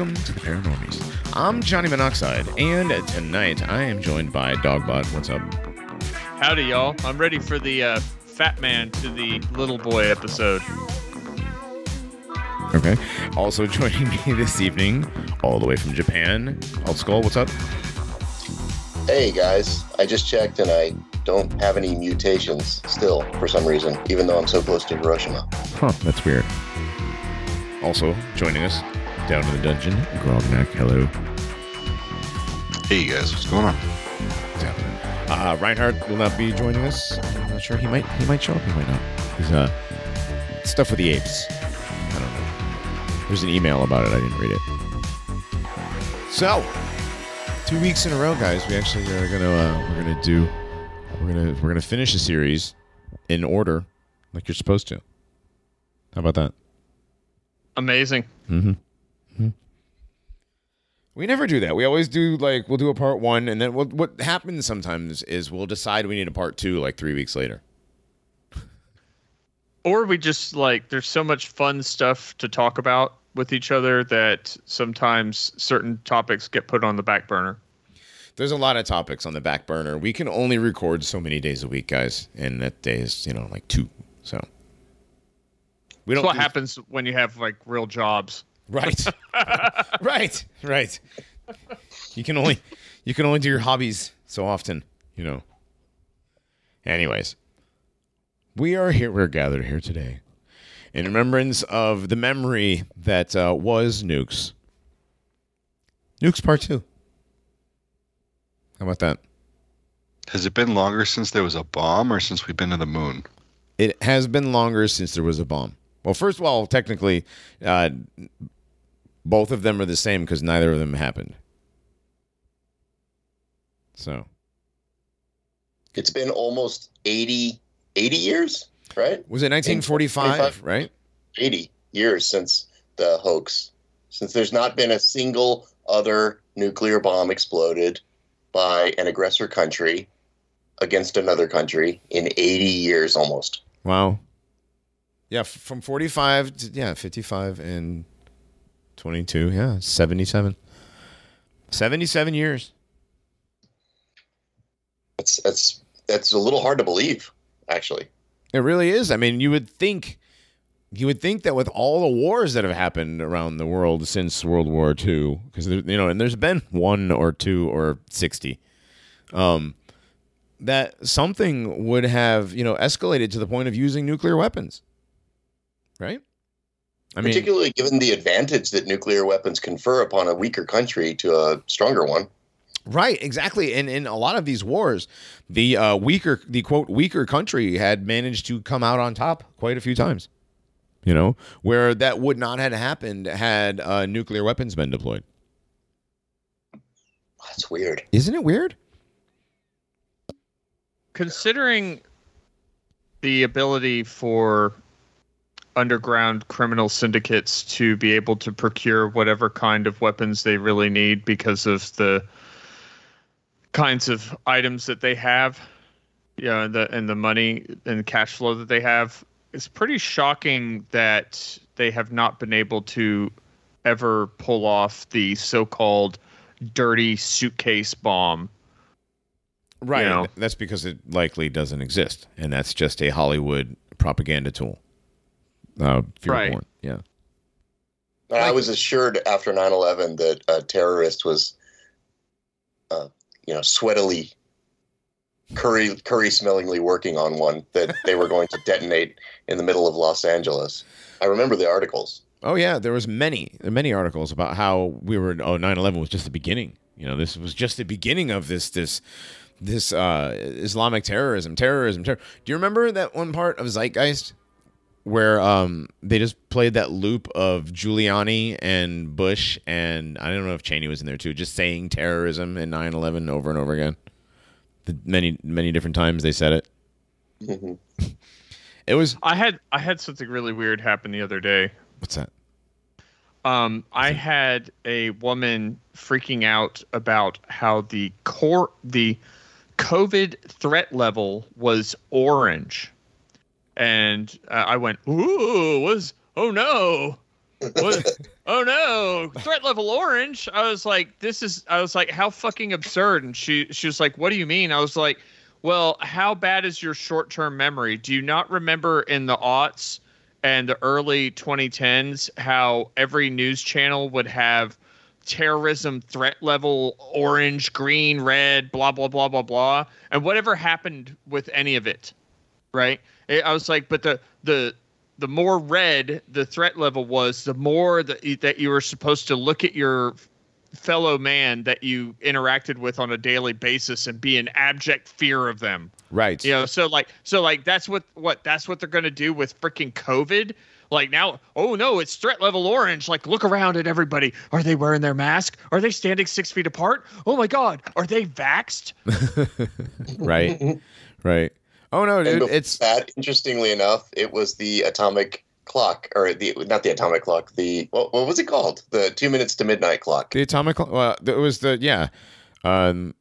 welcome to the Paranormies. I'm Johnny Monoxide, and tonight I am joined by Dogbot. What's up? Howdy, y'all. I'm ready for the uh, Fat Man to the Little Boy episode. Okay. Also joining me this evening, all the way from Japan, Alt Skull. What's up? Hey guys, I just checked and I don't have any mutations still for some reason, even though I'm so close to Hiroshima. Huh, that's weird. Also joining us down in the dungeon, Grognak. Hello. Hey guys, what's going on? What's? Uh, Reinhardt will not be joining us. I'm not sure. He might. He might show up. He might not. He's uh stuff with the apes. I don't know. There's an email about it. I didn't read it. So, two weeks in a row, guys. We actually are gonna uh, we're gonna do we're gonna we're gonna finish a series in order, like you're supposed to. How about that? Amazing. Mm-hmm. We never do that. We always do like we'll do a part one, and then what what happens sometimes is we'll decide we need a part two like three weeks later. Or we just like, there's so much fun stuff to talk about with each other that sometimes certain topics get put on the back burner. There's a lot of topics on the back burner. We can only record so many days a week, guys, and that day is you know like two. So we That's don't. what do- happens when you have like real jobs. Right. right. Right. You can only you can only do your hobbies so often, you know. Anyways, we are here. We're gathered here today in remembrance of the memory that uh, was Nukes. Nukes Part Two. How about that? Has it been longer since there was a bomb or since we've been to the moon? It has been longer since there was a bomb. Well, first of all, technically, uh, both of them are the same because neither of them happened. So It's been almost 80, 80 years, right? was it 1945? Right? 80 years since the hoax, since there's not been a single other nuclear bomb exploded by an aggressor country against another country in 80 years almost. Wow. Yeah, from 45 to yeah 55 and 22. Yeah, 77. 77 years. That's that's that's a little hard to believe, actually. It really is. I mean, you would think you would think that with all the wars that have happened around the world since World War II, because you know, and there's been one or two or sixty, um, that something would have you know escalated to the point of using nuclear weapons, right? I mean, Particularly given the advantage that nuclear weapons confer upon a weaker country to a stronger one. Right, exactly. And in a lot of these wars, the uh, weaker, the quote weaker country had managed to come out on top quite a few times. You know, where that would not have happened had uh, nuclear weapons been deployed. That's weird. Isn't it weird? Considering the ability for underground criminal syndicates to be able to procure whatever kind of weapons they really need because of the kinds of items that they have, yeah, and the and the money and cash flow that they have, it's pretty shocking that they have not been able to ever pull off the so-called dirty suitcase bomb. Right. You know. That's because it likely doesn't exist, and that's just a Hollywood propaganda tool. Uh, fear Right. porn. Yeah. I was assured after 9/11 that a terrorist was, uh, you know, sweatily, curry curry smellingly working on one that they were going to detonate in the middle of Los Angeles. I remember the articles. Oh yeah, there was many many articles about how we were oh 9/11 was just the beginning. You know, this was just the beginning of this this this uh Islamic terrorism, terrorism, terror. Do you remember that one part of Zeitgeist where um they just played that loop of Giuliani and Bush and I don't know if Cheney was in there too, just saying terrorism and 9/11 over and over again. The many many different times they said it. Mhm. It was I had I had something really weird happen the other day. what's that? Um, I had a woman freaking out about how the core the COVID threat level was orange, and uh, I went, "Ooh, was oh no!" oh no, threat level orange. I was like, this is. I was like, how fucking absurd. And she she was like, what do you mean? I was like, well, how bad is your short term memory? Do you not remember in the aughts and the early 2010s how every news channel would have terrorism threat level orange, green, red, blah blah blah blah blah, and whatever happened with any of it, right? I was like, but the the the more red the threat level was, the more that you, that you were supposed to look at your fellow man that you interacted with on a daily basis and be in abject fear of them. Right. You know, so like so like that's what what that's what they're going to do with freaking COVID. Like now, oh no, it's threat level orange. Like look around at everybody. Are they wearing their mask? Are they standing six feet apart? Oh my god, are they vaxxed? right. right. Oh no, dude, it's that. Interestingly enough, it was the atomic clock, or the not the atomic clock. The what, what was it called? The two minutes to midnight clock. the atomic. cl- Well, it was the yeah, um,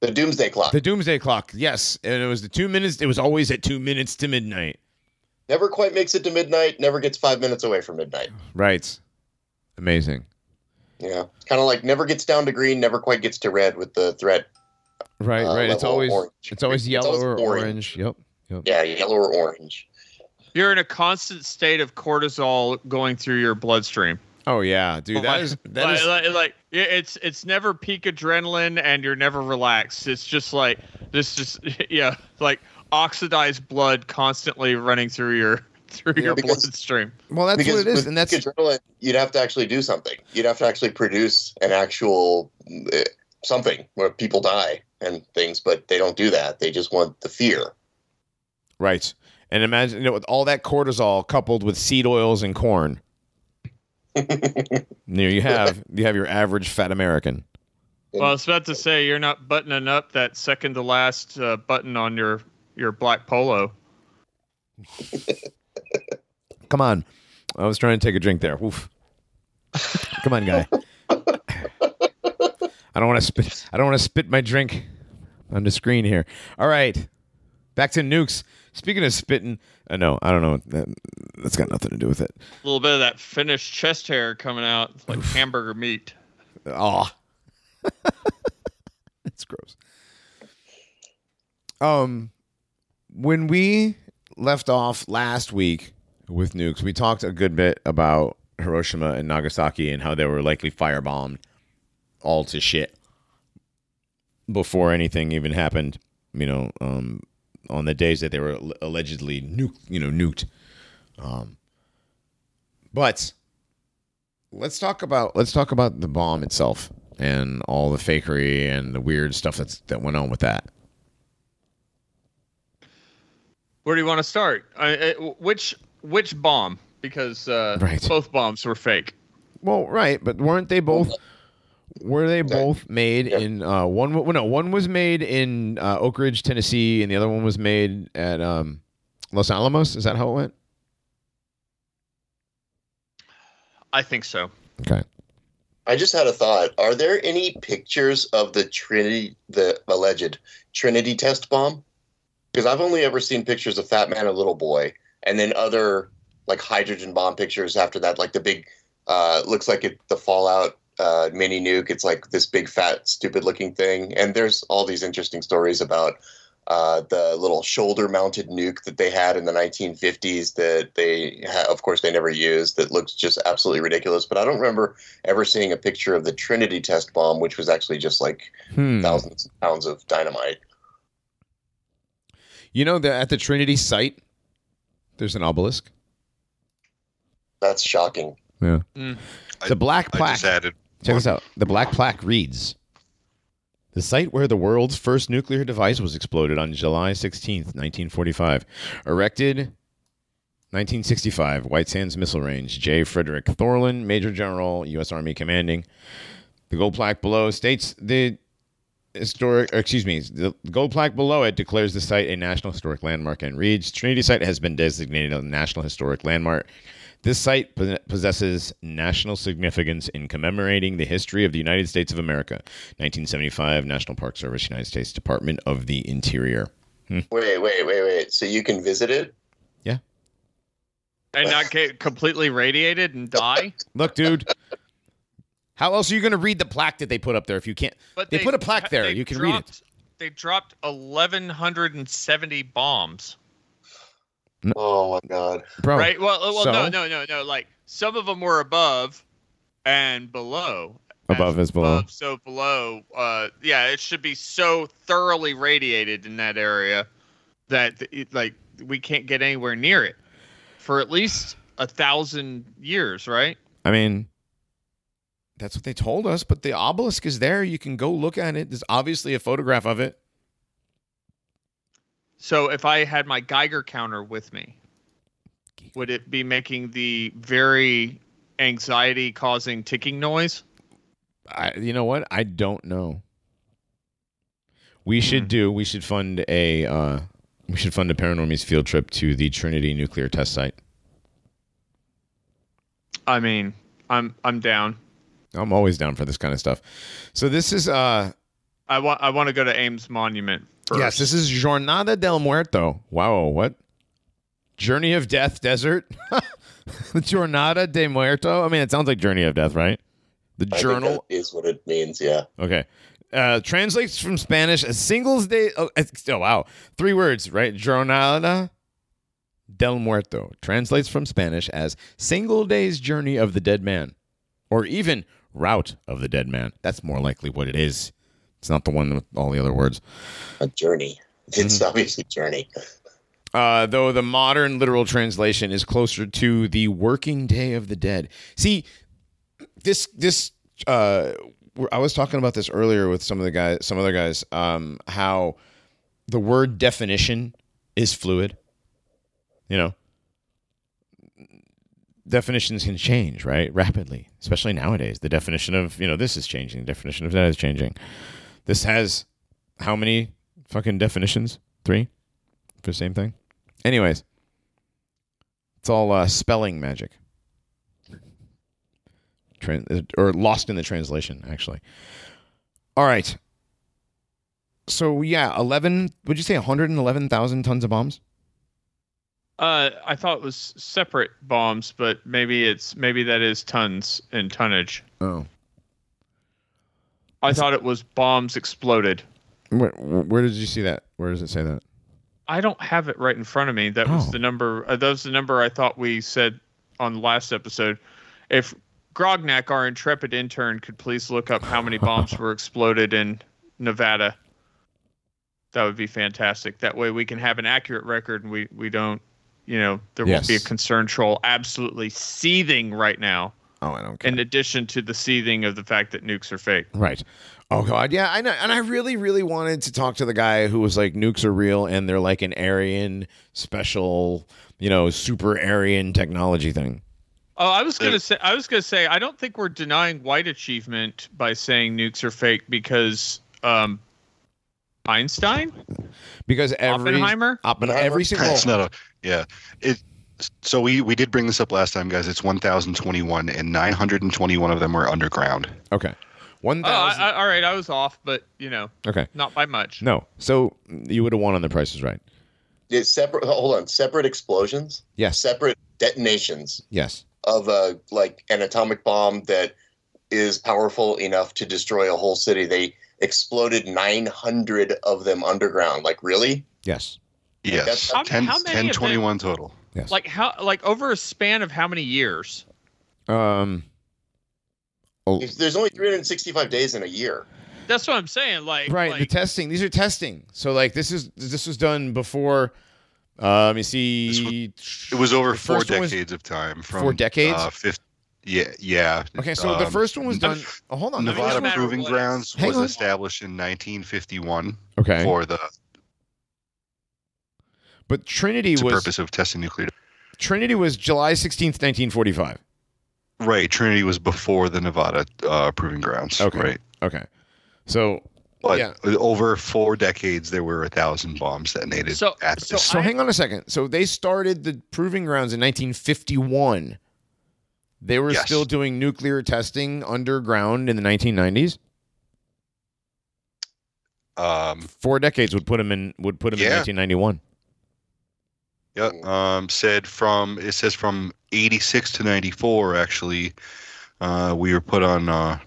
The doomsday clock. the doomsday clock. Yes, and it was the two minutes. It was always at two minutes to midnight. never quite makes it to midnight. Never gets five minutes away from midnight. Right. Amazing. Yeah, it's kind of like never gets down to green, never quite gets to red with the threat. Right. uh, right. It's always orange. it's always yellow always or orange. orange. Yep. Yep. Yeah, yellow or orange. You're in a constant state of cortisol going through your bloodstream. Oh yeah, dude. That like, is that like, is like, like, yeah, it's it's never peak adrenaline and you're never relaxed. It's just like this just yeah, like oxidized blood constantly running through your through your because- bloodstream. well. That's because what it is, and that's adrenaline, you'd have to actually do something. You'd have to actually produce an actual uh, something where people die and things, but they don't do that. They just want the fear. right. And imagine you know, with all that cortisol coupled with seed oils and corn. There you have you have your average fat American. Well, I was about to say you're not buttoning up that second to last uh, button on your your black polo. Come on. I was trying to take a drink there. Oof. Come on, guy. I don't want to spit. I don't want to spit my drink on the screen here. All right, back to nukes. Speaking of spitting, uh, no, I don't know. That, that's got nothing to do with it. A little bit of that finished chest hair coming out it's like hamburger meat. Oh, it's gross. Um, when we left off last week with nukes, we talked a good bit about Hiroshima and Nagasaki and how they were likely firebombed all to shit before anything even happened. You know, um, on the days that they were allegedly nuked, you know, nuked. Um, but let's talk about let's talk about the bomb itself and all the fakery and the weird stuff that's that went on with that. Where do you want to start? I, I, which which bomb? Because uh, Right. both bombs were fake. Well, right, but weren't they both? Were they both made Yeah. in uh, one? wa- No, one was made in uh, Oak Ridge, Tennessee, and the other one was made at um, Los Alamos. Is that how it went? I think so. Okay. I just had a thought. Are there any pictures of the Trinity, the alleged Trinity test bomb? Because I've only ever seen pictures of Fat Man and Little Boy, and then other like hydrogen bomb pictures after that, like the big, uh, looks like it, the Fallout uh, mini nuke. It's like this big, fat, stupid looking thing. And there's all these interesting stories about uh, the little shoulder mounted nuke that they had in the 1950s that they, ha- of course, they never used that looks just absolutely ridiculous. But I don't remember ever seeing a picture of the Trinity test bomb, which was actually just like Hmm. thousands of pounds of dynamite. You know that at the Trinity site, there's an obelisk. That's shocking. Yeah. Mm. The black I plaque. just added. Check this out. The black plaque reads The site where the world's first nuclear device was exploded on July 16th, 1945. Erected 1965, White Sands Missile Range. J. Frederick Thorlin, Major General, U.S. Army Commanding. The gold plaque below states the historic, or excuse me, the gold plaque below it declares the site a National Historic Landmark and reads Trinity Site has been designated a National Historic Landmark. This site possesses national significance in commemorating the history of the United States of America. 1975 National Park Service, United States Department of the Interior. Hmm. Wait, wait, wait, wait. So you can visit it? Yeah. And not get completely radiated and die. Look, dude. How else are you going to read the plaque that they put up there if you can't? But They put a plaque there. You can read it. They dropped 1,170 bombs. Oh my god. Bro, Right. Well, well, so? no, no, no, no. Like some of them were above and below. Above is below. Above, so below. Uh, yeah, it should be so thoroughly radiated in that area that it, like we can't get anywhere near it for at least a thousand years, right? I mean, that's what they told us, but the obelisk is there. You can go look at it. There's obviously a photograph of it. So if I had my Geiger counter with me, would it be making the very anxiety causing ticking noise? I, you know what? I don't know. We should Hmm. do. We should fund a. Uh, we should fund a Paranormies field trip to the Trinity nuclear test site. I mean, I'm I'm down. I'm always down for this kind of stuff. So this is. uh I want I want to go to Ames Monument first. Yes, this is Jornada del Muerto. Wow, what? Journey of Death Desert. The Jornada de Muerto. I mean, it sounds like Journey of Death, right? The I journal. is what it means. Yeah. Okay. Uh, translates from Spanish a singles day. Oh, oh, wow. Three words, right? Jornada del Muerto translates from Spanish as single day's journey of the dead man, or even route of the dead man. That's more likely what it is. It's not the one with all the other words. A journey. It's Mm-hmm. obviously journey. Uh, though the modern literal translation is closer to the working day of the dead. See, this this uh, I was talking about this earlier with some of the guys, some other guys, um, how the word definition is fluid. You know, definitions can change right rapidly, especially nowadays. The definition of you know this is changing. The definition of that is changing. This has how many fucking definitions? Three for the same thing. Anyways, it's all uh, spelling magic. Tran- or lost in the translation, actually. All right. So yeah, eleven. Would you say one hundred and eleven thousand tons of bombs? Uh, I thought it was separate bombs, but maybe it's maybe that is tons in tonnage. Oh, I thought it was bombs exploded. where, where did you see that? Where does it say that? I don't have it right in front of me. That was Oh. the number. Uh, that was the number I thought we said on the last episode. If Grognak, our intrepid intern, could please look up how many bombs were exploded in Nevada, that would be fantastic. That way we can have an accurate record, and we we don't, you know, there won't be a concern troll absolutely seething right now. Oh, I don't care. In addition to the seething of the fact that nukes are fake. Right. Oh god, yeah, I know, and I really, really wanted to talk to the guy who was like, nukes are real, and they're like an Aryan special, you know, super Aryan technology thing. Oh, I was gonna There- say. I was gonna say. I don't think we're denying white achievement by saying nukes are fake because um, Einstein, Because every Oppenheimer. Oppen- every single It's not a yeah. It so we we did bring this up last time, guys. It's 1,021, and 921 of them were underground. okay, one Oh, I, thousand. I, all right. I was off, but you know, okay, not by much. no, so you would have won on the prices right. It's separate. Hold on. Separate explosions. Yes, Separate detonations yes, of a like an atomic bomb that is powerful enough to destroy a whole city. They exploded 900 of them underground. Like really? yes, that's- Yes, How- 10, how many 10 of them- total. Yes. Like how? Like over a span of how many years? um, oh, There's only 365 days in a year. That's what I'm saying. Like right. the testing. These are testing. So like this is this was done before. Uh, let me see. It was over four four first one was- decades of time. From Four decades? Uh, fifth, yeah, yeah. Okay, so the Um, first one was done. Oh, hold on. Nevada first Nevada one- matter Proving Grounds was on. established in 1951 Okay, for the but Trinity to was the purpose of testing nuclear. Trinity was July sixteenth, nineteen forty-five. Right, Trinity was before the Nevada uh, Proving Grounds. Okay. Right, Okay, so but Yeah. over four decades, there were a thousand bombs detonated So- at so this. so I- hang on a second. So they started the proving grounds in 1951. They were Yes. still doing nuclear testing underground in the 1990s. um, Four decades would put them in would put them in 1991. Yeah. Um, said from it says from 86 to 94 actually uh, we were put on uh,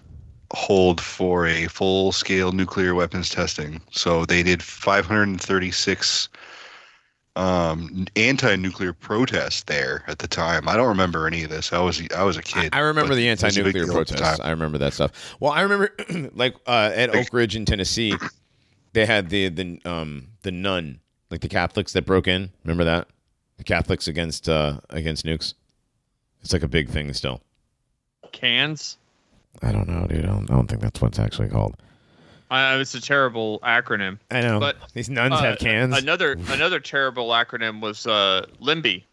hold for a full scale nuclear weapons testing. So they did 536 um, anti-nuclear protests there at the time. I don't remember any of this. I was I was a kid. I remember the it was a big anti-nuclear deal at the protests. I remember that stuff. Well, I remember like uh, at Oak Ridge in Tennessee, they had the the um the nun, like the Catholics that broke in. Remember that? The Catholics against uh against nukes. It's like a big thing still. Cans. I don't know, dude. I don't, I don't think that's what's actually called. Uh, it's a terrible acronym. I know. But, these nuns Uh, have cans. Another another terrible acronym was uh, LIMBY,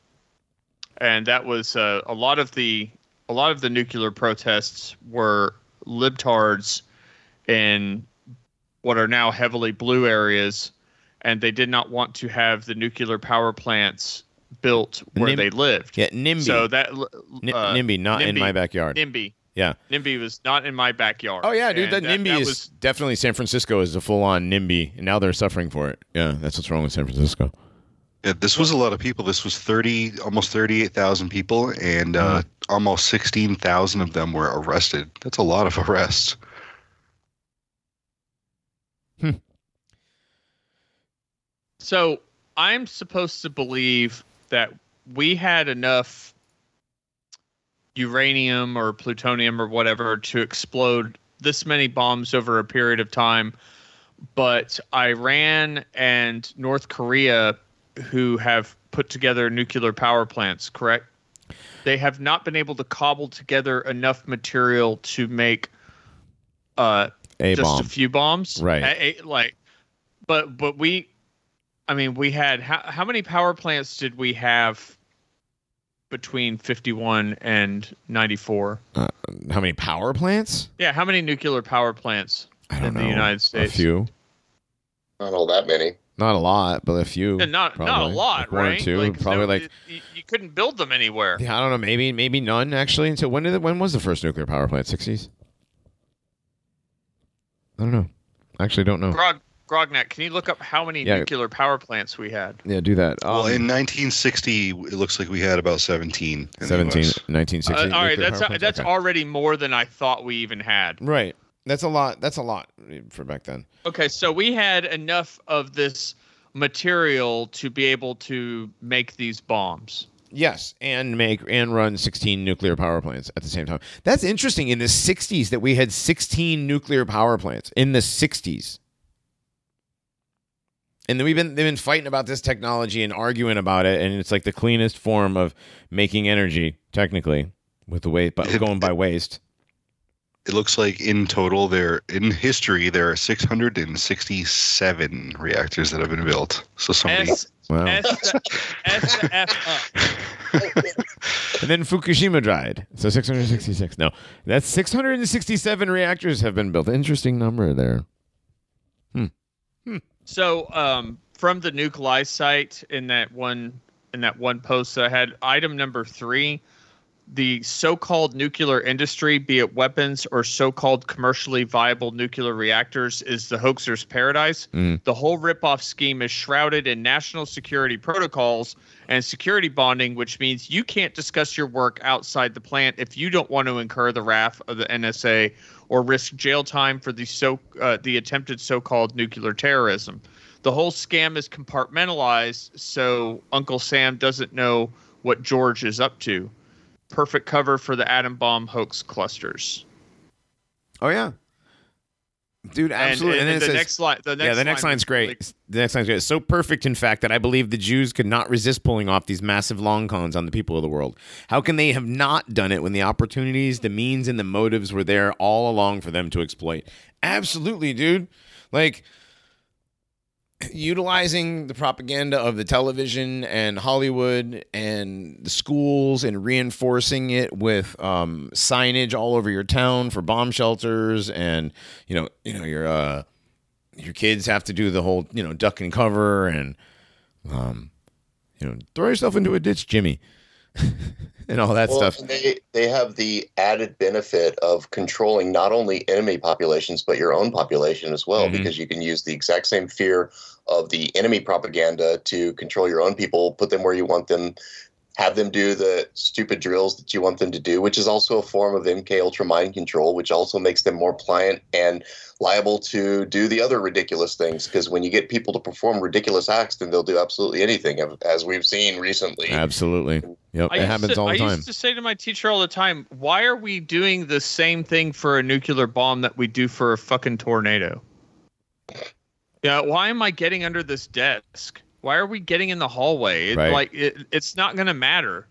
and that was uh, a lot of the a lot of the nuclear protests were libtards in what are now heavily blue areas, and they did not want to have the nuclear power plants built where Nim- they lived. yeah, NIMBY. So that N- uh, NIMBY, not in my backyard. NIMBY. yeah. NIMBY was not in my backyard. Oh yeah, dude. And That, NIMBY that is was definitely San Francisco is a full on NIMBY, and now they're suffering for it. Yeah, that's what's wrong with San Francisco. Yeah, this was a lot of people. This was 30, almost 38,000 people, and uh, almost 16,000 of them were arrested. That's a lot of arrests. Hmm. So I'm supposed to believe that we had enough uranium or plutonium or whatever to explode this many bombs over a period of time. But Iran and North Korea, who have put together nuclear power plants, correct? They have not been able to cobble together enough material to make uh, A just bomb. a few bombs, Right. A- a- like, but but we, I mean, we had how how many power plants did we have between fifty one and ninety four? Uh, how many power plants? Yeah, how many nuclear power plants? I don't In the. United States. A few. Not all that many. Not a lot, but a few. And not not a lot, Like one right? or two. Like, probably no, like you, you couldn't build them anywhere. yeah, I don't know. Maybe maybe none actually. Until when did it, when was the first nuclear power plant? Sixties. I don't know. Actually, don't know. Grog Grognak, can you look up how many Yeah. nuclear power plants we had? Yeah, do that. well, Um, in 1960, it looks like we had about 17. 17, 1960. Uh, all right, that's power plants? that's Okay. already more than I thought we even had. right. That's a lot. That's a lot for back then. Okay, so we had enough of this material to be able to make these bombs. Yes, and make and run 16 nuclear power plants at the same time. That's interesting. In the 60s, that we had 16 nuclear power plants in the 60s, and then we've been they've been fighting about this technology and arguing about it, and it's like the cleanest form of making energy, technically, with the way but going by waste. It looks like in total, there in history there are 667 reactors that have been built. So somebody, S Wow. S S to F up. And then Fukushima died. So 666. No, that's 667 reactors have been built. Interesting number there. Hmm. So, um, from the Nukelies site in that one in that one post I had, item number three, the so-called nuclear industry, be it weapons or so-called commercially viable nuclear reactors, is the hoaxer's paradise. Mm. The whole ripoff scheme is shrouded in national security protocols and security bonding, which means you can't discuss your work outside the plant if you don't want to incur the wrath of the NSA or risk jail time for the so uh, the attempted so-called nuclear terrorism. The whole scam is compartmentalized, so Uncle Sam doesn't know what George is up to. Perfect cover for the atom bomb hoax clusters. Oh yeah, dude, absolutely. And, then and it the says- next line. The next yeah, the next line line's great. the next line's great. It's so perfect, in fact, that I believe the Jews could not resist pulling off these massive long cons on the people of the world. How can they have not done it when the opportunities, the means, and the motives were there all along for them to exploit? Absolutely, dude. Like utilizing the propaganda of the television and Hollywood and the schools and reinforcing it with um, signage all over your town for bomb shelters and you know you know your uh, your kids have to do the whole you know duck and cover and um, you know throw yourself into a ditch, Jimmy. and all that Well, stuff. They they have the added benefit of controlling not only enemy populations but your own population as well, Mhm. because you can use the exact same fear of the enemy propaganda to control your own people, put them where you want them, have them do the stupid drills that you want them to do, which is also a form of MK Ultra mind control, which also makes them more pliant and liable to do the other ridiculous things. Because when you get people to perform ridiculous acts, then they'll do absolutely anything, as we've seen recently. Absolutely. Yep. I it happens to, all the I time. I used to say to my teacher all the time, "Why are we doing the same thing for a nuclear bomb that we do for a fucking tornado?" Yeah, why am I getting under this desk? Why are we getting in the hallway? It, Right. Like it, it's not going to matter.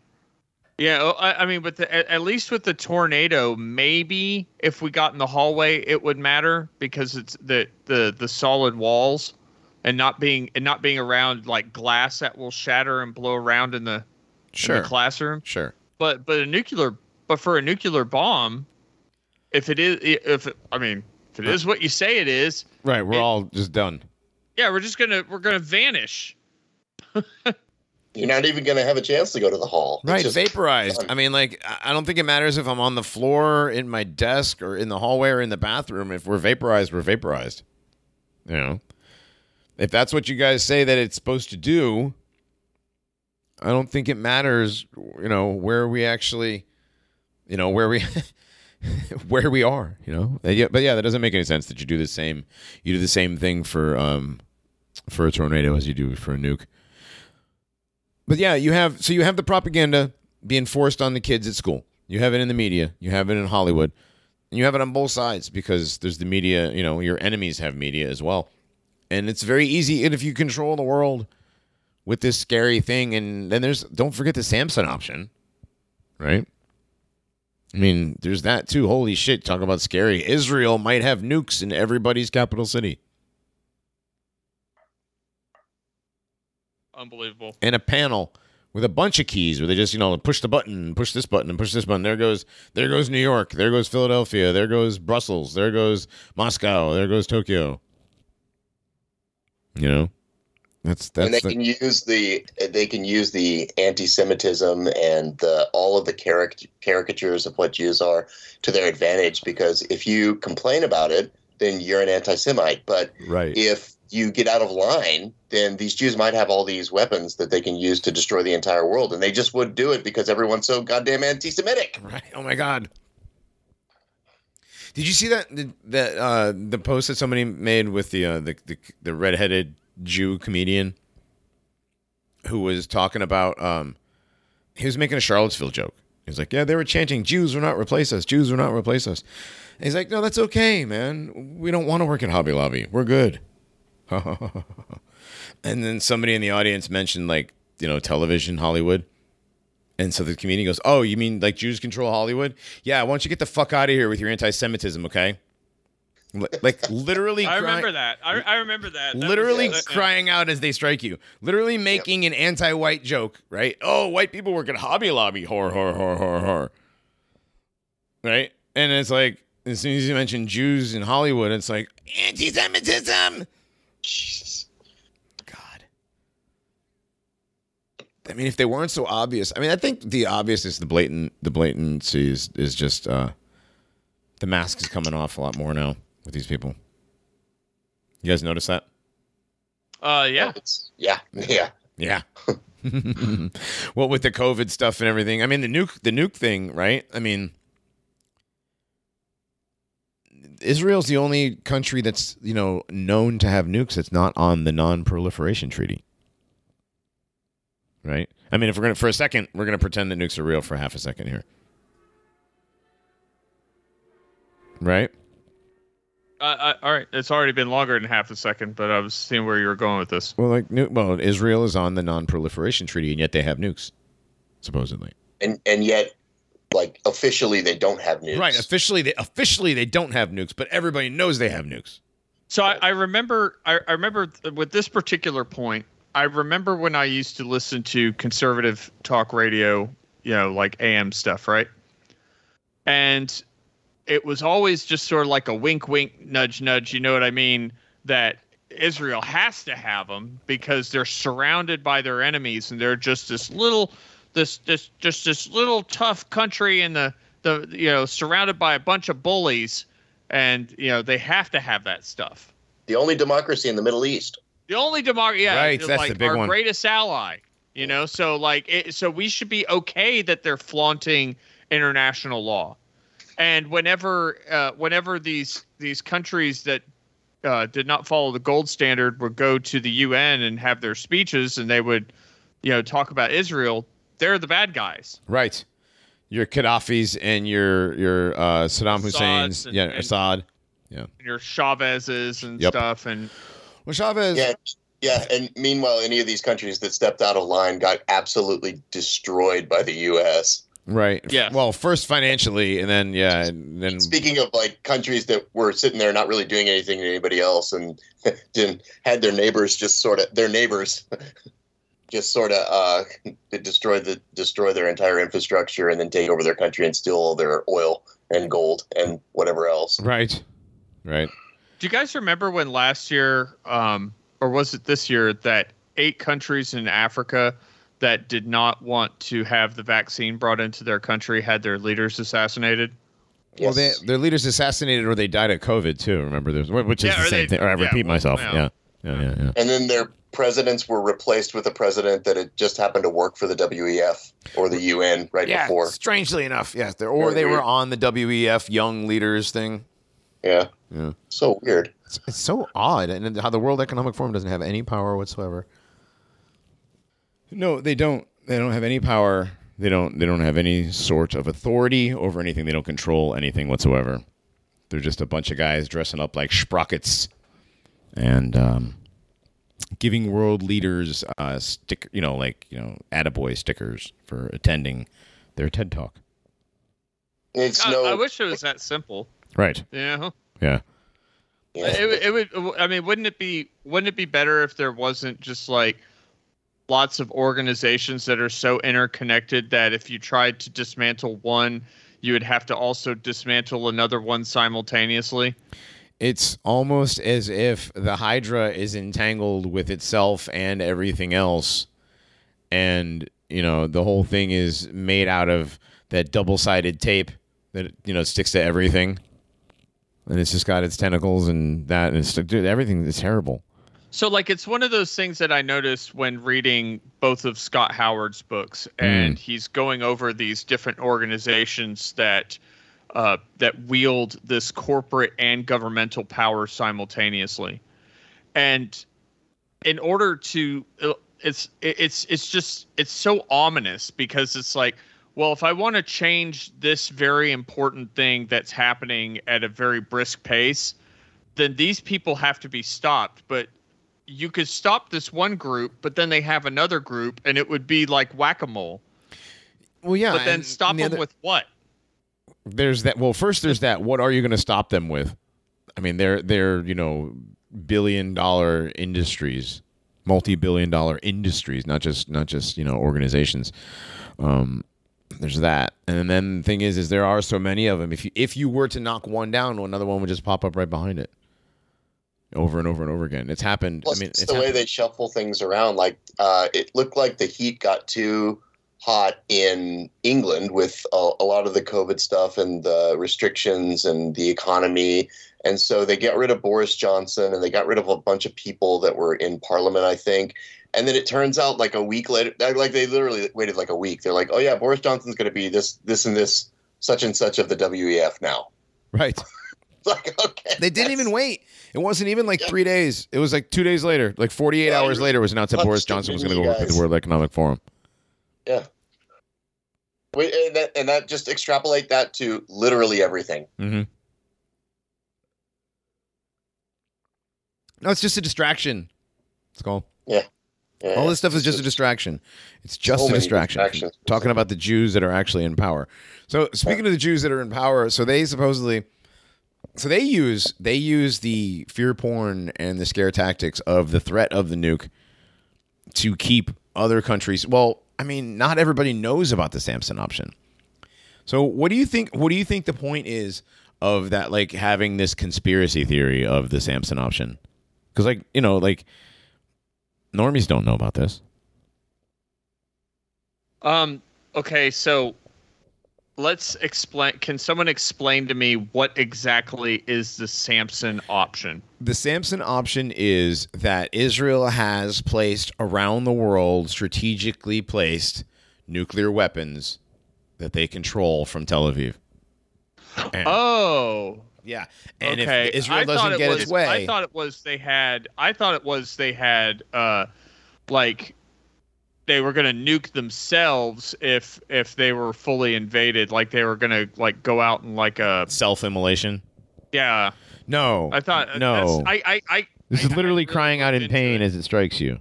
Yeah, I, I mean, but the, at, at least with the tornado, maybe if we got in the hallway, it would matter because it's the the the solid walls, and not being and not being around like glass that will shatter and blow around in the in Sure. the classroom Sure. but but a nuclear but for a nuclear bomb if it is if it, i mean if it is what you say it is Right. We're It- all just done. yeah we're just gonna we're gonna vanish You're not even going to have a chance to go to the hall. It's Right, just vaporized. done. I mean, like, I I don't think it matters if I'm on the floor, in my desk, or in the hallway, or in the bathroom. If we're vaporized, we're vaporized. You know, if that's what you guys say that it's supposed to do, I don't think it matters. You know where we actually, you know where we, where we are. You know, Uh, yeah, but yeah, that doesn't make any sense that you do the same. You do the same thing for um, for a tornado as you do for a nuke. But yeah, you have so you have the propaganda being forced on the kids at school. You have it in the media. You have it in Hollywood. And you have it on both sides because there's the media, you know, your enemies have media as well. And it's very easy and if you control the world with this scary thing and then there's don't forget the Samson option. Right? I mean, there's that too. Holy shit, talk about scary. Israel might have nukes in everybody's capital city. unbelievable. And a panel with a bunch of keys where they just you know push the button push this button and push this button. There goes there goes new york. There goes philadelphia. There goes brussels. There goes moscow. There goes tokyo. You know that's that's and they the, can use the they can use the anti-Semitism and the, all of the caric- caricatures of what Jews are to their advantage. Because if you complain about it, then you're an anti-Semite. But right if you get out of line, then these Jews might have all these weapons that they can use to destroy the entire world, and they just would do it because everyone's so goddamn anti-Semitic. right oh my god did you see that the- that uh the post that somebody made with the uh the the, the redheaded jew comedian who was talking about um he was making a charlottesville joke. He's like yeah they were chanting jews will not replace us jews will not replace us. And he's like no that's okay man. We don't want to work at hobby lobby. We're good. And then somebody in the audience mentioned like you know television hollywood. And so the comedian goes oh you mean like jews control hollywood? Yeah why don't you get the fuck out of here with your anti-semitism okay like literally i cry- remember that. I, I remember that. That literally uh, uh, crying out as they strike you. Literally making an anti-white joke right? Oh white people work at hobby lobby horror horror horror horror horror right? And it's like as soon as you mention jews in hollywood it's like anti-semitism! Jesus. god. I mean if they weren't so obvious i mean i think the obvious is the blatant the blatancy is, is just uh the mask is coming off a lot more now with these people you guys notice that uh yeah It's- yeah, yeah. Yeah. well, with the COVID stuff and everything, I mean the nuke, the nuke thing, right? I mean, Israel's the only country that's you know known to have nukes that's not on the non-proliferation treaty, right? I mean, if we're gonna for a second, we're gonna pretend that nukes are real for half a second here, right? Uh, uh, all right it's already been longer than half a second but i was seeing where you were going with this Well, like, nu- well, Israel is on the non-proliferation treaty, and yet they have nukes, supposedly. And and yet, like officially, they don't have nukes. Right. Officially, they officially they don't have nukes, but everybody knows they have nukes. So I, I remember, I, I remember th- with this particular point, I remember when I used to listen to conservative talk radio, you know, like AM stuff, right? And it was always just sort of like a wink, wink, nudge, nudge. You know what I mean? That Israel has to have them because they're surrounded by their enemies, and they're just this little this this just this little tough country in the the you know surrounded by a bunch of bullies, and you know they have to have that stuff. The only democracy in the Middle East. The only democracy, yeah, Right, that's like the big our one. greatest ally. You know, so like, it, so we should be okay that they're flaunting international law, and whenever, uh, whenever these these countries that uh, did not follow the gold standard would go to the UN and have their speeches, and they would, you know, talk about Israel. They're the bad guys. Right. Your Gaddafi's and your your uh, Saddam Hussein's, and- yeah, and- Assad. And your Chavez's and Yep. stuff, and Well, Chavez. Yeah, yeah. And meanwhile, any of these countries that stepped out of line got absolutely destroyed by the U.S. Right. Yeah. Well, first financially, and then yeah, and then Speaking of like countries that were sitting there not really doing anything to anybody else, and didn't had their neighbors just sort of their neighbors just sort of uh, destroy the destroy their entire infrastructure and then take over their country and steal all their oil and gold and whatever else. right, right. Do you guys remember when last year, um, or was it this year, that eight countries in Africa that did not want to have the vaccine brought into their country had their leaders assassinated? Well, they, their leaders assassinated or they died of COVID too. Remember, there's which is Yeah, the same they- thing. Or I yeah, repeat well, myself. yeah. Yeah. Yeah, yeah, yeah. and then their presidents were replaced with a president that had just happened to work for the WEF or the UN right Yeah, before. strangely enough, yes. They're, or they were on the WEF Young Leaders thing. Yeah. Yeah. So weird. It's, it's so odd, and how the World Economic Forum doesn't have any power whatsoever. No, they don't. They don't have any power. They don't. They don't have any sort of authority over anything. They don't control anything whatsoever. They're just a bunch of guys dressing up like sprockets and um, giving world leaders uh, stick. You know, like you know, attaboy stickers for attending their TED talk. It's I, no. I wish it was that simple. Right. Yeah. Yeah. yeah. It, it would. I mean, wouldn't it be? Wouldn't it be better if there wasn't just like lots of organizations that are so interconnected that if you tried to dismantle one, you would have to also dismantle another one simultaneously? It's almost as if the Hydra is entangled with itself and everything else. And, you know, the whole thing is made out of that double sided tape that, you know, sticks to everything. And it's just got its tentacles and that. And it's, dude, everything is terrible. So, like, it's one of those things that I noticed when reading both of Scott Howard's books, and he's going over these different organizations that uh, that wield this corporate and governmental power simultaneously, and in order to, it's it's it's just it's so ominous because it's like, well, if I want to change this very important thing that's happening at a very brisk pace, then these people have to be stopped, but you could stop this one group, but then they have another group, and it would be like whack a mole. Well, yeah. But then stop the them other- with what? there's that well first there's that what are you going to stop them with i mean they're they're you know billion dollar industries multi-billion dollar industries not just not just you know organizations um there's that and then the thing is is there are so many of them if you if you were to knock one down another one would just pop up right behind it over and over and over again it's happened Plus, i mean it's it's the way they shuffle things around. Like uh, it looked like the heat got too hot in England with a, a lot of the COVID stuff and the restrictions and the economy, and so they got rid of Boris Johnson and they got rid of a bunch of people that were in Parliament, I think. And then it turns out, like a week later, like they literally waited like a week. They're like, "Oh yeah, Boris Johnson's going to be this, this, and this, such and such of the WEF now." right like, okay, they didn't even wait it wasn't even like Yeah. three days it was like two days later like 48 Yeah, hours later it was announced that boris johnson was going to go work at the world economic forum Yeah. Wait, and that, and that just extrapolate that to literally everything. Mm-hmm. No, it's just a distraction. It's called. Yeah. All this stuff is just a distraction. It's just So a distraction. Talking about the Jews that are actually in power. So speaking of the Jews that are in power, so they supposedly, so they use they use the fear porn and the scare tactics of the threat of the nuke to keep other countries. Well, I mean, not everybody knows about the Samson option. So what do you think? What do you think the point is of that? Like having this conspiracy theory of the Samson option? Because like you know, like normies don't know about this. Um. Okay. So let's explain. Can someone explain to me what exactly is the Samson option? The Samson option is that Israel has placed around the world strategically placed nuclear weapons that they control from Tel Aviv. And- Oh. yeah, and okay. if Israel I doesn't it get was, its way, I thought it was they had. I thought it was they had. Uh, like they were gonna nuke themselves if if they were fully invaded. Like they were gonna like go out and like a self-immolation. yeah. No, I thought uh, no. That's, I I I. this I- is I literally really crying out in pain it. as it strikes you.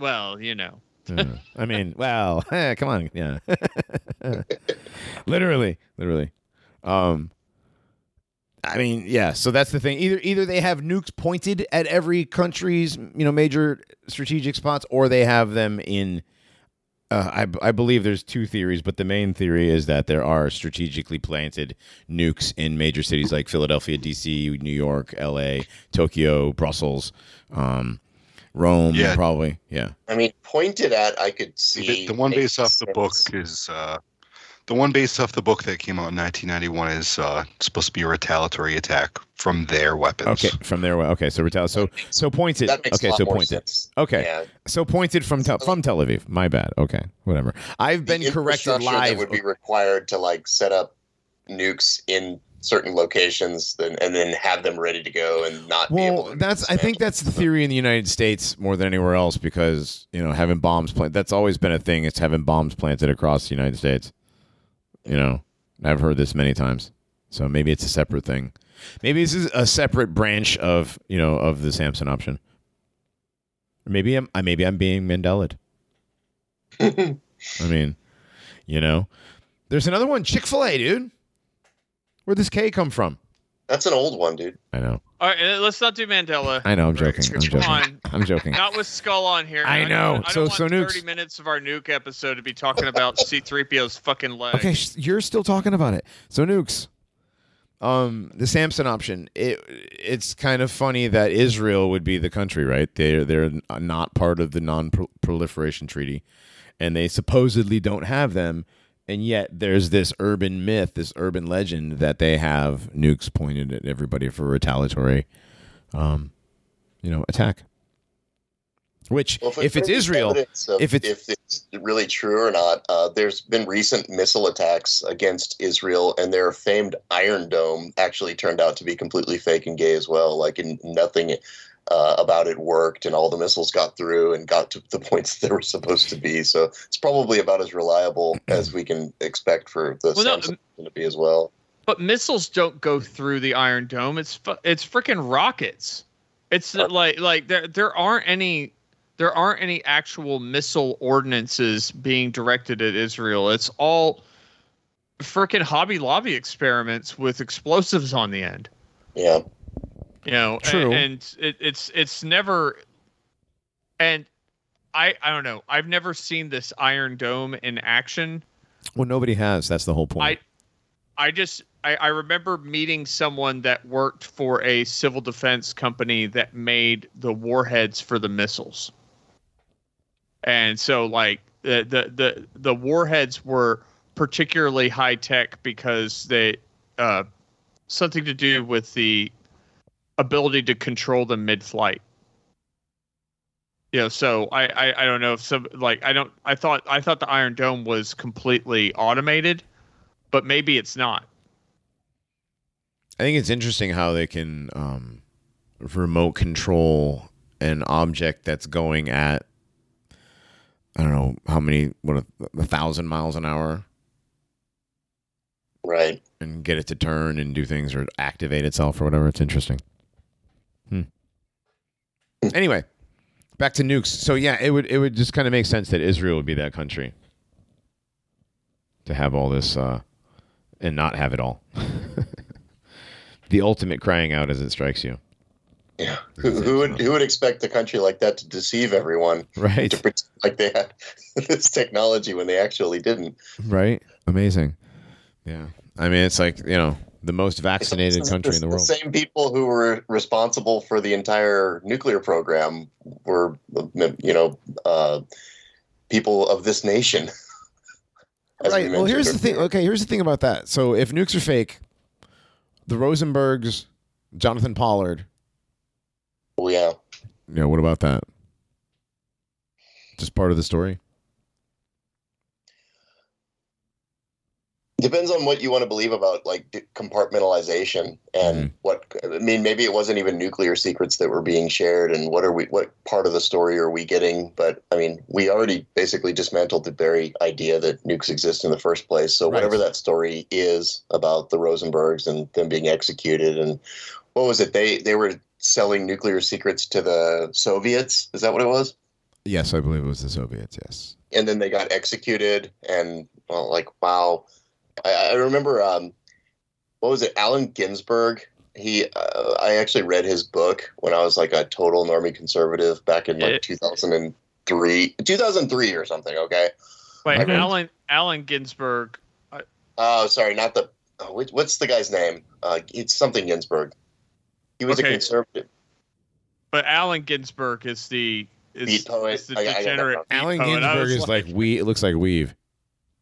Well, you know. Yeah. I mean, well, come on, yeah. literally, literally. Um I mean, yeah, so that's the thing. Either either they have nukes pointed at every country's, you know, major strategic spots or they have them in uh, I, I believe there's two theories, but the main theory is that there are strategically planted nukes in major cities like Philadelphia, D.C., New York, L.A., Tokyo, Brussels, um, Rome, Yeah. probably. Yeah. I mean, pointed at, I could see. the one makes based off the book is uh, the one based off the book that came out in 1991 is uh, supposed to be a retaliatory attack from their weapons. Okay, from there. Okay, so retali- So so pointed. That makes Okay, a lot so more pointed. sense. Okay, Yeah. so pointed from tel- from Tel Aviv. My bad. Okay, whatever. I've been The corrected live. That would be required to like set up nukes in certain locations then, and then have them ready to go and not be able Well, to that's. I think that's the theory in the United States more than anywhere else because you know having bombs planted. That's always been a thing. It's having bombs planted across the United States. You know, I've heard this many times. So maybe it's a separate thing. Maybe this is a separate branch of you know of the Samson option. Or maybe I'm. Maybe I'm being Mandelaed. I mean, you know, there's another one, Chick Fil A, dude. Where'd this K come from? That's an old one, dude. I know, All right, uh, let's not do Mandela. I know. I'm joking. I'm come joking. on. I'm joking. Not with Skull on here. I know. I So- don't so want nukes. 30 minutes of our nuke episode to be talking about C3PO's fucking leg. Okay, sh- you're still talking about it. So nukes. Um, the Samson option. It it's kind of funny that Israel would be the country, right? They're they're not part of the non-proliferation treaty, and they supposedly don't have them. And yet, there's this urban myth, this urban legend that they have nukes pointed at everybody for retaliatory, um, you know, attack. Which, Well, if it's Israel, if it's- if it's really true or not, uh, there's been recent missile attacks against Israel, and their famed Iron Dome actually turned out to be completely fake and gay as well. Like, in nothing uh, about it worked, and all the missiles got through and got to the points they were supposed to be. So it's probably about as reliable as we can expect for the Well, no, to be as well. But missiles don't go through the Iron Dome. It's fu- it's freaking rockets. It's Uh, like like there there aren't any there aren't any actual missile ordinances being directed at Israel. It's all freaking Hobby Lobby experiments with explosives on the end. Yeah. You know, True. and, it, it's it's never and I I don't know. I've never seen this Iron Dome in action. well, nobody has. That's the whole point. I I just I, I remember meeting someone that worked for a civil defense company that made the warheads for the missiles. And so like the the the, the warheads were particularly high tech because they uh something to do with the ability to control them mid flight. You know, so I, I I don't know if some like I don't I thought I thought the Iron Dome was completely automated but maybe it's not. I think it's interesting how they can um, remote control an object that's going at I don't know how many what a, a thousand miles an hour Right. and get it to turn and do things or activate itself or whatever. It's interesting. Anyway, back to nukes. So yeah, it would it would just kind of make sense that Israel would be that country to have all this uh, and not have it all. the ultimate crying out as it strikes you, Yeah. Who, who would who would expect a country like that to deceive everyone right? to pretend like they had this technology when they actually didn't? Right? Amazing. Yeah. I mean, it's like you know the most vaccinated It's country in the world. The same people who were responsible for the entire nuclear program were, you know, uh, people of this nation. As we right. Well, here's the thing. Okay, here's the thing about that. So if nukes are fake, the Rosenbergs, Jonathan Pollard. Oh, yeah. Yeah. What about that? Just part of the story. Depends on what you want to believe about like compartmentalization and Mhm. what I mean. Maybe it wasn't even nuclear secrets that were being shared, and what are we? What part of the story are we getting? But I mean, we already basically dismantled the very idea that nukes exist in the first place. So Right. whatever that story is about the Rosenbergs and them being executed, and what was it? They they were selling nuclear secrets to the Soviets. Is that what it was? Yes, I believe it was the Soviets. Yes. and then they got executed and well like wow i, I remember um what was it allen ginsberg he uh, i actually read his book when i was like a total normie conservative back in like It- 2003 2003 or something okay Wait, Okay. Allen Allen Ginsberg. oh sorry not the oh, what's the guy's name uh it's something ginsberg he was a conservative But Allen Ginsberg is the is, Beat poet. is the I- I got degenerate wrong. beat Allen poet. I Ginsberg was is like we. It looks like weave.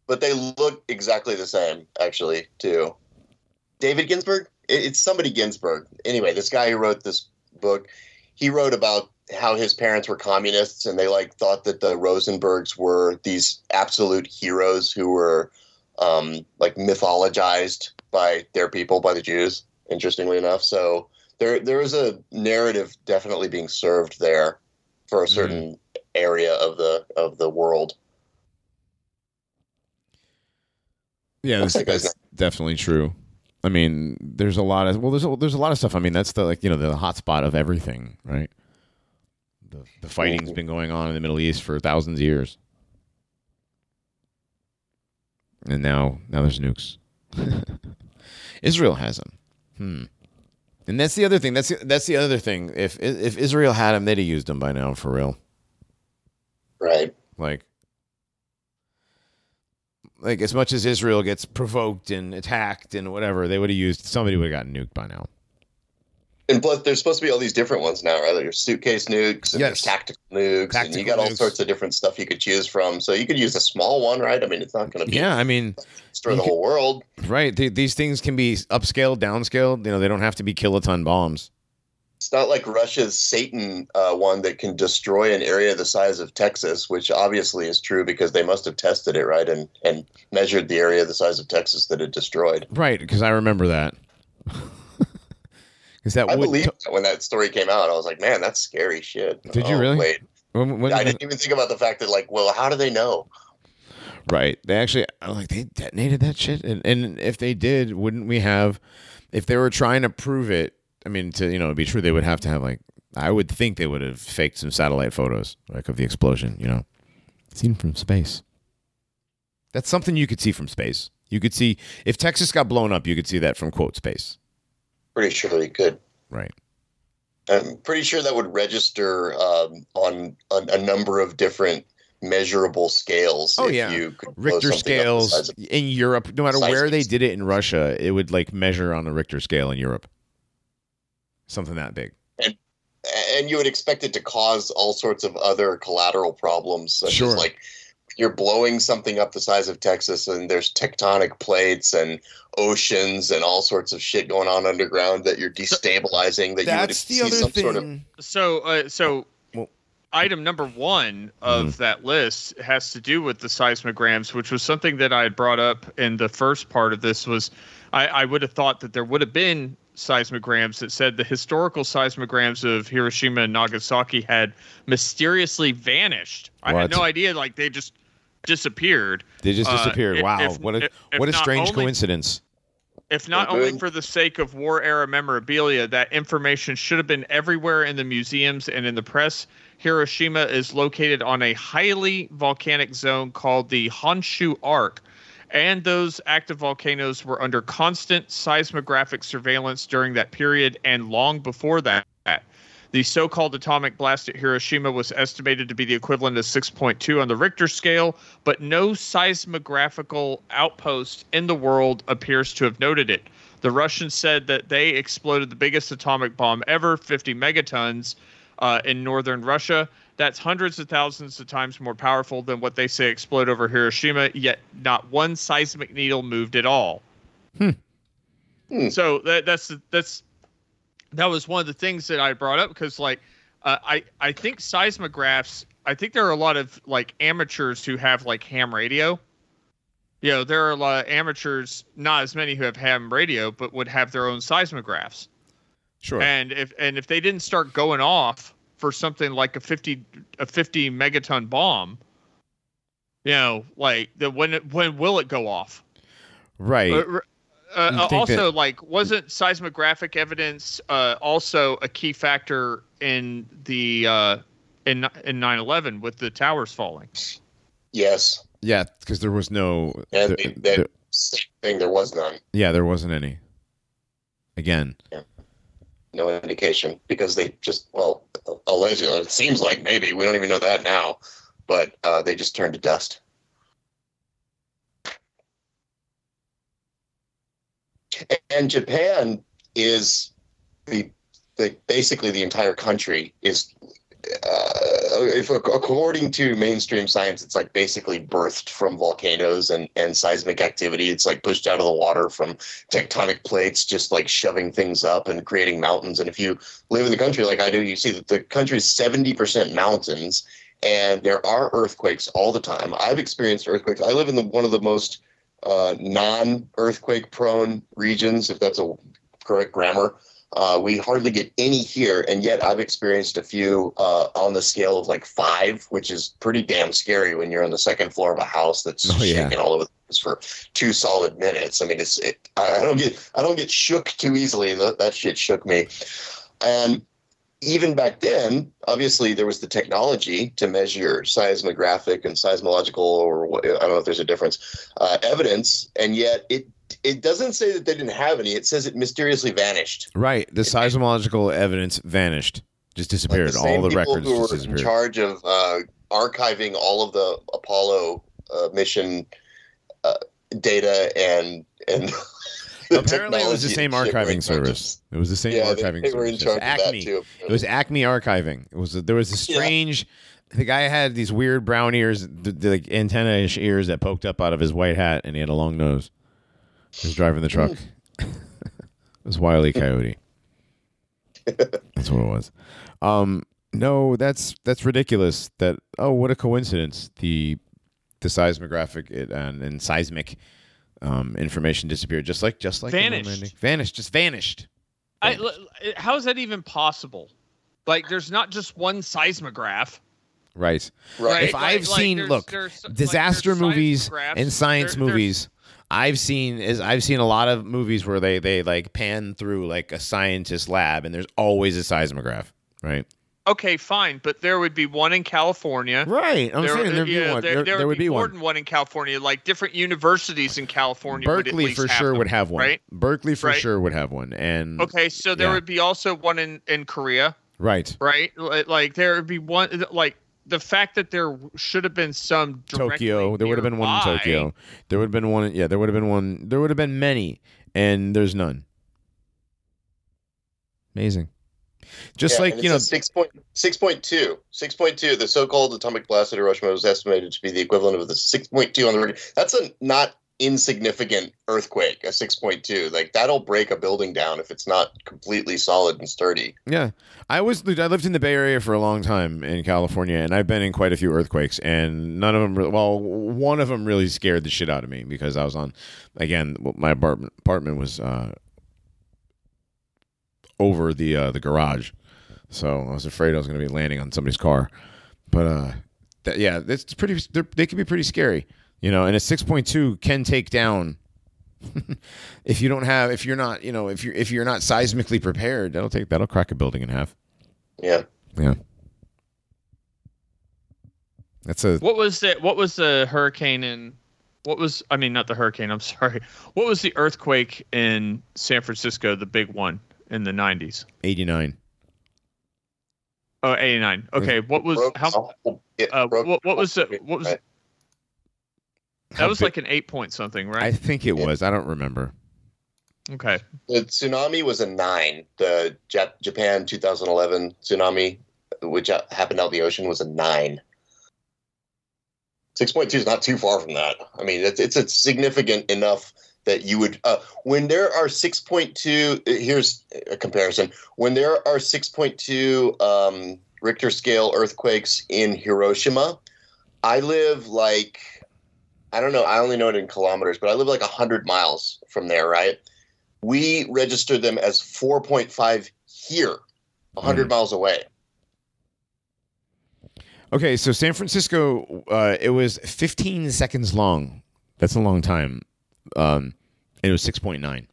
But they look exactly the same actually too. David ginsburg? It's somebody ginsburg. Anyway this guy who wrote this book he wrote about how his parents were communists and they like thought that the rosenbergs were these absolute heroes who were um, like mythologized by their people by the jews interestingly enough. So there there is a narrative definitely being served there for a certain area of the of the world Yeah, that's, that's definitely true. I mean, there's a lot of well, there's a, there's a lot of stuff. I mean, that's the like you know the hotspot of everything, right? The the fighting's Mhm. been going on in the Middle East for thousands of years, and now now there's nukes. Israel has them. Hmm. And that's the other thing. That's the, that's the other thing. If if Israel had them, they'd have used them by now for real. right Like, like as much as Israel gets provoked and attacked and whatever, they would have used somebody would have gotten nuked by now. And plus, there's supposed to be all these different ones now, right? There's suitcase nukes and Yes. there's tactical nukes, and you got all sorts of different stuff you could choose from. So you could use a small one, right? I mean, it's not going to be Yeah, I mean, destroy the could- whole world. right? th- these things can be upscaled, downscaled. You know, they don't have to be kiloton bombs. It's not like Russia's Satan uh, one that can destroy an area the size of Texas, which obviously is true because they must have tested it, right, and and measured the area the size of Texas that it destroyed. Right? Because I remember that. Because that I believe that when that story came out. I was like, man, that's scary shit. Did you Oh, really? Wait, when- when- I didn't even think about the fact that, like, well, how do they know? Right. They actually I'm like they detonated that shit, and and if they did, wouldn't we have? If they were trying to prove it, I mean, to you know be true, they would have to have like I would think they would have faked some satellite photos like of the explosion. You know, seen from space. That's something you could see from space. You could see if Texas got blown up, you could see that from quote space. Pretty sure you could. Right. I'm pretty sure that would register um, on a, a number of different measurable scales. Oh, if yeah. you could Richter something up the scales of- in Europe, no matter where they did it in Russia, it would like measure on a Richter scale in Europe. Something that big. and and you would expect it to cause all sorts of other collateral problems, such Sure. as like you're blowing something up the size of Texas, and there's tectonic plates and oceans and all sorts of shit going on underground that you're destabilizing. That That's you would the see other some thing. sort of So, uh, so item number one of Mhm. that list has to do with the seismograms, which was something that I had brought up in the first part of this. Was I, I would have thought that there would have been seismograms that said the historical seismograms of Hiroshima and Nagasaki had mysteriously vanished. I had no idea, like they just disappeared. They just Uh, disappeared. if- wow, if- what a if- if what a strange only- coincidence. If not They're only for the sake of war era memorabilia, that information should have been everywhere in the museums and in the press. Hiroshima is located on a highly volcanic zone called the Honshu Arc, and those active volcanoes were under constant seismographic surveillance during that period and long before that. The so called atomic blast at Hiroshima was estimated to be the equivalent of 6.2 on the Richter scale, but no seismographical outpost in the world appears to have noted it. The Russians said that they exploded the biggest atomic bomb ever, 50 megatons, uh, in northern Russia. That's hundreds of thousands of times more powerful than what they say explode over Hiroshima, yet not one seismic needle moved at all. Hmm. Hmm. So that, that's that's that was one of the things that I brought up because like uh, I I think seismographs I think there are a lot of like amateurs who have like ham radio. You know, there are a lot of amateurs, not as many who have ham radio, but would have their own seismographs. Sure. And if and if they didn't start going off for something like a 50 a 50 megaton bomb, you know, like the when it, when will it go off? right. Uh, uh, You think also, like, wasn't seismographic evidence uh, also a key factor in the uh, in in 9/11 with the towers falling? Yes. yeah, because there was no. And there- the- that there- thing, there was none. yeah, there wasn't any. Again, yeah. No indication because they just, well, allegedly, it seems like maybe. We don't even know that now. But uh, they just turned to dust. And Japan is the, the basically the entire country is uh, if according to mainstream science, it's like basically birthed from volcanoes and, and seismic activity. It's like pushed out of the water from tectonic plates, just like shoving things up and creating mountains. And if you live in the country like I do, you see that the country is 70% mountains and there are earthquakes all the time. I've experienced earthquakes. I live in the, one of the most uh, non earthquake prone regions, if that's a correct grammar. Uh, we hardly get any here, and yet I've experienced a few uh, on the scale of like five, which is pretty damn scary when you're on the second floor of a house that's Oh, yeah. shaking all over the place for two solid minutes. I mean, it's it, I I don't get I don't get shook too easily. That, that shit shook me, and even back then, obviously there was the technology to measure seismographic and seismological, or what, I don't know if there's a difference, uh, evidence, and yet it it doesn't say that they didn't have any. It says it mysteriously vanished. right. The seismological evidence vanished, just disappeared. Like all same the records who were in charge of uh, archiving all of the Apollo uh, mission uh, data and and Apparently, it was the same and shit were in archiving service. It was the same Yeah, archiving they were in service. charge of that Acme. too. It was Acme Archiving. It was there was a Yeah. strange. The guy had these weird brown ears, the, the, antenna-ish ears that poked up out of his white hat, and he had a long nose. He was driving the truck. it was Wiley Coyote. that's what it was. Um, no, that's that's ridiculous. That oh, what a coincidence. The the seismographic it, and, and seismic um, information disappeared, just like just like Vanished. Vanished, just vanished. Vanished. l- how is that even possible? Like, there's not just one seismograph. Right. right. If I've seen- there's- look, there's- disaster there's movies and science there- there's- movies i've seen is i've seen a lot of movies where they they like pan through like a scientist lab and there's always a seismograph right Okay, fine, but there would be one in California. right i'm there, saying there'd be one there, there, there there would be more one than one in California. Like different universities in California. would at berkeley for sure them, would have one right? berkeley for Right. sure would have one and Okay, so there Yeah. would be also one in in Korea, right right? Like there would be one. Like the fact that there should have been some tokyo there would have been one in tokyo there would have been one yeah there would have been one there would have been many and there's none amazing just Yeah, like you know it's a six point six point two. Six point two. The so-called atomic blast at Hiroshima was estimated to be the equivalent of the six point two on the record. That's a not insignificant earthquake. A six point two. Like that'll break a building down if it's not completely solid and sturdy. Yeah, I was. I lived in the Bay Area for a long time in California, and I've been in quite a few earthquakes, and none of them. Well, one of them really scared the shit out of me because I was on. Again, my apartment apartment was uh, over the uh, the garage, so I was afraid I was going to be landing on somebody's car. But uh, yeah, it's pretty. They can be pretty scary, you know. And a six point two can take down. if you don't have, if you're not, you know, if you're if you're not seismically prepared, that'll take that'll crack a building in half. Yeah. Yeah. That's a What was the what was the hurricane in? What was I mean not the hurricane? I'm sorry. What was the earthquake in San Francisco? The big one in the 90s. 89. Oh, 89. Okay, what was how? the whole- it Uh, what, what was the what was right. That was big- like an eight point something, right? I think it was. I don't remember. Okay. The tsunami was a nine. The Jap- Japan 2011 tsunami which uh, happened out in the ocean, was a nine. Six point two is not too far from that. I mean, it's it's, it's significant enough that you would uh, when there are 6.2 here's a comparison when there are 6.2 um, richter scale earthquakes in hiroshima i live like i don't know i only know it in kilometers but i live like 100 miles from there right we registered them as 4.5 here 100 Mm. miles away Okay, so San Francisco, uh, it was 15 seconds long. That's a long time. Um, and it was 6.9.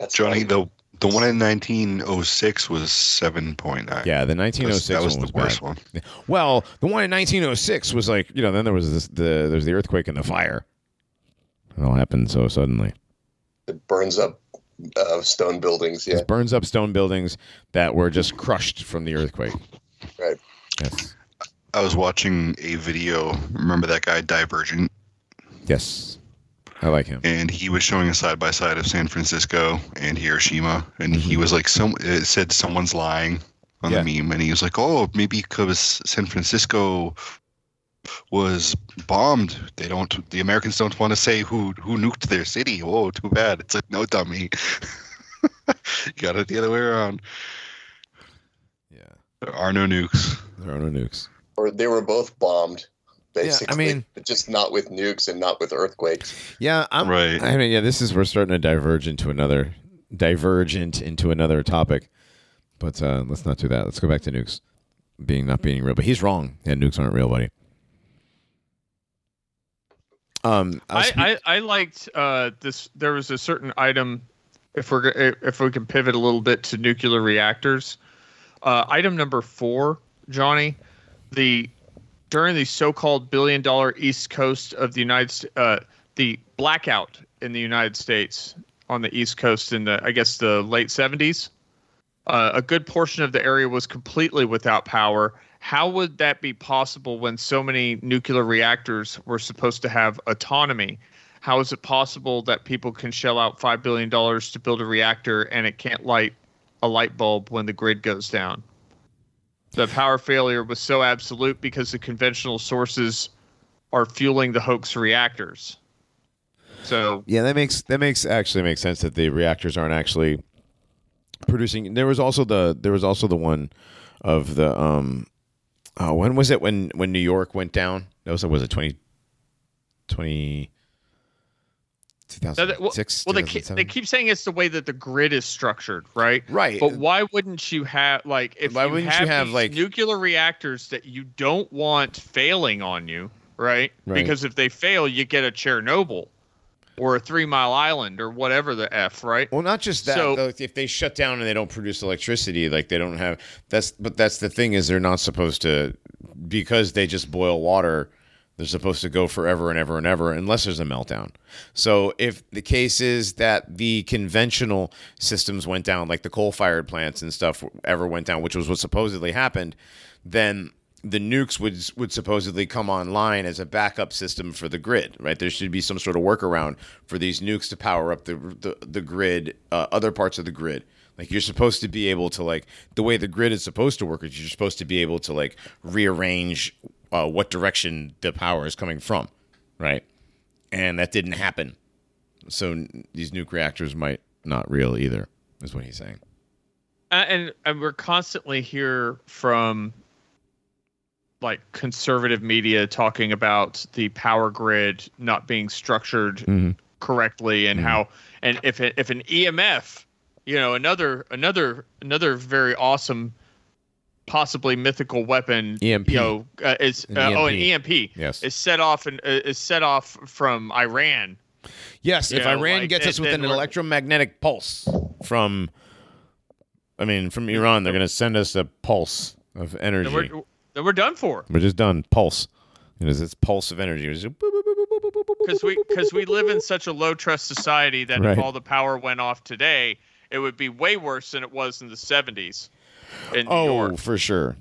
that's Johnny, fine. the the one in 1906 was 7.9. Yeah, the 1906 that was one the was worst bad. one. Well, the one in 1906 was like, you know, then there was this, the there's the earthquake and the fire. It all happened so suddenly. it burns up uh, stone buildings yeah It burns up stone buildings that were just crushed from the earthquake. Right. Yes. I was watching a video. Remember that guy Divergent, Yes. I like him. and he was showing a side by side of San Francisco and Hiroshima, and he mm-hmm. was like, "Some it said someone's lying on Yeah. the meme," and he was like, "Oh, maybe because San Francisco was bombed, they don't. The Americans don't want to say who who nuked their city. Oh, too bad. It's like, no, dummy. you got it the other way around. Yeah. There are no nukes. There are no nukes. or they were both bombed I mean- but just not with nukes and not with earthquakes Yeah, I'm Right. I mean, yeah, this is we're starting to diverge into another divergent into another topic. But uh, let's not do that. Let's go back to nukes being not being real. But he's wrong. Yeah, nukes aren't real, buddy. Um, I, was I, I, I liked uh, this. There was a certain item. If we're go- if we can pivot a little bit to nuclear reactors, uh, item number four, Johnny, the during the so-called billion-dollar East Coast of the United uh, the blackout in the United States on the East Coast in the I guess the late seventies, uh, a good portion of the area was completely without power. How would that be possible when so many nuclear reactors were supposed to have autonomy? How is it possible that people can shell out $5 billion to build a reactor and it can't light a light bulb when the grid goes down? The power failure was so absolute because the conventional sources are fueling the hoax reactors. So, yeah, that makes that makes actually makes sense that the reactors aren't actually producing. There was also the there was also the one of the um, oh, when was it when when New York went down? That was was it 20, 20 Now that- well, well they, keep, they keep saying it's the way that the grid is structured, right? right. But why wouldn't you have like if Why you wouldn't you have, have, these like- nuclear reactors that you don't want failing on you, right? Right. Because if they fail, you get a Chernobyl or a Three Mile Island or whatever the f, right? Well, not just that. So- though, if they shut down and they don't produce electricity, like they don't have that's. But that's the thing is they're not supposed to because they just boil water. They're supposed to go forever and ever and ever unless there's a meltdown. So if the case is that the conventional systems went down, like the coal-fired plants and stuff ever went down, which was what supposedly happened, then the nukes would would supposedly come online as a backup system for the grid, right? There should be some sort of workaround for these nukes to power up the the, the grid, uh, other parts of the grid. Like you're supposed to be able to like the way the grid is supposed to work is you're supposed to be able to like rearrange uh, what direction the power is coming from, right? And that didn't happen. So n- these nuke reactors might not real either, is what he's saying. Uh, and and we're constantly hear from like conservative media talking about the power grid not being structured Mhm. correctly and Mhm. how and if it, if an EMF, you know, another another another very awesome possibly mythical weapon, EMP. you know, uh, is An uh, oh an EMP. Yes. is set off and uh, is set off from Iran. Yes, if know, Iran like, gets us with an electromagnetic pulse from, I mean, from Iran, they're going to send us a pulse of energy. Then we're then we're done for. We're just done. Pulse. It is this pulse of energy. Because we because we live in such a low trust society that Right. if all the power went off today, it would be way worse than it was in the seventies in New Oh, York. for sure.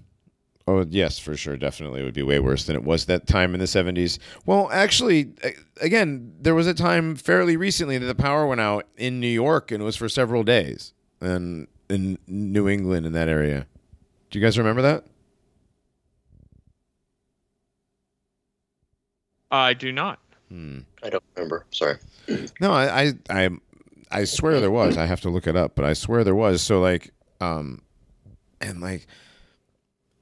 Oh, yes, for sure. Definitely. It would be way worse than it was that time in the 70s. Well, actually, again, there was a time fairly recently that the power went out in New York and it was for several days and in New England in that area. Do you guys remember that? I do not. Hmm. I don't remember. Sorry. No, I, I, I, I swear there was. I have to look it up, but I swear there was. So like, um, and like,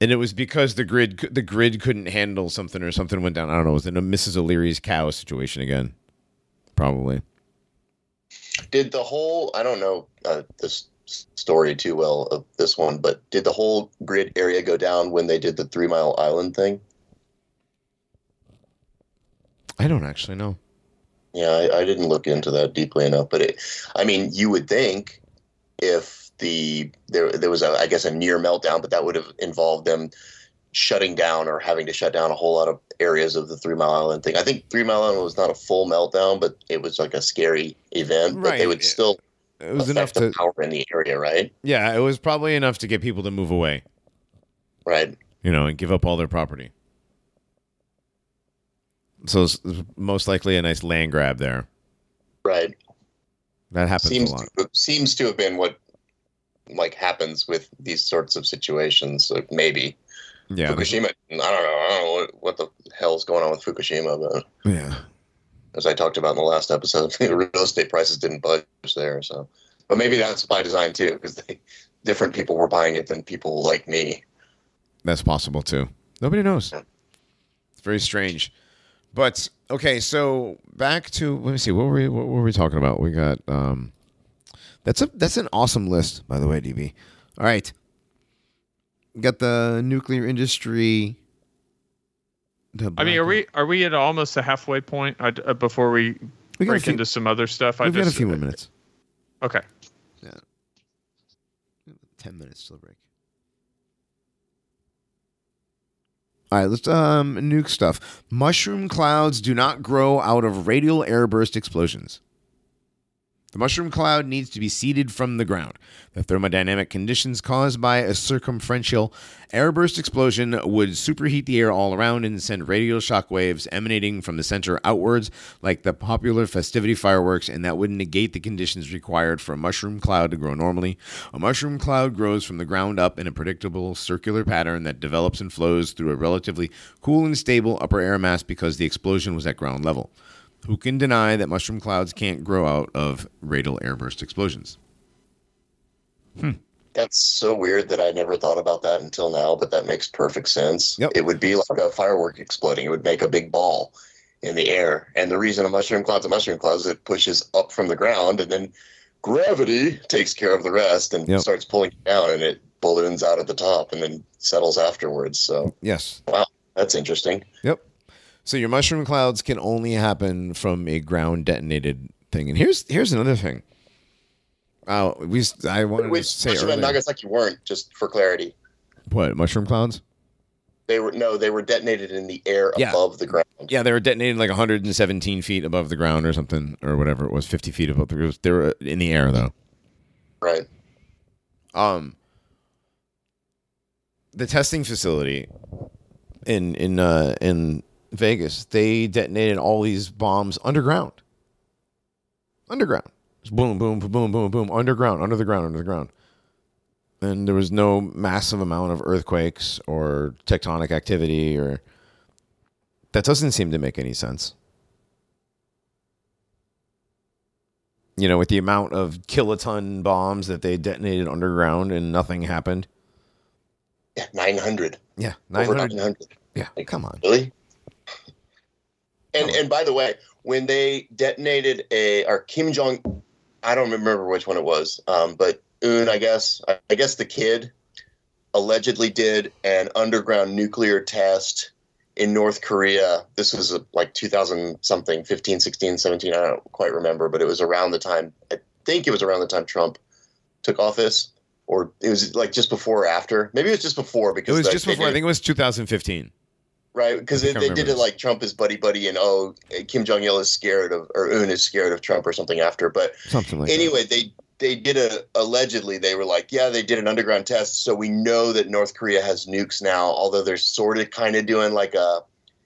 and it was because the grid, the grid couldn't handle something or something went down. I don't know. It was in a Mrs. O'Leary's cow situation again, probably. Did the whole I don't know uh, this story too well of this one, but did the whole grid area go down when they did the Three Mile Island thing? I don't actually know. Yeah, I, I didn't look into that deeply enough, but it, I mean, you would think if the there there was a I guess a near meltdown, but that would have involved them shutting down or having to shut down a whole lot of areas of the Three Mile Island thing. I think Three Mile Island was not a full meltdown, but it was like a scary event. But they Right. would still It was enough the to, power in the area, right? yeah, it was probably enough to get people to move away, Right. you know, and give up all their property. So it's it's most likely a nice land grab there. Right. That happens seems a lot. to, seems to have been what like happens with these sorts of situations. Like maybe Yeah, Fukushima. I don't know. I don't know what, what the hell's going on with Fukushima, but yeah. as I talked about in the last episode, the real estate prices didn't budge there. So, but maybe that's by design too, because they different people were buying it than people like me. That's possible too. Nobody knows. Yeah. It's very strange. But okay, so back to let me see. What were we what were we talking about? We got um that's a that's an awesome list, by the way, DB. All right. We got the nuclear industry. the I mean, are we are we at almost the halfway point I, uh, before we, we break few, into some other stuff? I we've got a few more minutes. okay. Yeah. Ten minutes till break. All right, let's um nuke stuff. Mushroom clouds do not grow out of radial airburst explosions. The mushroom cloud needs to be seeded from the ground. The thermodynamic conditions caused by a circumferential airburst explosion would superheat the air all around and send radial shock waves emanating from the center outwards, like the popular festivity fireworks, and that would negate the conditions required for a mushroom cloud to grow normally. A mushroom cloud grows from the ground up in a predictable circular pattern that develops and flows through a relatively cool and stable upper air mass because the explosion was at ground level. Who can deny that mushroom clouds can't grow out of radial airburst explosions? Hmm. That's so weird that I never thought about that until now, but that makes perfect sense. Yep. It would be like a firework exploding. It would make a big ball in the air. And the reason a mushroom cloud's a mushroom cloud is it pushes up from the ground and then gravity takes care of the rest and Yep. starts pulling down and it balloons out at the top and then settles afterwards. So Yes. Wow. That's interesting. Yep. So your mushroom clouds can only happen from a ground detonated thing. And here's here's another thing. Uh, we I wanted Which to say earlier, Nagasaki weren't, just for clarity. what mushroom clouds? They were no, they were detonated in the air Yeah. above the ground. Yeah, they were detonated like 117 feet above the ground or something, or whatever it was, 50 feet above the ground. They were in the air though. Right. Um, the testing facility in in uh, in Vegas, they detonated all these bombs underground. Underground, Just boom, boom, boom, boom, boom, boom, underground, under the ground, under the ground. And there was no massive amount of earthquakes or tectonic activity, or that doesn't seem to make any sense. You know, with the amount of kiloton bombs that they detonated underground and nothing happened. Yeah, 900. Yeah, Over 900. 900. Yeah, come on. Really? And on. and by the way, when they detonated a or Kim Jong, I don't remember which one it was, um, but Un, I guess, I, guess the kid allegedly did an underground nuclear test in North Korea. This was uh, like 2000 something, 15, 16, 17. I don't quite remember, but it was around the time. I think it was around the time Trump took office. Or it was like just before or after. Maybe it was just before because It was the- just before. I think it was 2015. Right? Because they, they did it like Trump is buddy buddy, and oh, Kim Jong Il is scared of, or Un is scared of Trump or something after. But Something like that. anyway, they they did a allegedly they were like, yeah, they did an underground test, so we know that North Korea has nukes now. Although they're sort of kind of doing like a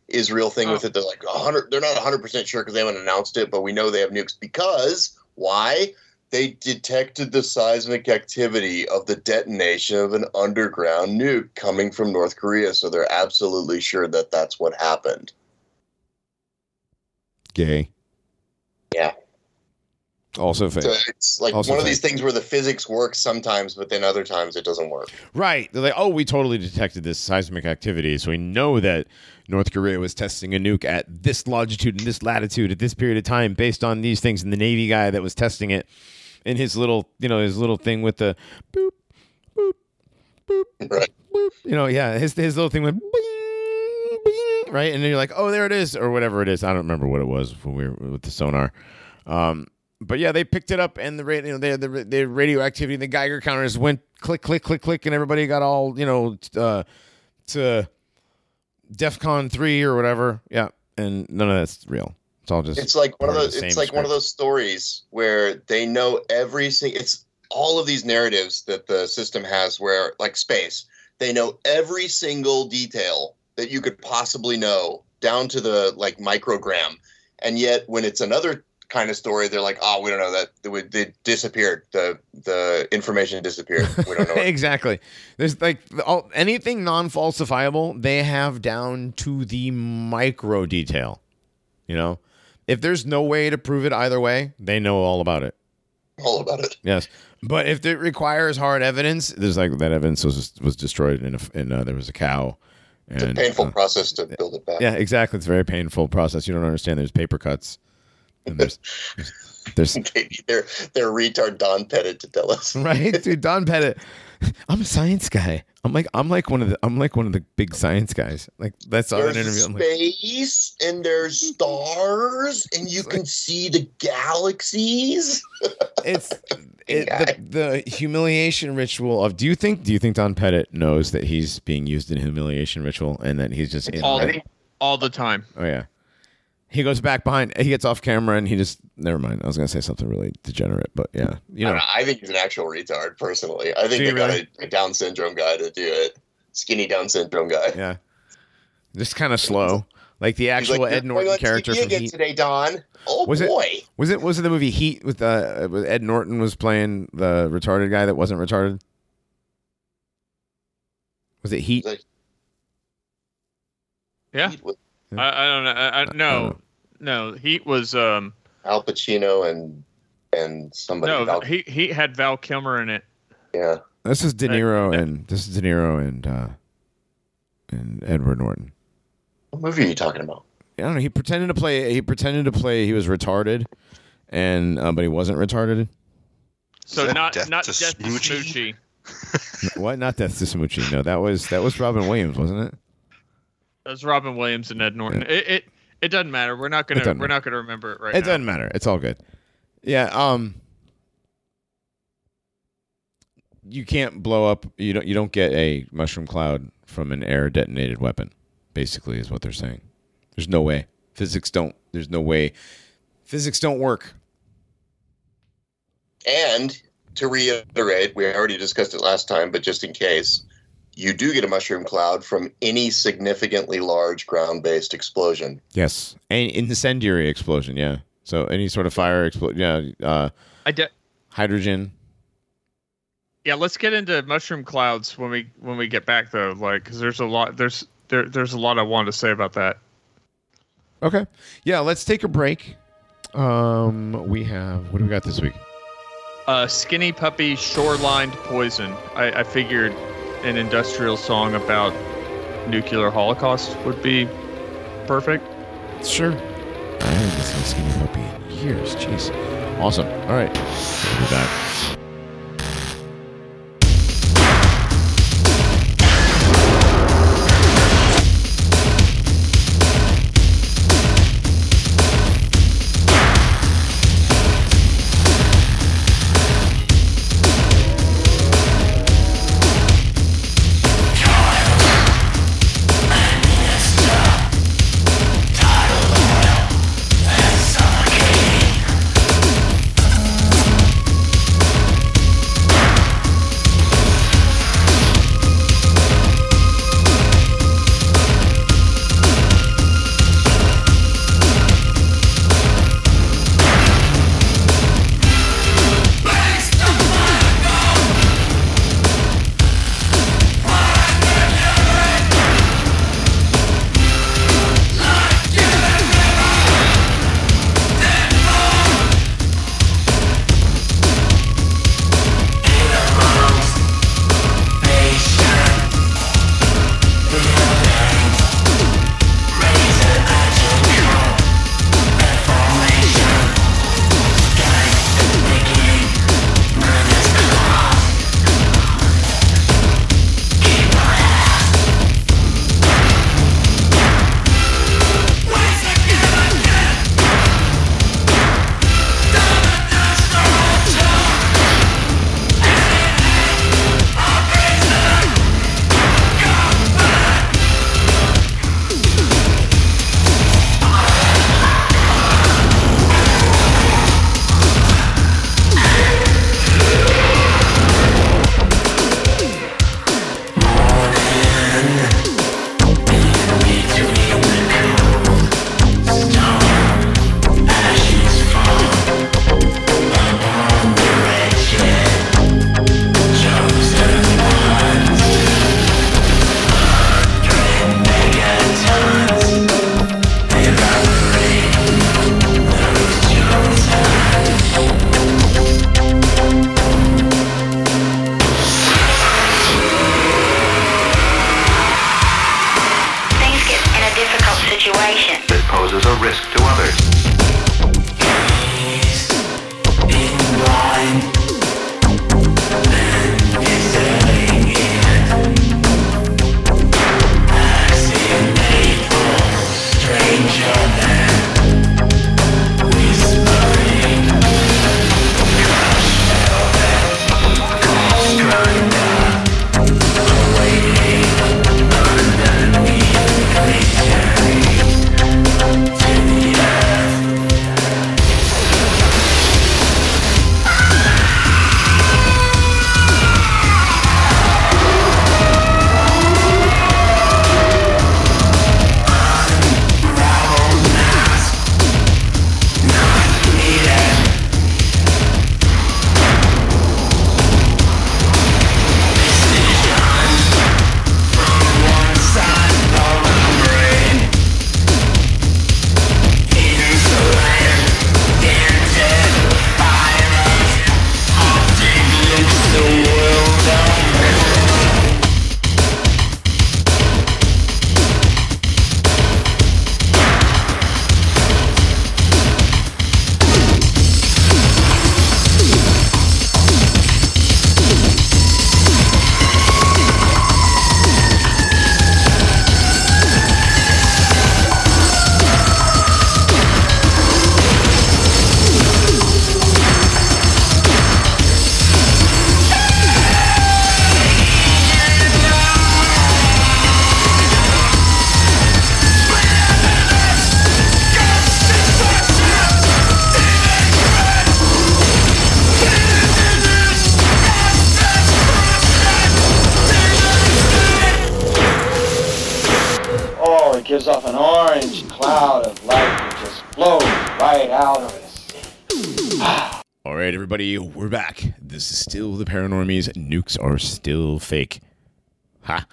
Israel thing with Oh. it. They're like hundred. They're not hundred percent sure because they haven't announced it, but we know they have nukes because why? They detected the seismic activity of the detonation of an underground nuke coming from North Korea, so they're absolutely sure that that's what happened. Gay. Yeah. Also fake. So it's like Also one of these things where the physics works sometimes, but then other times it doesn't work. Right. They're like, oh, we totally detected this seismic activity. So we know that North Korea was testing a nuke at this longitude and this latitude at this period of time based on these things. And the Navy guy that was testing it in his little, you know, his little thing with the boop, boop, boop, Right. boop. You know, yeah, his, his little thing went bing, bing, right? And then you're like, oh, there it is, or whatever it is. I don't remember what it was when we were with the sonar. Um, but yeah, they picked it up, and the radio, you know, the, the the radioactivity, the Geiger counters went click, click, click, click, and everybody got all you know uh, to DefCon three or whatever. Yeah, and none of that's real. It's all just It's like one of those. It's like one of those stories where they know every single. It's all of these narratives that the system has, where like space, they know every single detail that you could possibly know down to the like microgram, and yet when it's another kind of story, they're like, oh, we don't know that they, they disappeared. The the information disappeared. We don't know. exactly. There's like all, anything non-falsifiable, they have down to the micro detail. You know, if there's no way to prove it either way, they know all about it. all about it. Yes, but if it requires hard evidence, there's like that evidence was was destroyed in a, in uh, there was a cow. It's a painful uh, process to build it back. yeah, exactly. It's a very painful process. You don't understand. There's paper cuts, and there's there's they're they're retard Don Pettit to tell us. right, dude. Don Pettit. I'm a science guy. I'm like I'm like one of the I'm like one of the big science guys. Like that's all an There's interview. I'm like, space and there's stars and you can see the galaxies. it's it, the, the humiliation ritual of. Do you think Do you think Don Pettit knows that he's being used in humiliation ritual and that he's just in all, on all the time. Oh yeah. He goes back behind. He gets off camera and he just. Never mind. I was gonna say something really degenerate, but yeah, you know. don't know, I think he's an actual retard, personally. I think Do they you got really? a, a Down syndrome guy to do it. Skinny Down syndrome guy. Yeah. Just kind of slow, like the actual like, Ed Norton on character TV from again Heat. today, Don. Oh Was it- boy. Was it was it the movie Heat with uh with Ed Norton was playing the retarded guy that wasn't retarded? Was it Heat? Like, Yeah, Heat with I, I don't know. I, I, no, no. Heat was um Al Pacino and and somebody. no. Val- He he had Val Kilmer in it. yeah. This is De Niro hey. and this is De Niro and uh and Edward Norton. What movie are you talking about? I don't know. He pretended to play. He pretended to play. He was retarded, and uh, but he wasn't retarded. So not Death not to Death to Smoochy? Smoochy. what? Not Death to Smoochy. No, that was that was Robin Williams, wasn't it? That was Robin Williams and Ed Norton. It, it it doesn't matter. We're not gonna we're matter. not gonna remember it right now. it now. doesn't matter. It's all good. Yeah. Um. You can't blow up. You don't. You don't get a mushroom cloud from an air detonated weapon. Basically, is what they're saying. There's no way. Physics don't. There's no way. Physics don't work. And to reiterate, we already discussed it last time, but just in case, you do get a mushroom cloud from any significantly large ground based explosion. Yes. An incendiary explosion. Yeah. So any sort of fire explosion. Yeah. Uh, I de- hydrogen. yeah. Let's get into mushroom clouds when we when we get back though. Like, because there's a lot there's there there's a lot I wanted to say about that. Okay. Yeah. Let's take a break. Um, we have what do we got this week? Uh, skinny puppy shore lined poison. I, I figured an industrial song about nuclear holocaust would be perfect. Sure. I haven't listened to Skinny Puppy in years. Jeez. Awesome. All right. We'll be back. Nukes are still fake. Ha.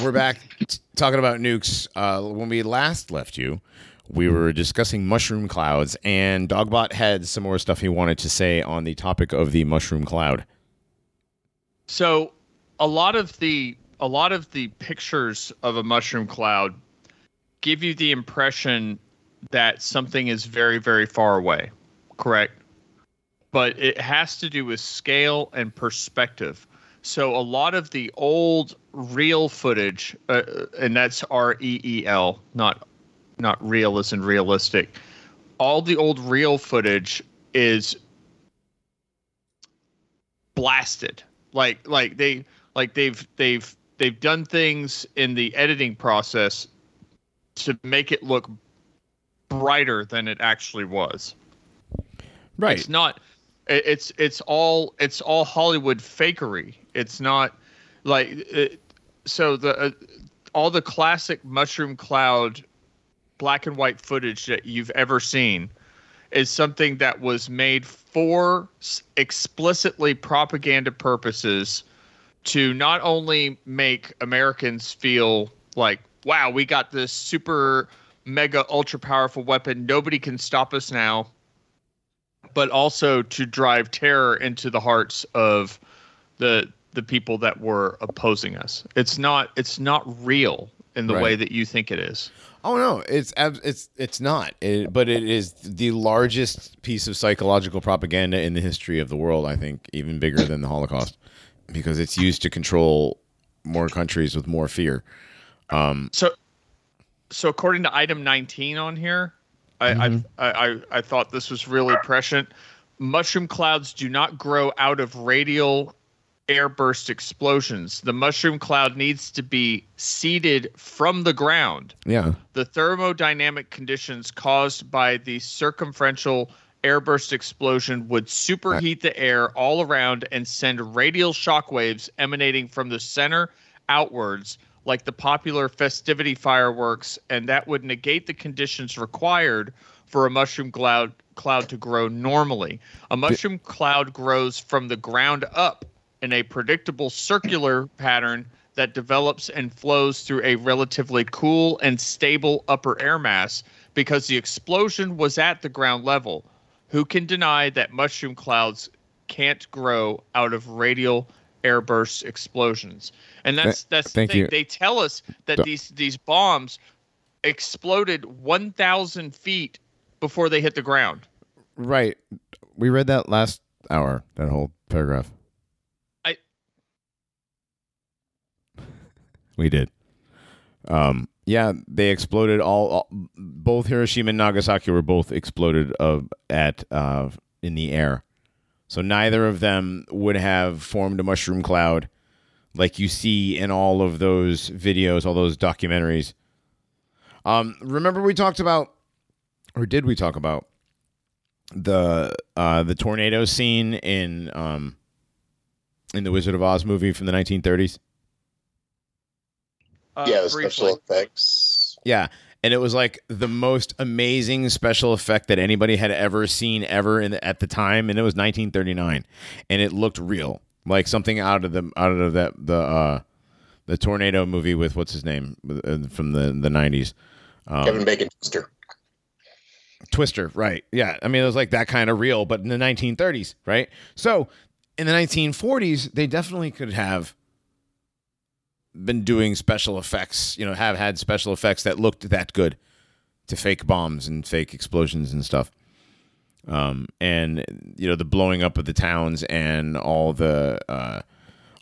We're back t- talking about nukes. Uh, when we last left you, we were discussing mushroom clouds, and Dogbot had some more stuff he wanted to say on the topic of the mushroom cloud. So, a lot of the a lot of the pictures of a mushroom cloud give you the impression that something is very very far away. Correct? But it has to do with scale and perspective. So a lot of the old real footage, uh, and that's R E E L, not not real as in realistic. All the old real footage is blasted like like they like they've they've they've done things in the editing process to make it look brighter than it actually was Right. it's not it's it's all it's all hollywood fakery. It's not like it, so the uh, all the classic mushroom cloud black and white footage that you've ever seen is something that was made for explicitly propaganda purposes to not only make Americans feel like, wow, we got this super mega ultra powerful weapon, nobody can stop us now, but also to drive terror into the hearts of the the people that were opposing us. It's not it's not real in the Right. way that you think it is. Oh no, it's it's it's not. It, but it is the largest piece of psychological propaganda in the history of the world. I think even bigger than the Holocaust, because it's used to control more countries with more fear. Um, so, so according to item 19 on here, I, mm-hmm. I, I, I thought this was really prescient. Mushroom clouds do not grow out of radial airburst explosions. The mushroom cloud needs to be seeded from the ground. Yeah, The thermodynamic conditions caused by the circumferential airburst explosion would superheat the air all around and send radial shockwaves emanating from the center outwards, like the popular festivity fireworks, and that would negate the conditions required for a mushroom cloud cloud to grow normally. A mushroom cloud grows from the ground up in a predictable circular pattern that develops and flows through a relatively cool and stable upper air mass because the explosion was at the ground level. Who can deny that mushroom clouds can't grow out of radial airburst explosions? And that's that's the thing. you. They tell us that these these bombs exploded 1,000 feet before they hit the ground. Right. We read that last hour, that whole paragraph. I- We did. Um yeah, they exploded all, all both Hiroshima and Nagasaki were both exploded uh, at uh in the air. So neither of them would have formed a mushroom cloud like you see in all of those videos, all those documentaries. Um remember we talked about or did we talk about the uh the tornado scene in um in the Wizard of Oz movie from the 1930s. Uh, yeah, the briefly. special effects. Yeah, and it was like the most amazing special effect that anybody had ever seen ever in the, at the time, and it was 1939, and it looked real, like something out of the out of that the uh the tornado movie with what's his name uh, from the the 90s. Um, Kevin Bacon Twister. Twister, right? Yeah, I mean it was like that kind of real, but in the 1930s, right? So in the 1940s, they definitely could have been doing special effects. You know, have had special effects that looked that good to fake bombs and fake explosions and stuff. Um, and you know the blowing up of the towns and all the uh,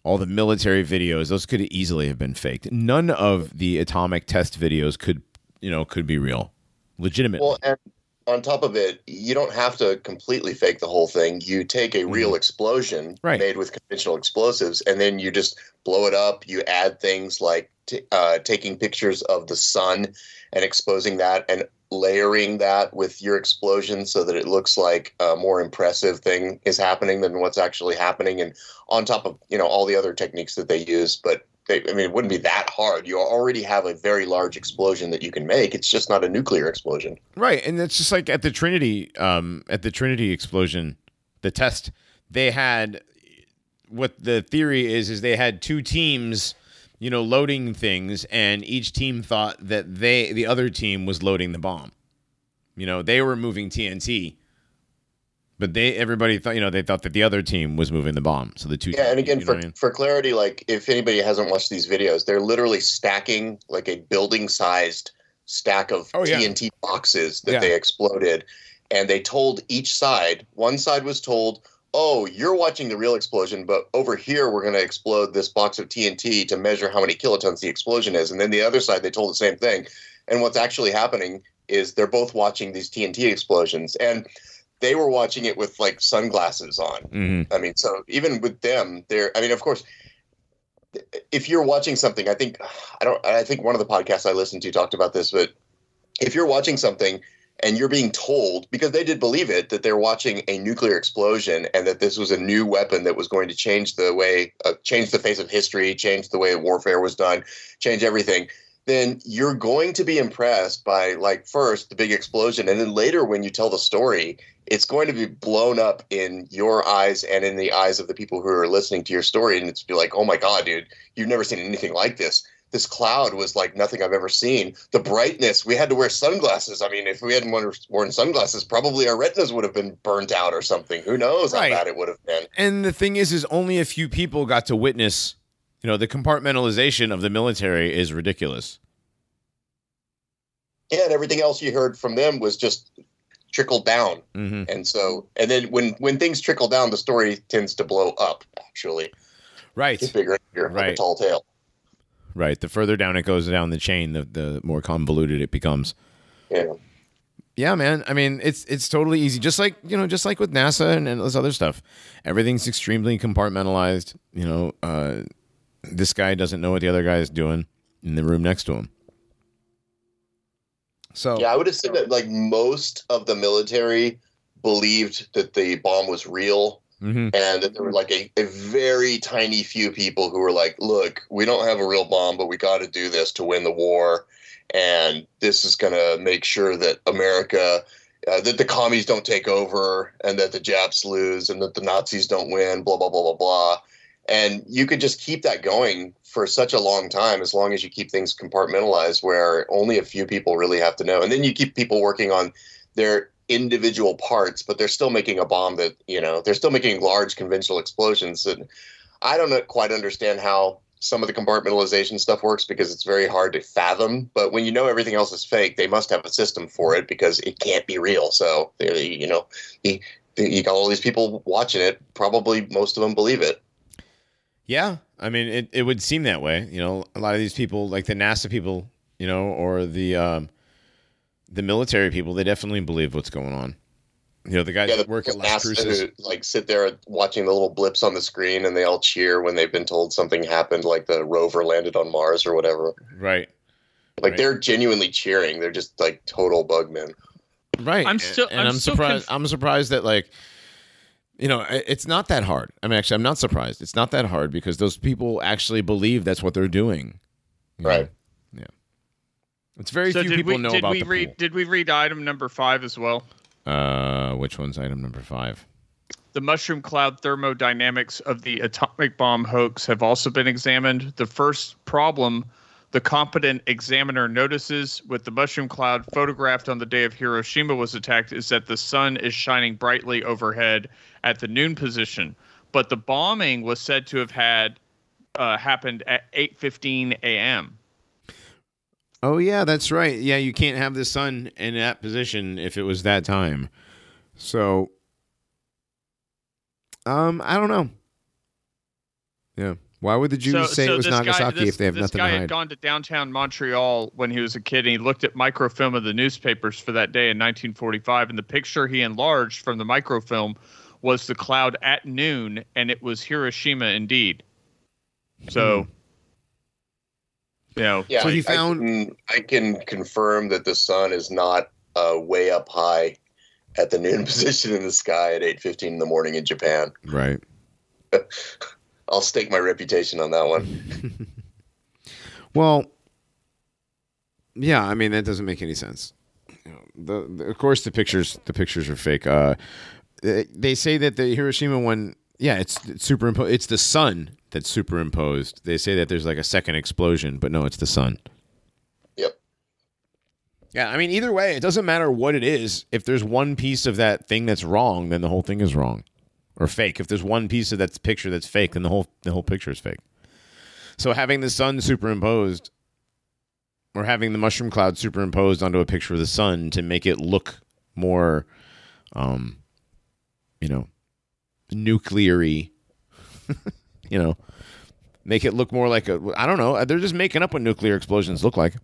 all the military videos; those could easily have been faked. None of the atomic test videos could, you know, could be real, legitimately. Well, and on top of it, you don't have to completely fake the whole thing. You take a real explosion Mm-hmm. Right. made with conventional explosives, and then you just blow it up. You add things like t- uh, taking pictures of the sun and exposing that, and layering that with your explosion so that it looks like a more impressive thing is happening than what's actually happening. And on top of you know all the other techniques that they use, but they, I mean, it wouldn't be that hard. You already have a very large explosion that you can make. It's just not a nuclear explosion. Right, and it's just like at the Trinity, um, at the Trinity explosion, the test they had. What the theory is is they had two teams, you know, loading things, and each team thought that they, the other team, was loading the bomb. You know, they were moving TNT, but they, everybody thought, you know, they thought that the other team was moving the bomb. So the two, Yeah, and again, you know for, I mean? for clarity, like if anybody hasn't watched these videos, they're literally stacking like a building-sized stack of Oh, yeah. TNT boxes that Yeah. they exploded, and they told each side. One side was told, "Oh, you're watching the real explosion, but over here we're going to explode this box of TNT to measure how many kilotons the explosion is." And then the other side, they told the same thing. And what's actually happening is they're both watching these TNT explosions, and they were watching it with like sunglasses on. Mhm. I mean, so even with them, they're. I mean, of course, if you're watching something, I think I don't. I think one of the podcasts I listened to talked about this, but if you're watching something and you're being told because they did believe it that they're watching a nuclear explosion and that this was a new weapon that was going to change the way, uh, change the face of history, change the way warfare was done, change everything. Then you're going to be impressed by like first the big explosion, and then later when you tell the story, it's going to be blown up in your eyes and in the eyes of the people who are listening to your story and it's be like oh my god dude you've never seen anything like this this cloud was like nothing i've ever seen the brightness we had to wear sunglasses i mean if we hadn't worn- sunglasses probably our retinas would have been burnt out or something who knows Right. how bad it would have been And the thing is, is only a few people got to witness. You know, the compartmentalization of the military is ridiculous. yeah and everything else you heard from them was just trickled down hmm and so and then when when things trickle down the story tends to blow up actually Right. it's bigger bigger like a Right. tall tale Right. The further down it goes down the chain, the the more convoluted it becomes. yeah Yeah, man. I mean, it's it's totally easy. Just like you know, just like with NASA and, and this other stuff, everything's extremely compartmentalized. You know, uh, this guy doesn't know what the other guy is doing in the room next to him. So Yeah, I would assume that like most of the military believed that the bomb was real mhm. and that there were like a, a very tiny few people who were like, look, we don't have a real bomb, but we got to do this to win the war. And this is going to make sure that America, uh, that the commies don't take over and that the Japs lose and that the Nazis don't win, blah, blah, blah, blah, blah. And you could just keep that going for such a long time as long as you keep things compartmentalized where only a few people really have to know. And then you keep people working on their individual parts, but they're still making a bomb that, you know, they're still making large conventional explosions. And I don't quite understand how some of the compartmentalization stuff works because it's very hard to fathom. But when you know everything else is fake, they must have a system for it because it can't be real. So you know, you got all these people watching it. Probably most of them believe it. Yeah, I mean, it, it would seem that way. You know, a lot of these people, like the NASA people, you know, or the um, the military people, they definitely believe what's going on. You know, the guys Yeah, that the work at people Las NASA Cruces. who, like sit there watching the little blips on the screen, and they all cheer when they've been told something happened, like the rover landed on Mars or whatever. Right, Like Right. they're genuinely cheering. They're just like total bugmen. right. I'm still- and I'm I'm, still surprised. conf- I'm surprised that like, you know, it's not that hard. I mean, actually, I'm not surprised. It's not that hard because those people actually believe that's what they're doing. You know? Right. Yeah. It's very so few did people we know did about we the read pool. did we read item number five as well? Uh, which one's item number five? The mushroom cloud thermodynamics of the atomic bomb hoax have also been examined. The first problem the competent examiner notices with the mushroom cloud photographed on the day of Hiroshima was attacked is that the sun is shining brightly overhead at the noon position. But the bombing was said to have had uh, happened at 8:15 a.m. Oh yeah, that's right. Yeah, you can't have the sun in that position if it was that time. So um I don't know. Yeah. Why would the Jews say it was Nagasaki guy, this, if they have nothing? this nothing guy had gone to downtown Montreal when he was a kid, and he looked at microfilm of the newspapers for that day in 1945, and the picture he enlarged from the microfilm was the cloud at noon, and it was Hiroshima indeed. So, you know, Yeah, So he found- I can, I can confirm that the sun is not uh, way up high at the noon position in the sky at 8:15 in the morning in Japan. Right. I'll stake my reputation on that one. Well, yeah, I mean that doesn't make any sense. You know, the, the- of course the pictures the pictures are fake. Uh, they they say that the Hiroshima one, yeah, it's, it's superimposed. It's the sun that's superimposed. They say that there's like a second explosion, but no, it's the sun. Yep. Yeah, I mean either way, it doesn't matter what it is. If there's one piece of that thing that's wrong, then the whole thing is wrong or fake. If there's one piece of that picture that's fake, then the whole the whole picture is fake. So having the sun superimposed or having the mushroom cloud superimposed onto a picture of the sun to make it look more um you know nucleary you know make it look more like a I don't know they're just making up what nuclear explosions look like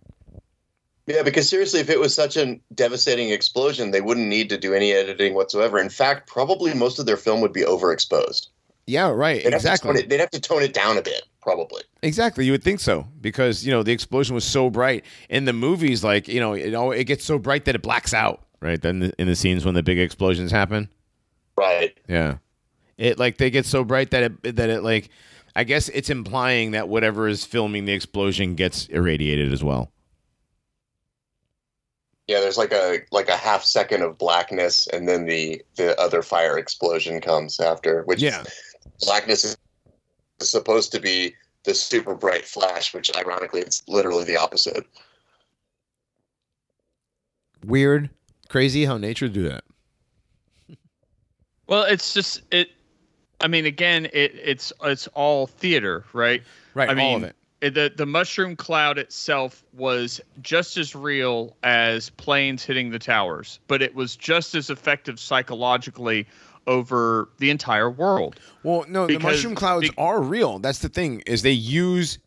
Yeah, because seriously, if it was such a devastating explosion, they wouldn't need to do any editing whatsoever. In fact, probably most of their film would be overexposed. yeah right They'd have, exactly tone it, they'd have to tone it down a bit, probably. Exactly, you would think so because you know the explosion was so bright in the movies. Like you know, it all it gets so bright that it blacks out. Right then, in the scenes when the big explosions happen, Right. yeah, it like they get so bright that it that it like, I guess it's implying that whatever is filming the explosion gets irradiated as well. Yeah, there's like a like a half second of blackness, and then the the other fire explosion comes after. Which Yeah, blackness is supposed to be the super bright flash, which ironically it's literally the opposite. weird, crazy how nature do that. Well, it's just it. I mean, again, it it's it's all theater, right? Right, I all of mean, it. it- the the mushroom cloud itself was just as real as planes hitting the towers, but it was just as effective psychologically over the entire world. Well, no, the mushroom clouds be- are real. That's the thing is they use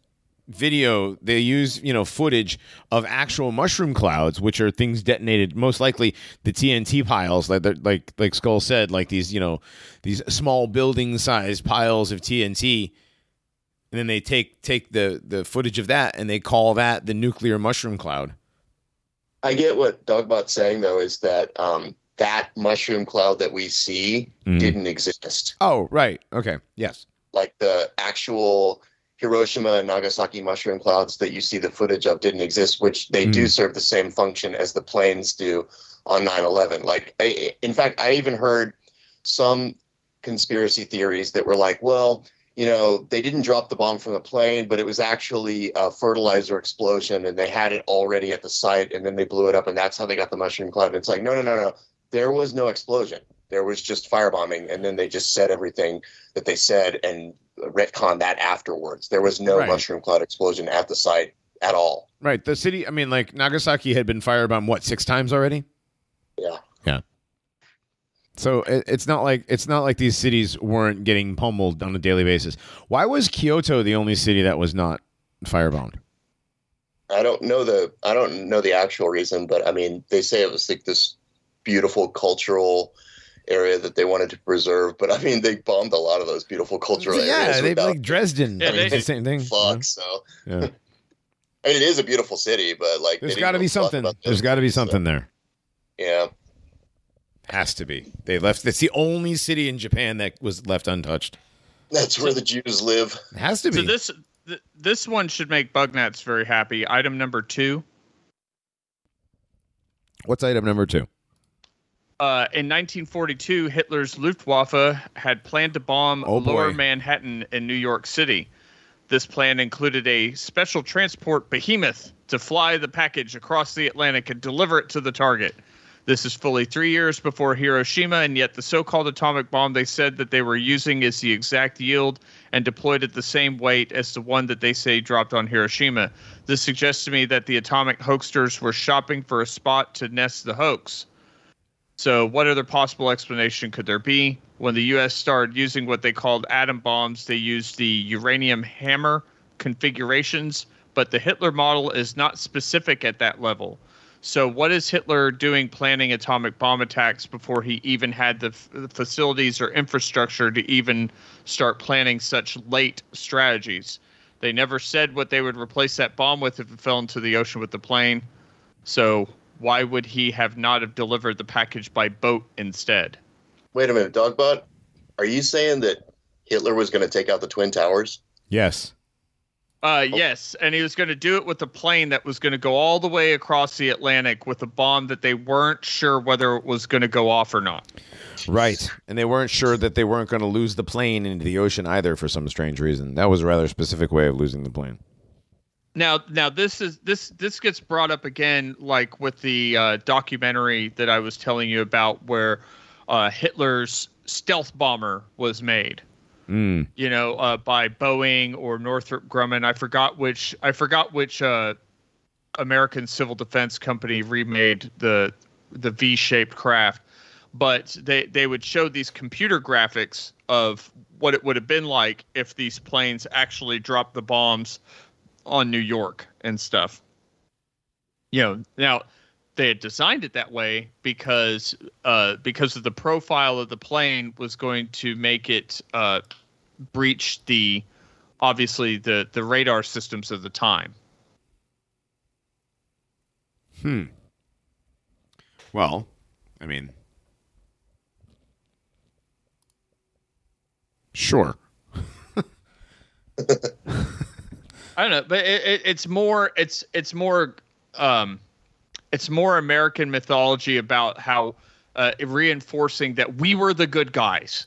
video, they use you know footage of actual mushroom clouds, which are things detonated. Most likely the TNT piles, like like like Skull said, like these you know these small building sized piles of TNT. And then they take take the the footage of that and they call that the nuclear mushroom cloud. I get what Dogbot's saying though is that um, that mushroom cloud that we see Mhm. didn't exist. Oh, right. Okay. Yes. Like the actual Hiroshima and Nagasaki mushroom clouds that you see the footage of didn't exist, which they do Mhm. serve the same function as the planes do on 9/11. Like, I, in fact, I even heard some conspiracy theories that were like, well, you know, they didn't drop the bomb from the plane, but it was actually a fertilizer explosion, and they had it already at the site, and then they blew it up, and that's how they got the mushroom cloud. And it's like, no, no, no, no. There was no explosion. There was just firebombing, and then they just said everything that they said, and retcon that afterwards. There was no Right. mushroom cloud explosion at the site at all. Right. The city. I mean, like Nagasaki had been firebombed what six times already. Yeah. Yeah. So it, it's not like it's not like these cities weren't getting pummeled on a daily basis. Why was Kyoto the only city that was not firebombed? I don't know the I don't know the actual reason, but I mean they say it was like this beautiful cultural area that they wanted to preserve. But I mean they bombed a lot of those beautiful cultural areas. yeah, they without like Dresden. Yeah, I mean, it's the same thing. fuck. So Yeah. I mean it is a beautiful city, but like there's got to be something. about the There's got to be cities, so, something there. Yeah. Has to be. They left. It's the only city in Japan that was left untouched. That's where the Jews live. It has to be. So this th- this one should make Bugnats very happy. Item number two. What's item number two? Uh, in 1942, Hitler's Luftwaffe had planned to bomb Oh. Lower Manhattan in New York City. This plan included a special transport behemoth to fly the package across the Atlantic and deliver it to the target. This is fully three years before Hiroshima, and yet the so called atomic bomb they said that they were using is the exact yield and deployed at the same weight as the one that they say dropped on Hiroshima. This suggests to me that the atomic hoaxsters were shopping for a spot to nest the hoax. So, what other possible explanation could there be? When the U.S. started using what they called atom bombs, they used the uranium hammer configurations, but the Hitler model is not specific at that level. So, what is Hitler doing planning atomic bomb attacks before he even had the f- the facilities or infrastructure to even start planning such late strategies? They never said what they would replace that bomb with if it fell into the ocean with the plane. So, why would he have not have delivered the package by boat instead? Wait a minute, Dogbot. Are you saying that Hitler was going to take out the Twin Towers? yes. Uh, yes, and he was going to do it with a plane that was going to go all the way across the Atlantic with a bomb that they weren't sure whether it was going to go off or not. Right. And they weren't sure that they weren't going to lose the plane into the ocean either for some strange reason. That was a rather specific way of losing the plane. Now, now this is this this gets brought up again, like with the uh, documentary that I was telling you about, where uh, Hitler's stealth bomber was made. Mm. You know, uh, by Boeing or Northrop Grumman. I forgot which. I forgot which uh, American civil defense company remade the the V-shaped craft, but they they would show these computer graphics of what it would have been like if these planes actually dropped the bombs on New York and stuff. You know, now they had designed it that way because uh, because of the profile of the plane was going to make it uh, breach the obviously the the radar systems of the time. Hmm. Well, I mean, sure. I don't know, but it, it, it's more it's it's more um, it's more American mythology about how uh, reinforcing that we were the good guys.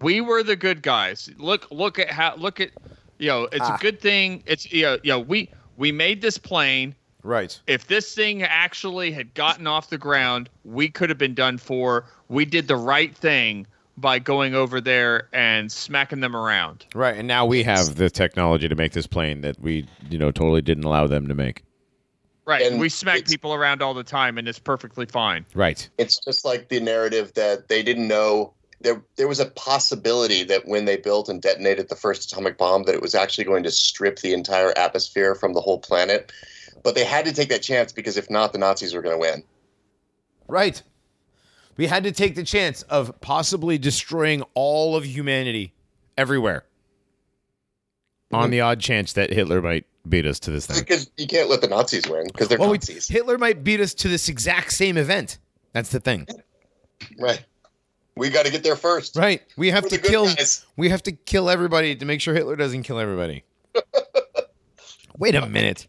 We were the good guys. Look look at how look at you know it's Ah. a good thing. It's you know, you know we we made this plane. Right. If this thing actually had gotten off the ground, we could have been done for. We did the right thing by going over there and smacking them around. Right. And now we have the technology to make this plane that we, you know, totally didn't allow them to make. Right. And we smack people around all the time and it's perfectly fine. Right. It's just like the narrative that they didn't know there there was a possibility that when they built and detonated the first atomic bomb that it was actually going to strip the entire atmosphere from the whole planet. But they had to take that chance because if not, the Nazis were going to win. Right. We had to take the chance of possibly destroying all of humanity everywhere. On the odd chance that Hitler might beat us to this thing. Because you can't let the Nazis win because they're Well, we- Nazis. Hitler might beat us to this exact same event. That's the thing. Right. We got to get there first. Right. We have We're to kill guys. we have to kill everybody to make sure Hitler doesn't kill everybody. Wait a minute.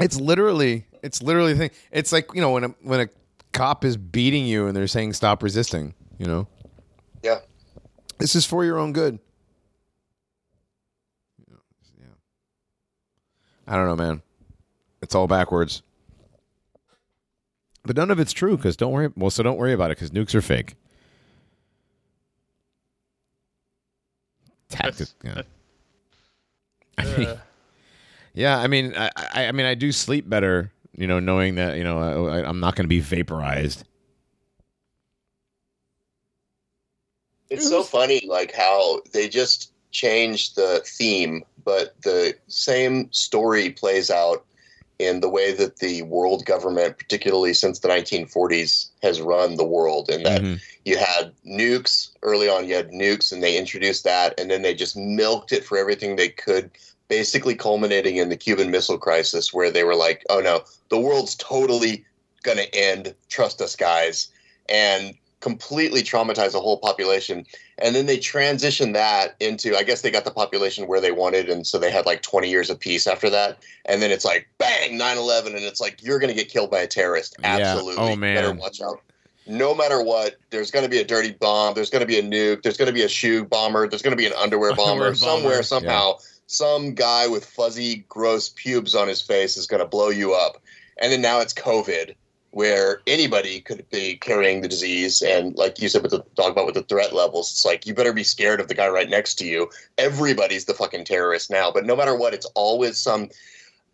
It's literally, it's literally thing. It's like you know when a when a cop is beating you and they're saying stop resisting. You know. Yeah. This is for your own good. Yeah. I don't know, man. It's all backwards. But none of it's true because don't worry. Well, so don't worry about it because nukes are fake. Tactic, Yeah. I mean, uh, yeah, I mean, I, I, I mean, I do sleep better, you know, knowing that you know I, I'm not going to be vaporized. It's so funny, like how they just changed the theme, but the same story plays out in the way that the world government, particularly since the 1940s, has run the world. And that Mhm. you had nukes early on, you had nukes, and they introduced that, and then they just milked it for everything they could, basically culminating in the Cuban Missile Crisis, where they were like, "Oh no, the world's totally gonna end. Trust us, guys," and completely traumatize a whole population. And then they transitioned that into, I guess they got the population where they wanted, and so they had like 20 years of peace after that. And then it's like, bang, 9/11, and it's like you're gonna get killed by a terrorist. Yeah. Oh, Absolutely. Oh, man. better watch out no matter what, there's going to be a dirty bomb. There's going to be a nuke. There's going to be a shoe bomber. There's going to be an underwear bomber. Underwear bomber, Somewhere, somehow, some guy with fuzzy, gross pubes on his face is going to blow you up. And then now it's COVID, where anybody could be carrying the disease. And like you said with the Dogbot with the threat levels, it's like you better be scared of the guy right next to you. Everybody's the fucking terrorist now. But no matter what, it's always some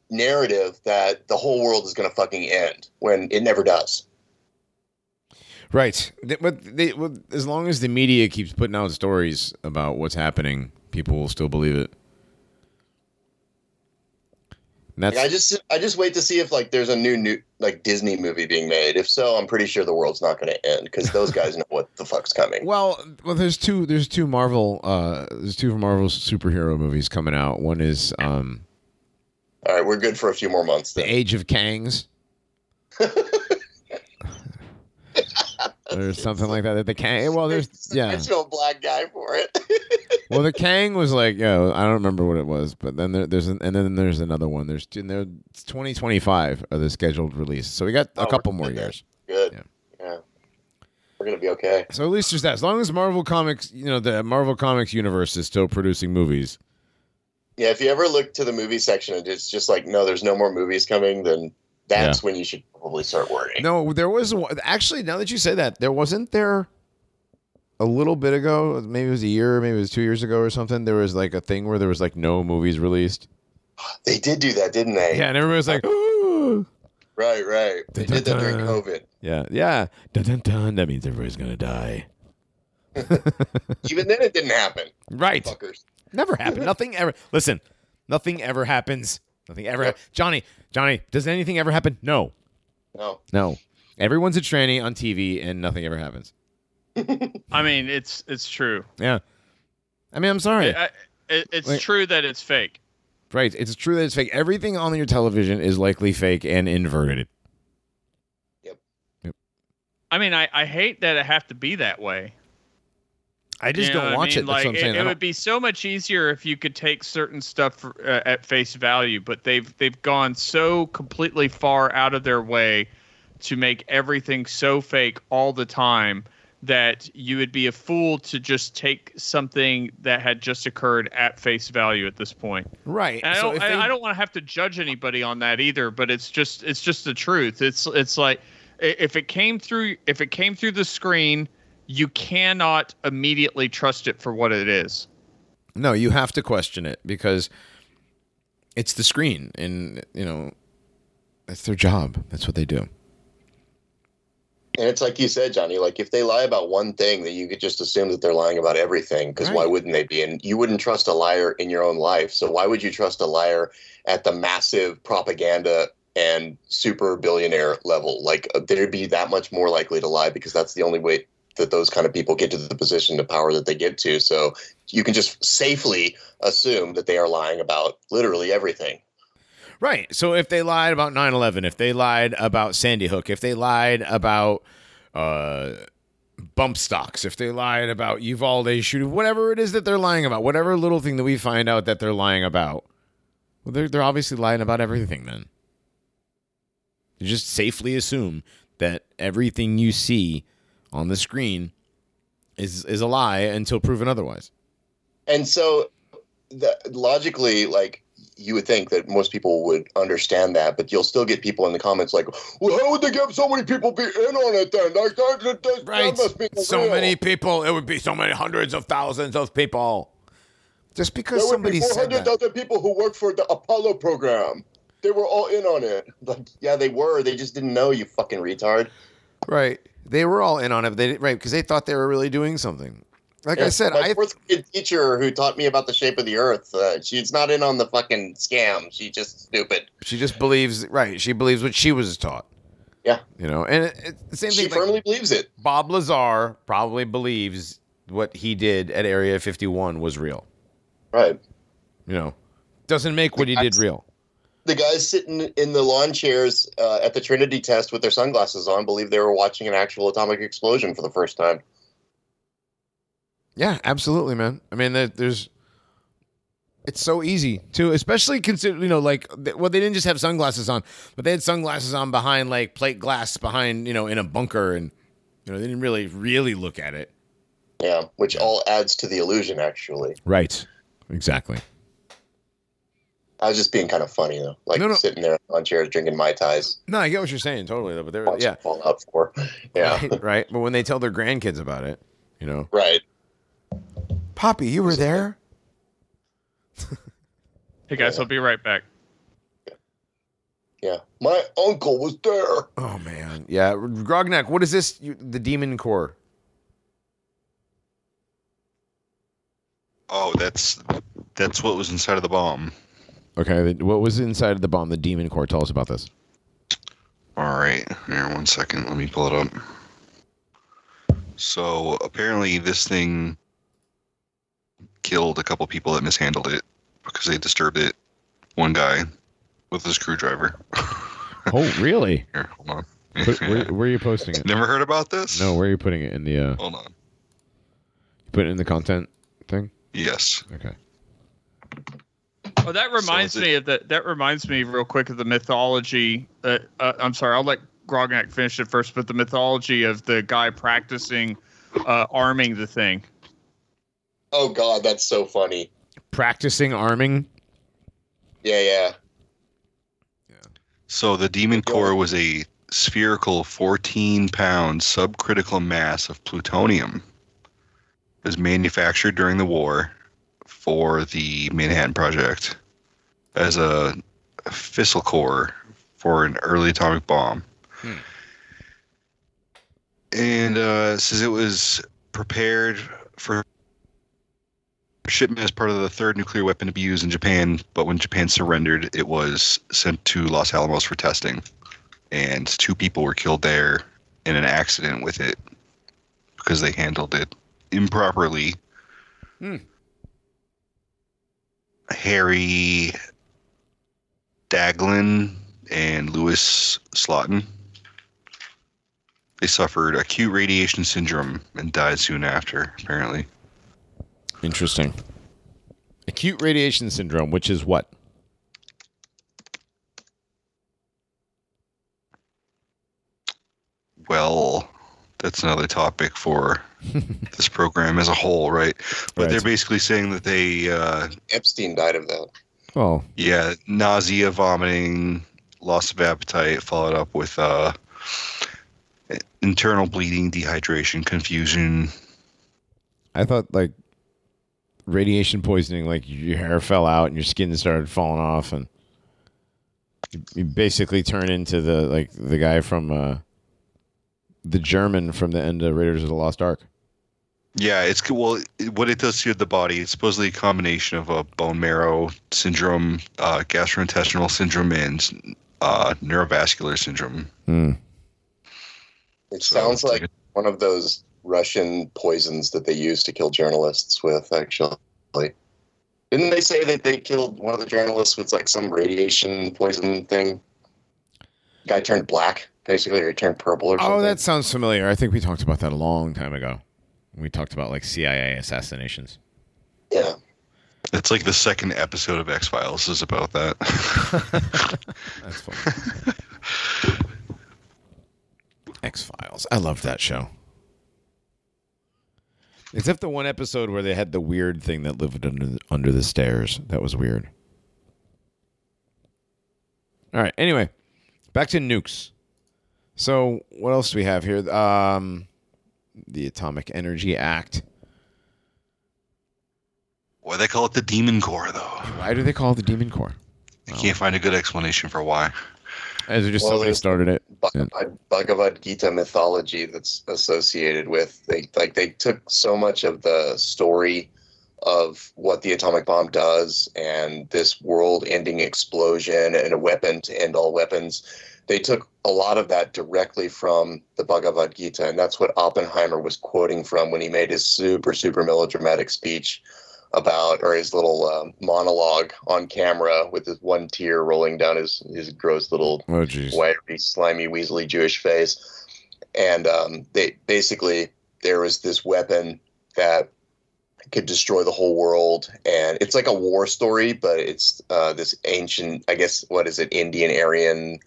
narrative that the whole world is going to fucking end when it never does. Right. But they, well, as long as the media keeps putting out stories about what's happening, people will still believe it. That's Like, I just I just wait to see if like there's a new new like Disney movie being made. If so, I'm pretty sure the world's not going to end because those guys know what the fuck's coming. well, well. There's two. There's two Marvel. Uh, there's two Marvel superhero movies coming out. One is um, All right, we're good for a few more months. The Age of Kangs. There's something like that. The Kang. Well, there's yeah. There's no black guy for it. Well, the Kang was like, yo, I don't remember what it was, but then there, there's an, and then there's another one. There's two, there, it's 2025 of the scheduled release, so we got Oh, a we're couple more good years. good. Yeah. Yeah. We're gonna be okay. So at least there's that. As long as Marvel Comics, you know, the Marvel Comics universe is still producing movies. Yeah, if you ever look to the movie section and it's just like, no, there's no more movies coming, then that's when you should probably start worrying. No, there was actually. Now that you say that, there wasn't there a little bit ago. Maybe it was a year, maybe it was two years ago or something. There was like a thing where there was like no movies released. They did do that, didn't they? Yeah, and everybody was like, "Ooh." Right, right. They did that during. COVID. yeah, yeah. Dun, dun, dun. That means everybody's gonna die. Even then, it didn't happen. Right. Fuckers. Never happened. Nothing ever. Listen, nothing ever happens. Nothing ever. Johnny, Johnny, does anything ever happen? No, No. no. Everyone's a tranny on TV, and nothing ever happens. I mean, it's it's true. Yeah. I mean, I'm sorry. I, it, it's Wait. true that it's fake. right. It's true that it's fake. Everything on your television is likely fake and inverted. Yep. yep. I mean, I, I hate that it have to be that way. I just You know don't what I watch mean? it. That's Like, what I'm saying. I It, would be so much easier if you could take certain stuff for, uh, at face value, but they've they've gone so completely far out of their way to make everything so fake all the time that you would be a fool to just take something that had just occurred at face value at this point. right. And I So don't, I, they- I don't want to have to judge anybody on that either, but it's just it's just the truth. It's it's like if it came through if it came through the screen, you cannot immediately trust it for what it is. No, you have to question it because it's the screen, and you know that's their job. That's what they do. And it's like you said, Johnny, like if they lie about one thing, then you could just assume that they're lying about everything because why wouldn't they be? And you wouldn't trust a liar in your own life. So why would you trust a liar at the massive propaganda and super billionaire level? Like uh, they'd be that much more likely to lie because that's the only way that those kind of people get to the position of power that they get to. So you can just safely assume that they are lying about literally everything. Right. So if they lied about 9/11, if they lied about Sandy Hook, if they lied about uh, bump stocks, if they lied about Uvalde shooting, whatever it is that they're lying about, whatever little thing that we find out that they're lying about, well, they're they're obviously lying about everything. Then you just safely assume that everything you see on the screen is is a lie until proven otherwise. And so, the, logically, like you would think that most people would understand that, but you'll still get people in the comments like, "Well, how would they get so many people be in on it then? Like that, that, that, Right. that must be So real." many people. It would be so many hundreds of thousands of people. Just because There would somebody be said 400 that. other people who work for the Apollo program. They were all in on it. Like, yeah, they were. They just didn't know. You fucking retard. Right. They were all in on it. They right because they thought they were really doing something. Like I said, my I fourth grade teacher who taught me about the shape of the Earth. Uh, she's not in on the fucking scam. She's just stupid. she just believes right. She believes what she was taught. Yeah. You know, and it, the same She thing. like- firmly believes it. Bob Lazar probably believes what he did at Area 51 was real. Right. You know, doesn't make what he did real. The guys sitting in the lawn chairs uh, at the Trinity test with their sunglasses on believe they were watching an actual atomic explosion for the first time. Yeah, absolutely, man. I mean, there, there's. It's so easy to, especially consider, you know, like, well, they didn't just have sunglasses on, but they had sunglasses on behind like plate glass behind, you know, in a bunker, and you know, they didn't really, really look at it. Yeah, which all adds to the illusion. Actually, Right. Exactly. I was just being kind of funny though, like No, no. sitting there on chairs drinking mai tais. No, I get what you're saying, totally. Though, but they're watching yeah, Fallout Four. Yeah, right, right. But when they tell their grandkids about it, you know, right. Poppy, you were there. Hey guys, I'll be right back. Yeah, my uncle was there. Oh man, yeah. Grognak, what is this? You, the Demon Core. Oh, that's that's what was inside of the bomb. Okay, what was inside of the bomb? The Demon Core. Tell us about this. All right, here, one second. Let me pull it up. So apparently, this thing killed a couple people that mishandled it because they disturbed it. One guy with a screwdriver. Oh, really? Here, hold on. Put, where, where are you posting it? Never heard about this? No, where are you putting it in the? uh Hold on. You Put it in the content thing. Yes. Okay. Oh, that reminds is it- me of the. That reminds me real quick of the mythology. Uh, uh, I'm sorry, I'll let Grognak finish it first, but the mythology of the guy practicing uh, arming the thing. Oh God, that's so funny. Practicing arming. Yeah, yeah. So the Demon Core was a spherical 14 pound subcritical mass of plutonium. It was manufactured during the war for the Manhattan Project as a fissile core for an early atomic bomb. Hmm. And uh, it says it was prepared for shipment as part of the third nuclear weapon to be used in Japan, but when Japan surrendered, it was sent to Los Alamos for testing. And two people were killed there in an accident with it because they handled it improperly. Hmm. Harry Daghlian and Louis Slotin. They suffered acute radiation syndrome and died soon after, apparently. Interesting. Acute radiation syndrome, which is what? Well, that's another topic for this program as a whole, right? But Right. they're basically saying that they, uh, Epstein died of that. Oh, yeah, nausea, vomiting, loss of appetite, followed up with uh, internal bleeding, dehydration, confusion. I thought like radiation poisoning, like your hair fell out and your skin started falling off, and you, you basically turn into the like the guy from uh, the German from the end of Raiders of the Lost Ark. Yeah, it's well, what it does to the body. It's supposedly a combination of a bone marrow syndrome, uh, gastrointestinal syndrome, and uh, neurovascular syndrome. Hmm. It So sounds like like one of those Russian poisons that they use to kill journalists with, actually. Didn't they say that they killed one of the journalists with like some radiation poison thing? Guy turned black, basically, or he turned purple or something. Oh, that sounds familiar. I think we talked about that a long time ago. We talked about like CIA assassinations. yeah. It's like the second episode of X Files is about that. That's funny. X Files. I loved that show. Except the one episode where they had the weird thing that lived under under the stairs. That was weird. All right. Anyway, back to nukes. So what else do we have here? Um, the Atomic Energy Act. Why they call it the Demon Core, though? Why do they call it the Demon Core? I can't find a good explanation for why. Is it just Well, somebody started it? Bhagavad, Bhagavad Gita mythology that's associated with they like they took so much of the story of what the atomic bomb does and this world-ending explosion and a weapon to end all weapons. They took a lot of that directly from the Bhagavad Gita, and that's what Oppenheimer was quoting from when he made his super super melodramatic speech about or his little um, monologue on camera with his one tear rolling down his his gross little Oh, wiry, slimy, weaselly Jewish face. And um, they basically there was this weapon that could destroy the whole world, and it's like a war story, but it's uh, this ancient, I guess, what is it, Indian Aryan,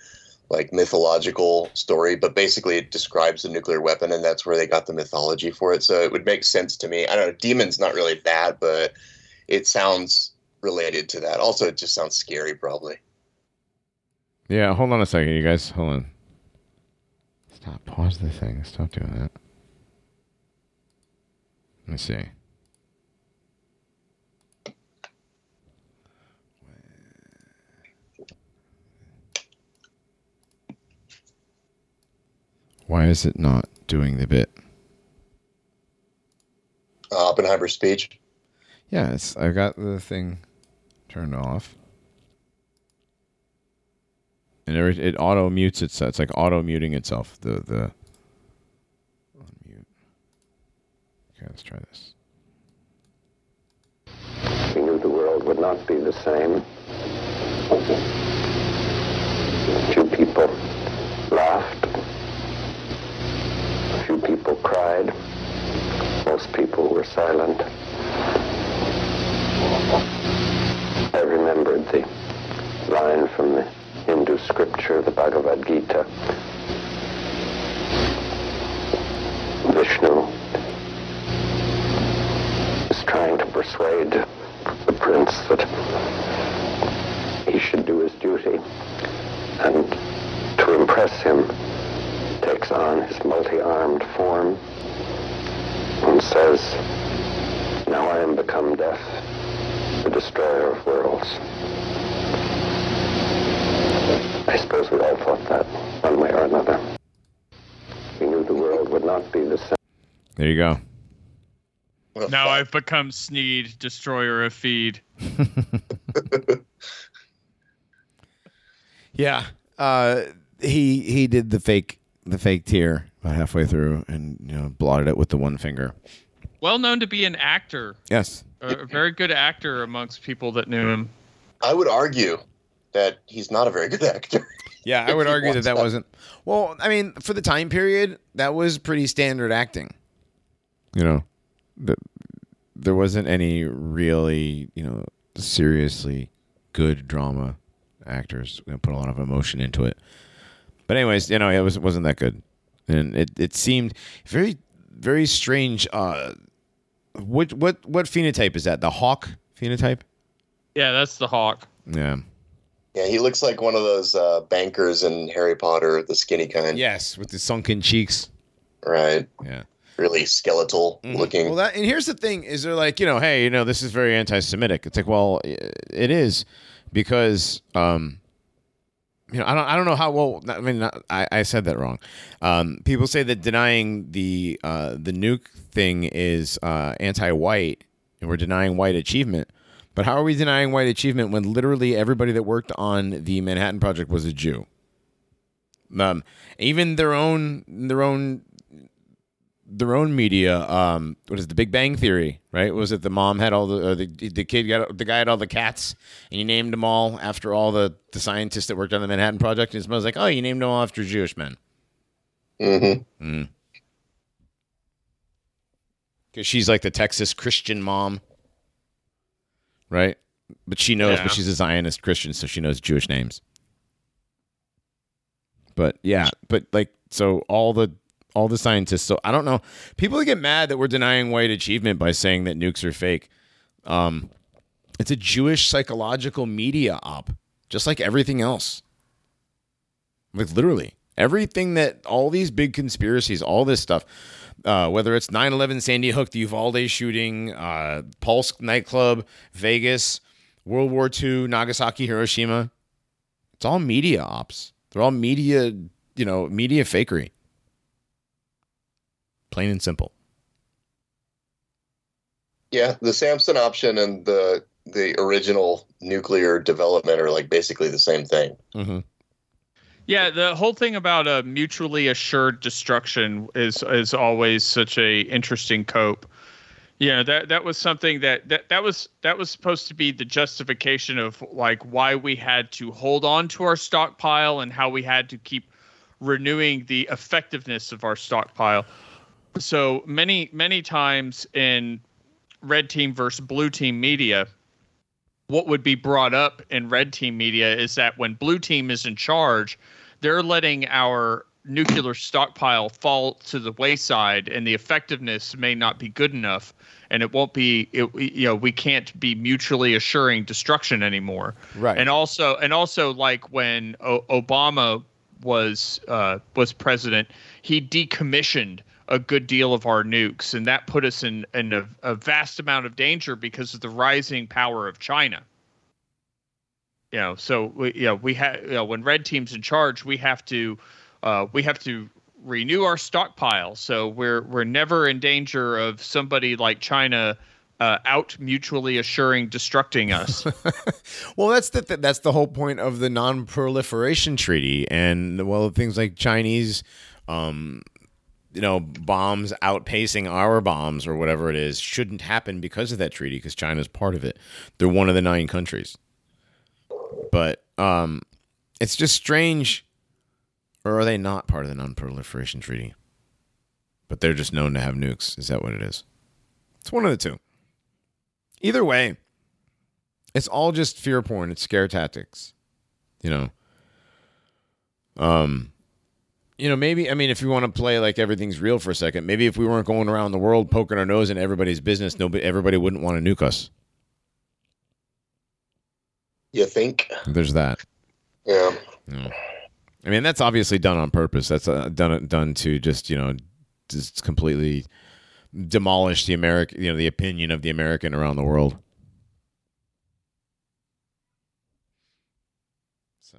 like mythological story. But basically, it describes the nuclear weapon, and that's where they got the mythology for it. So it would make sense to me. I don't know, demon's not really that, but it sounds related to that. Also, it just sounds scary, probably. Yeah, hold on a second, you guys. Hold on. Stop. Pause the thing. Stop doing that. Let me see. Why is it not doing the bit? Uh, Oppenheimer's speech. Yeah, it's I got the thing turned off. And every, it auto mutes itself. It's like auto muting itself. The the unmute. Okay, let's try this. We knew the world would not be the same. Two people laughed. A few people cried. Most people were silent. I remembered the line from the Hindu scripture, the Bhagavad Gita. Vishnu is trying to persuade the prince that he should do his duty and to impress him takes on his multi-armed form and says now I am become death the destroyer of worlds I suppose we all thought that one way or another we knew the world would not be the same There you go. Well, Now fuck. I've become Sneed, destroyer of feed. Yeah. Uh, he he did the fake the fake tear about halfway through, and you know blotted it with the one finger. Well known to be an actor, Yes. a very good actor amongst people that knew him. I would argue that he's not a very good actor. Yeah, I would argue that that that. wasn't. Well, I mean, for the time period, that was pretty standard acting. You know, the, there wasn't any really, you know, seriously good drama actors. You know, put a lot of emotion into it. But anyways, you know, it was it wasn't that good, and it it seemed very very strange. Uh, what what what phenotype is that? The hawk phenotype? Yeah, that's the Hawk. Yeah. Yeah, he looks like one of those uh, bankers in Harry Potter, the skinny kind. Yes, with the sunken cheeks. Right. Yeah. Really skeletal looking. Well, that and here's the thing: is they're like, you know, hey, you know, this is very anti-Semitic. It's like, well, it is because, um, you know, I don't, I don't know how. Well, I mean, I, I said that wrong. Um, people say that denying the uh, the nuke thing is uh, anti-white, and we're denying white achievement. But how are we denying white achievement when literally everybody that worked on the Manhattan Project was a Jew? Um, even their own their own their own media. Um, what is it, the Big Bang Theory? Right? Was it the mom had all the uh, the the kid got the guy had all the cats, and you named them all after all the the scientists that worked on the Manhattan Project? And it's like, oh, you named them all after Jewish men Mm-hmm. Mm. because she's like the Texas Christian mom, right? But she knows, Yeah. but she's a Zionist Christian, so she knows Jewish names. But yeah, but like so all the all the scientists. So I don't know. People get mad that we're denying white achievement by saying that nukes are fake. Um, it's a Jewish psychological media op, just like everything else. Like literally everything that all these big conspiracies, all this stuff. Uh, whether it's 9/11, Sandy Hook, the Uvalde shooting, uh, Pulse nightclub, Vegas, World War II, Nagasaki, Hiroshima, it's all media ops. They're all media, you know, media fakery. Plain and simple. Yeah, the Samson option and the the original nuclear development are like basically the same thing. Mm-hmm. Yeah, the whole thing about a mutually assured destruction is is always such a interesting cope. You know, that that was something that, that that was that was supposed to be the justification of like why we had to hold on to our stockpile and how we had to keep renewing the effectiveness of our stockpile. So many many times in red team versus blue team media, what would be brought up in red team media is that when blue team is in charge, they're letting our nuclear stockpile fall to the wayside and the effectiveness may not be good enough and it won't be it, you know we can't be mutually assuring destruction anymore Right. and also and also like when o- obama was uh, was president he decommissioned a good deal of our nukes and that put us in in a, a vast amount of danger because of the rising power of china. You know so we you know we have you know when red team's in charge we have to uh, we have to renew our stockpile. So we're we're never in danger of somebody like china uh, out mutually assuring destructing us. Well, that's the that's the whole point of the non-proliferation treaty, and well, things like Chinese, um, you know, bombs outpacing our bombs or whatever it is shouldn't happen because of that treaty because China's part of it. They're one of the nine countries. But um, it's just strange, or are they not part of the non-proliferation treaty? But they're just known to have nukes. Is that what it is? It's one of the two. Either way, it's all just fear porn. It's scare tactics. You know. Um you know, maybe I mean if you want to play like everything's real for a second, maybe if we weren't going around the world poking our nose in everybody's business, nobody everybody wouldn't want to nuke us. You think? There's that. Yeah. Yeah. I mean, that's obviously done on purpose. That's uh, done done to just, you know, just completely demolish the American, you know, the opinion of the American around the world. So,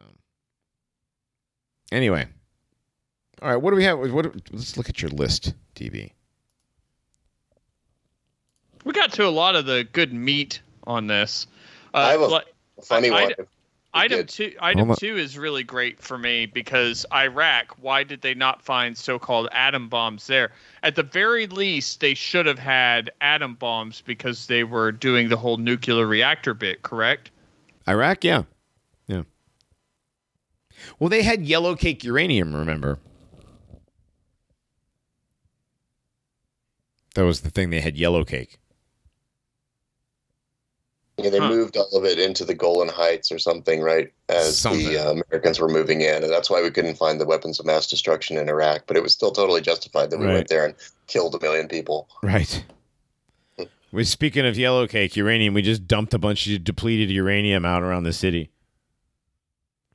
anyway, all right. What do we have? What? Let's look at your list, DB. we got to a lot of the good meat on this uh, I have a like- Funny I- one. Item did. two, item on. two is really great for me because Iraq. Why did they not find so-called atom bombs there? At the very least, they should have had atom bombs because they were doing the whole nuclear reactor bit. Correct? Iraq, yeah, yeah. Well, they had yellow cake uranium. Remember? That was the thing. They had yellow cake. Yeah, they Huh. moved all of it into the Golan Heights or something, right? As Something. the uh, Americans were moving in, and that's why we couldn't find the weapons of mass destruction in Iraq. But it was still totally justified that we Right. went there and killed a million people. Right. We speaking of yellow cake uranium, we just dumped a bunch of depleted uranium out around the city.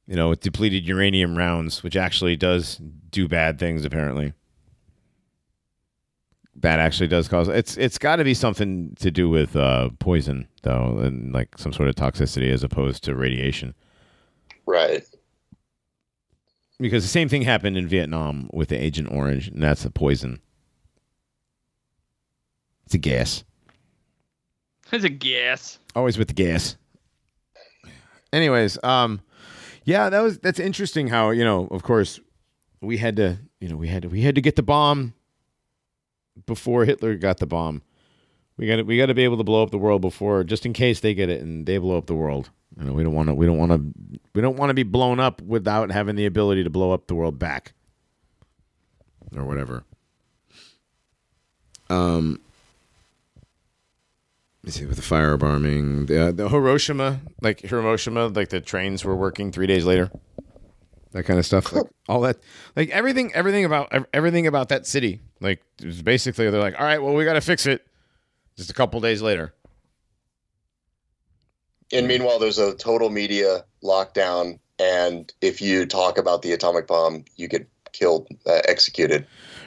You know, with depleted uranium rounds, which actually does do bad things apparently. That actually does cause it's it's got to be something to do with uh, poison though, and like some sort of toxicity as opposed to radiation. Right. Because the same thing happened in Vietnam with the Agent Orange, and that's a poison. It's a gas. It's a gas always with the gas. Anyways, um, yeah, that was that's interesting. How you know, of course, we had to, you know, we had to, we had to get the bomb before Hitler got the bomb. We got we got to be able to blow up the world before, just in case they get it and they blow up the world. You know, we don't want to, we don't want to, we don't want to be blown up without having the ability to blow up the world back, or whatever. Um, let's see with the firebombing, the, the Hiroshima, like Hiroshima, like the trains were working three days later. That kind of stuff, like all that, like everything, everything about everything about that city, like it was basically they're like, all right, well, we got to fix it. Just a couple days later, And meanwhile, there's a total media lockdown, and if you talk about the atomic bomb, you get killed, uh, executed.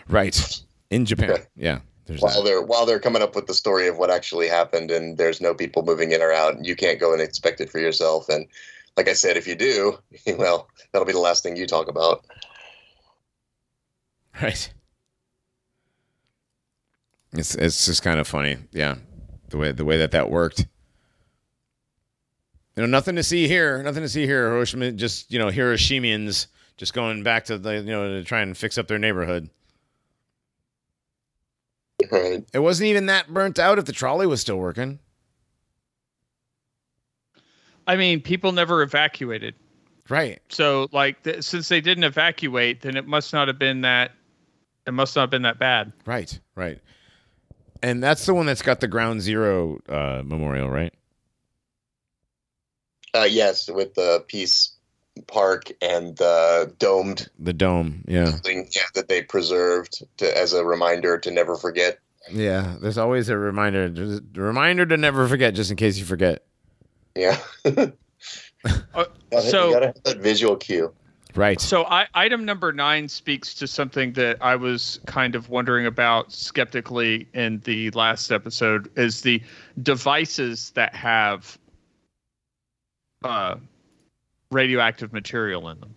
right? in Japan. Okay. Yeah, there's while that. they're while they're coming up with the story of what actually happened and there's no people moving in or out and you can't go and inspect it for yourself and like i said if you do well that'll be the last thing you talk about Right. It's it's just kind of funny, yeah, the way the way that that worked. You know, nothing to see here. Nothing to see here. Hiroshima, just you know, Hiroshimians just going back to the you know to try and fix up their neighborhood. right It wasn't even that burnt out if the trolley was still working. I mean, people never evacuated. Right. So, like, th- since they didn't evacuate, then it must not have been that. It must not have been that bad. Right. Right. And that's the one that's got the Ground Zero uh, memorial, right? uh, yes with the peace park and the domed The dome. Yeah. thing yeah, that they preserved to, as a reminder to never forget Yeah. There's always a reminder. There's a reminder to never forget, just in case you forget. Yeah Uh, so- you gotta have that visual cue Right. So, I, item number nine speaks to something that I was kind of wondering about skeptically in the last episode: is the devices that have uh, radioactive material in them.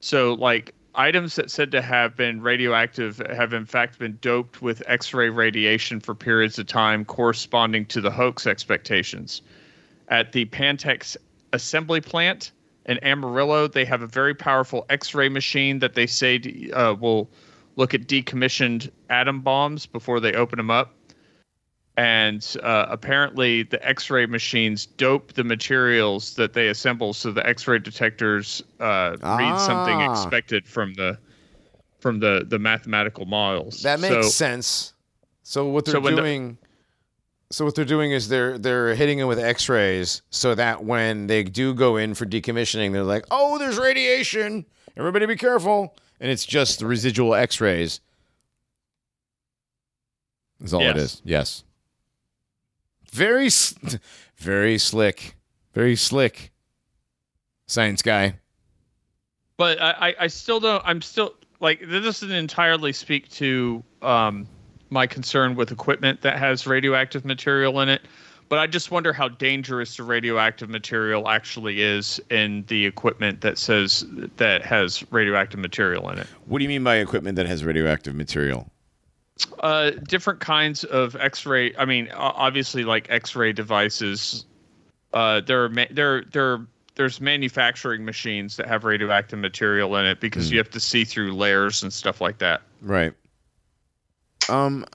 So, like items that said to have been radioactive have in fact been doped with X-ray radiation for periods of time corresponding to the hoax expectations. At the Pantex assembly plant in Amarillo, they have a very powerful X-ray machine that they say uh, will look at decommissioned atom bombs before they open them up. And uh, apparently, the X-ray machines dope the materials that they assemble, so the X-ray detectors uh, read something Ah. expected from the from the the mathematical models. That makes so, sense. So what they're So doing, so what they're doing is they're they're hitting it with X-rays, so that when they do go in for decommissioning, they're like, "Oh, there's radiation. Everybody, be careful!" And it's just the residual X-rays. Is all it Yes. is. Yes. Very, s- very slick. Very slick. Science guy. but I, I- I still don't. I'm still like this doesn't entirely speak to um, my concern with equipment that has radioactive material in it. But I just wonder how dangerous the radioactive material actually is in the equipment that says that has radioactive material in it. What do you mean by equipment that has radioactive material? Uh, different kinds of X-ray. I mean, obviously, like X-ray devices. Uh, there are ma- there there there's manufacturing machines that have radioactive material in it because you have to see through layers and stuff like that. Right. Um,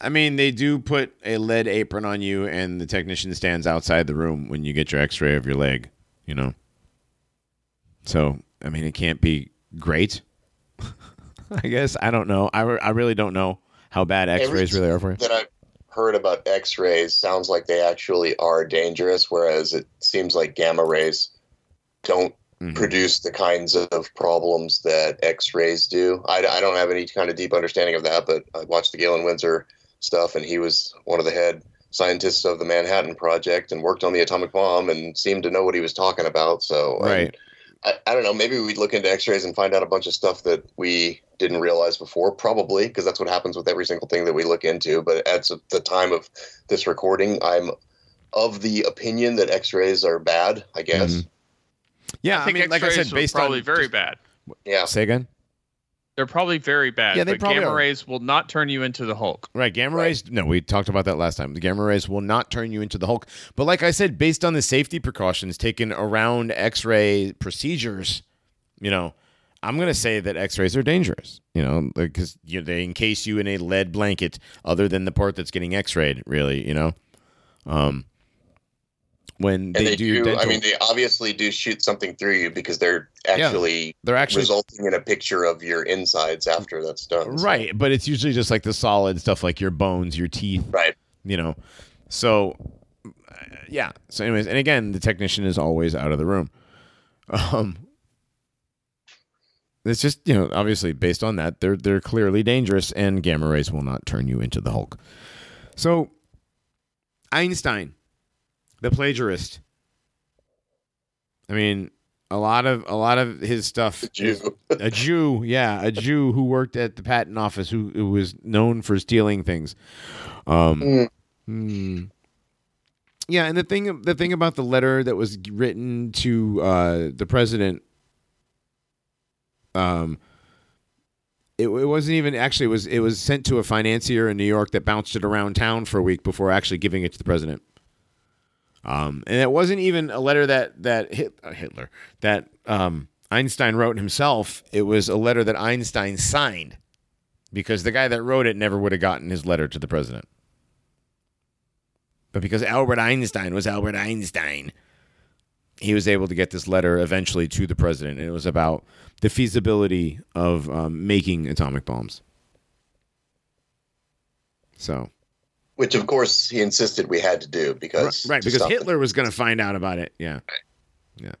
I- mean, they do put a lead apron on you, and the technician stands outside the room when you get your X-ray of your leg. You know. So, I mean, it can't be great. I guess I don't know. I, re- I really don't know how bad X-rays really are for you. that I've heard about X-rays sounds like they actually are dangerous, whereas it seems like gamma rays don't Mhm. produce the kinds of problems that X-rays do. I, I don't have any kind of deep understanding of that, but I watched the Galen Winsor stuff, and he was one of the head scientists of the Manhattan Project and worked on the atomic bomb and seemed to know what he was talking about. So Right. I, I don't know. Maybe we'd look into X-rays and find out a bunch of stuff that we didn't realize before. Probably because that's what happens with every single thing that we look into. But at the time of this recording, I'm of the opinion that X-rays are bad. I guess. Mhm. Yeah, I I, think mean, like I X-rays said, are based probably on very just- bad. Yeah. Say again. They're probably very bad. Yeah, they but probably gamma are. rays will not turn you into the Hulk. Right, gamma Right. rays. No, we talked about that last time. The gamma rays will not turn you into the Hulk. But like I said, based on the safety precautions taken around X-ray procedures, you know, I'm gonna say that X-rays are dangerous. You know, because you they encase you in a lead blanket, other than the part that's getting X-rayed. Really, you know, um, when they, they, do, do. dental, I mean, they obviously do shoot something through you because they're actually they're actually resulting in a picture of your insides after that's done. So- right, but it's usually just like the solid stuff, like your bones, your teeth, Right. you know. So uh, yeah. So anyways, and again, the technician is always out of the room. Um it's just, you know, obviously based on that, they're they're clearly dangerous and gamma rays will not turn you into the Hulk. So Einstein, the plagiarist. I mean, a lot of a lot of his stuff. Is- Jew. a Jew, yeah, a Jew who worked at the patent office who, who was known for stealing things. Um, Mm. hmm. Yeah, and the thing the thing about the letter that was written to uh, the president, um, it, it wasn't even actually it was it was sent to a financier in New York that bounced it around town for a week before actually giving it to the president. Um, and it wasn't even a letter that that Hit, uh, Hitler that um, Einstein wrote himself. It was a letter that Einstein signed because the guy that wrote it never would have gotten his letter to the president. But because Albert Einstein was Albert Einstein, he was able to get this letter eventually to the president, and it was about the feasibility of um, making atomic bombs. So Which, of course, he insisted we had to do because right to because stop the- Hitler was going to find out about it. Yeah, yeah.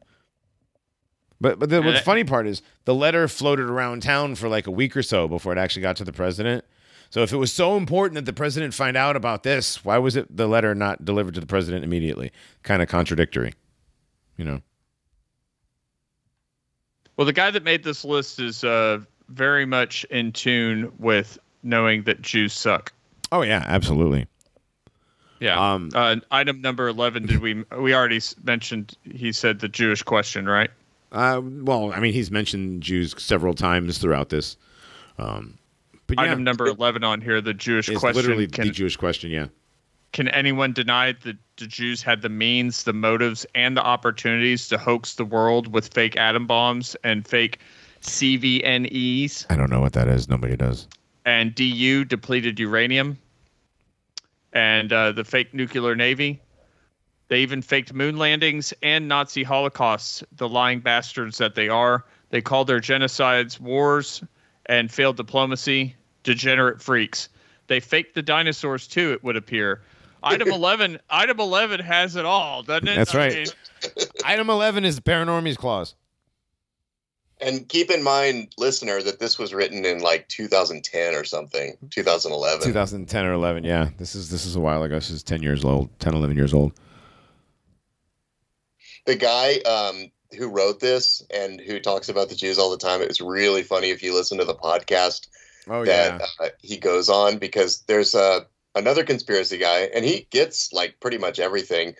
But but the, And what's funny part is the letter floated around town for like a week or so before it actually got to the president. So if it was so important that the president find out about this, why was it the letter not delivered to the president immediately? Kind of contradictory, you know. Well, the guy that made this list is uh, very much in tune with knowing that Jews suck. Oh yeah, absolutely. Yeah. Um, uh, item number eleven. Did we? We already mentioned. He said the Jewish question, right? Uh, well, I mean, he's mentioned Jews several times throughout this. Um, but yeah, Item number eleven on here. The Jewish is question. literally Can, the Jewish question. Yeah. can anyone deny that the Jews had the means, the motives, and the opportunities to hoax the world with fake atom bombs and fake CVNEs I don't know what that is. Nobody does. and DU depleted uranium and uh, the fake nuclear navy? They even faked moon landings and Nazi holocausts, the lying bastards that they are. They called their genocides wars and failed diplomacy, degenerate freaks. They faked the dinosaurs too, it would appear. Item 11, item 11 has it all, doesn't it? That's I right. mean, Item eleven is the paranormies clause. And keep in mind, listener, that this was written in like 2010 or something, 2011. 2010 or 11 yeah this is this is a while ago this is 10 years old 10 11 years old the guy um, who wrote this and who talks about the Jews all the time, it was really funny if you listen to the podcast oh that uh, he goes on because there's uh, another conspiracy guy and he gets like pretty much everything.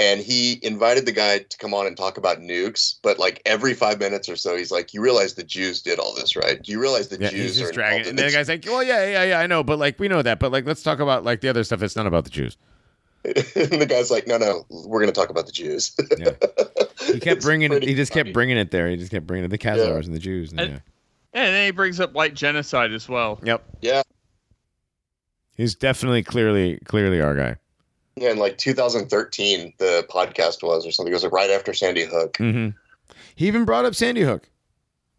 And he invited the guy to come on and talk about nukes, but like every five minutes or so, he's like, "You realize the Jews did all this, right? Do you realize the yeah Jews he's are just dragging it. in and then the guy's like well yeah yeah yeah i know but like we know that but like let's talk about like the other stuff that's not about the jews and the guy's like, "No, no, we're going to talk about the Jews." Yeah. he kept It's bringing it he just funny. kept bringing it there he just kept bringing it the Khazars and the jews and, And- yeah. and then he brings up white genocide as well. yep Yeah. he's definitely clearly clearly our guy Yeah, in like 2013, the podcast was or something. It was like right after Sandy Hook. mm-hmm. he even brought up sandy hook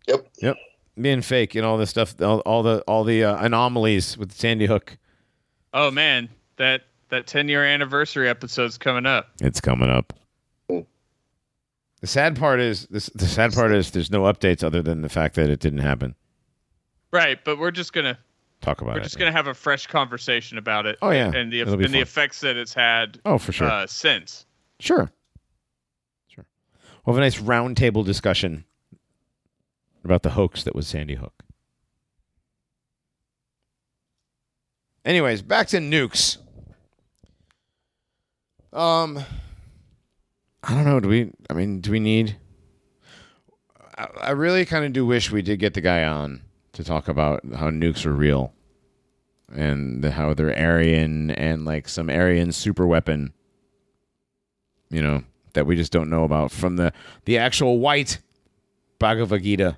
Yep. yep being fake and all this stuff all, all the all the uh, anomalies with sandy hook Oh man, that that 10 year anniversary episode's coming up. It's coming up. The sad part is this. The sad part is there's no updates other than the fact that it didn't happen. Right, but we're just gonna Talk about we're it. just gonna have a fresh conversation about it. Oh, yeah. and the and the effects that it's had Oh, for sure. uh, since. sure. Sure. We'll have a nice roundtable discussion about the hoax that was Sandy Hook. Anyways, back to nukes. Um, I don't know. Do we? I mean, do we need? I, I really kind of do wish we did get the guy on to talk about how nukes are real, and the, how they're Aryan and like some Aryan super weapon. You know that we just don't know about from the the actual white Bhagavad Gita.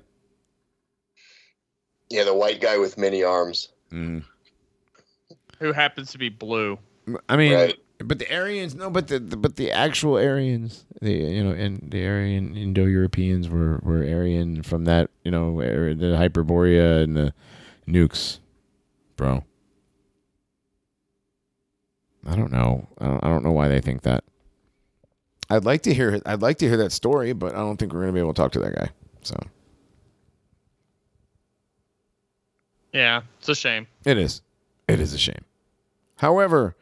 Yeah, the white guy with many arms. Mm. Who happens to be blue? I mean, Right. But the Aryans, no, but the, the but the actual Aryans, the you know, and the Aryan Indo-Europeans were were Aryan from that, you know, the Hyperborea and the nukes, bro. I don't know. I don't, I don't know why they think that. I'd like to hear. I'd like to hear that story, but I don't think we're gonna be able to talk to that guy. So Yeah, it's a shame. It is. It is a shame. However,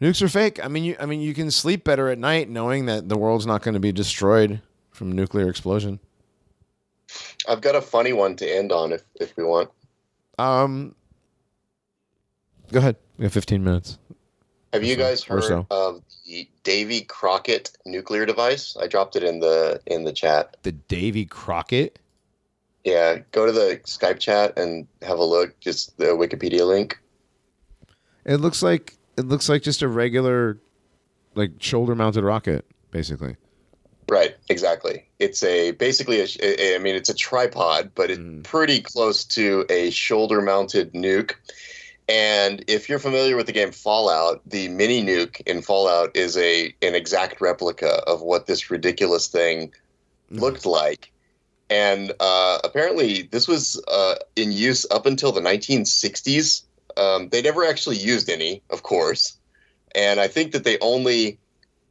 Nukes are fake. I mean, you. I mean, you can sleep better at night knowing that the world's not going to be destroyed from a nuclear explosion. I've got a funny one to end on if if we want. Um, go ahead. We have 15 minutes. Have you guys heard so. of the Davy Crockett nuclear device? I dropped it in the in the chat. The Davy Crockett. Yeah, go to the Skype chat and have a look. Just the Wikipedia link. It looks like it looks like just a regular, like shoulder-mounted rocket, basically. Right, exactly. It's a basically a, a- I mean, it's a tripod, but it's Mm. pretty close to a shoulder-mounted nuke. And if you're familiar with the game Fallout, the mini nuke in Fallout is a an exact replica of what this ridiculous thing looked like. And uh, apparently, this was uh, in use up until the 1960s. Um, they never actually used any, of course. And I think that they only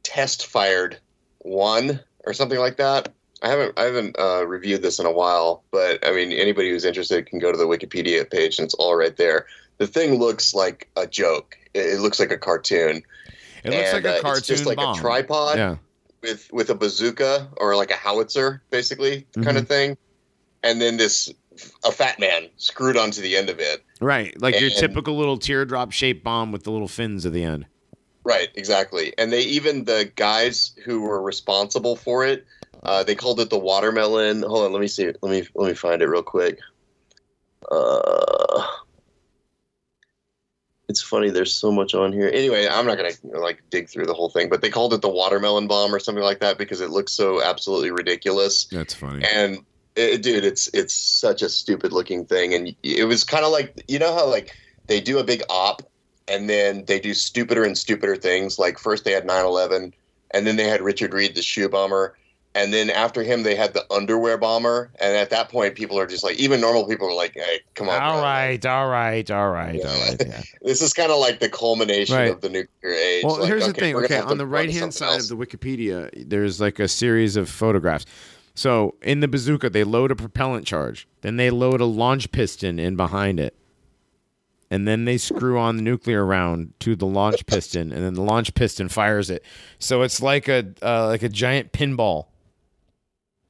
test fired one or something like that. I haven't I haven't uh, reviewed this in a while, but I mean anybody who's interested can go to the Wikipedia page and it's all right there. The thing looks like a joke. It, looks like a cartoon. It looks And, like a uh, cartoon It's just like bomb. a tripod Yeah. with with a bazooka or like a howitzer, basically kind Mm-hmm. of thing, and then this a fat man screwed onto the end of it. Right, like your typical little teardrop shaped bomb with the little fins at the end. Right, exactly. And they even the guys who were responsible for it, uh, they called it the watermelon. Hold on, let me see. Let me let me find it real quick. Uh, it's funny. There's so much on here. Anyway, I'm not gonna like dig through the whole thing, but they called it the watermelon bomb or something like that because it looks so absolutely ridiculous. That's funny. And it, dude, it's it's such a stupid looking thing, and it was kind of like you know how like they do a big op, and then they do stupider and stupider things. Like first they had 9/11, and then they had Richard Reid, the shoe bomber, and then after him they had the underwear bomber. And at that point, people are just like, even normal people are like, "Hey, come on, All right, all right, all right, all right. Yeah. This is kind of like the culmination Right. of the nuclear age." Well, Like, here's the okay, thing. Okay, on the right hand side else. of the Wikipedia, there's like a series of photographs. So in the bazooka, they load a propellant charge, then they load a launch piston in behind it, and then they screw on the nuclear round to the launch piston, and then the launch piston fires it. So it's like a uh, like a giant pinball.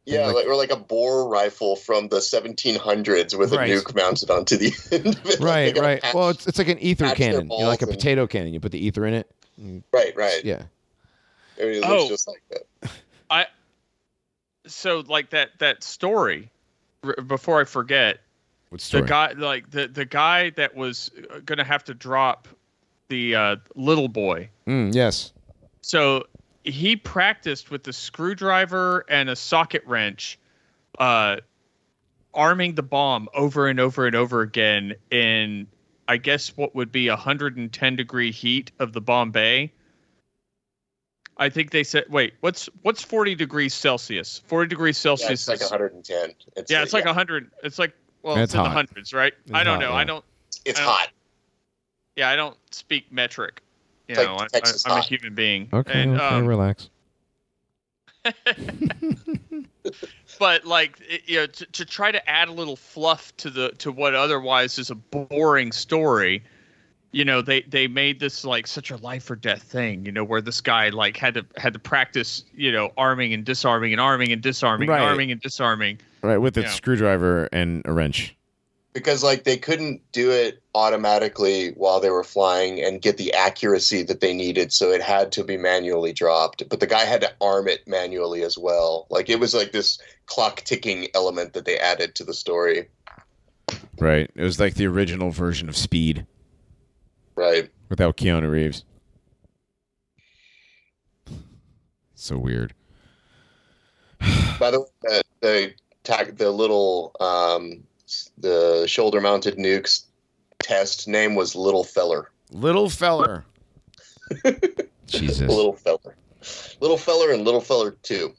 Yeah, like- like, or like a bore rifle from the 1700s with Right. a nuke mounted onto the end of it. Right, gotta right. patch- Well, it's, it's like an ether cannon, you know, like a balls and- potato cannon. You put the ether in it. right, right. Yeah. I mean, it Oh. looks just like that. So like that that story. r- Before I forget, What the guy like the the guy that was uh, gonna have to drop the uh, little boy. Mm, yes. So he practiced with the screwdriver and a socket wrench, uh, arming the bomb over and over and over again in, I guess, what would be 110 degree heat of the bomb bay. I think they said, wait, what's what's 40 degrees Celsius? 40 degrees Celsius. Yeah, Celsius. it's like 110. It's, yeah, it's like 100. It's like, well, It's it's, in the hundreds, right? It's I don't hot, know. yeah. I don't. It's I don't- hot. Yeah, I don't speak metric. You It's like know, I, Texas I, I'm a human being. Okay. And, okay. um, relax. but like it- you know to, to try to add a little fluff to the to what otherwise is a boring story you know they they made this like such a life or death thing you know where this guy like had to had to practice you know arming and disarming and arming and disarming Right. and arming and disarming Right, with a Yeah. screwdriver and a wrench. Because like they couldn't do it automatically while they were flying and get the accuracy that they needed, so it had to be manually dropped. But the guy had to arm it manually as well. Like it was like this clock ticking element that they added to the story. Right. It was like the original version of Speed Right. without Keanu Reeves. So weird. By the way, the the, tac- the little um, the shoulder mounted nukes test name was Little Feller. Little feller. Jesus. Little Feller. Little Feller and Little Feller Two.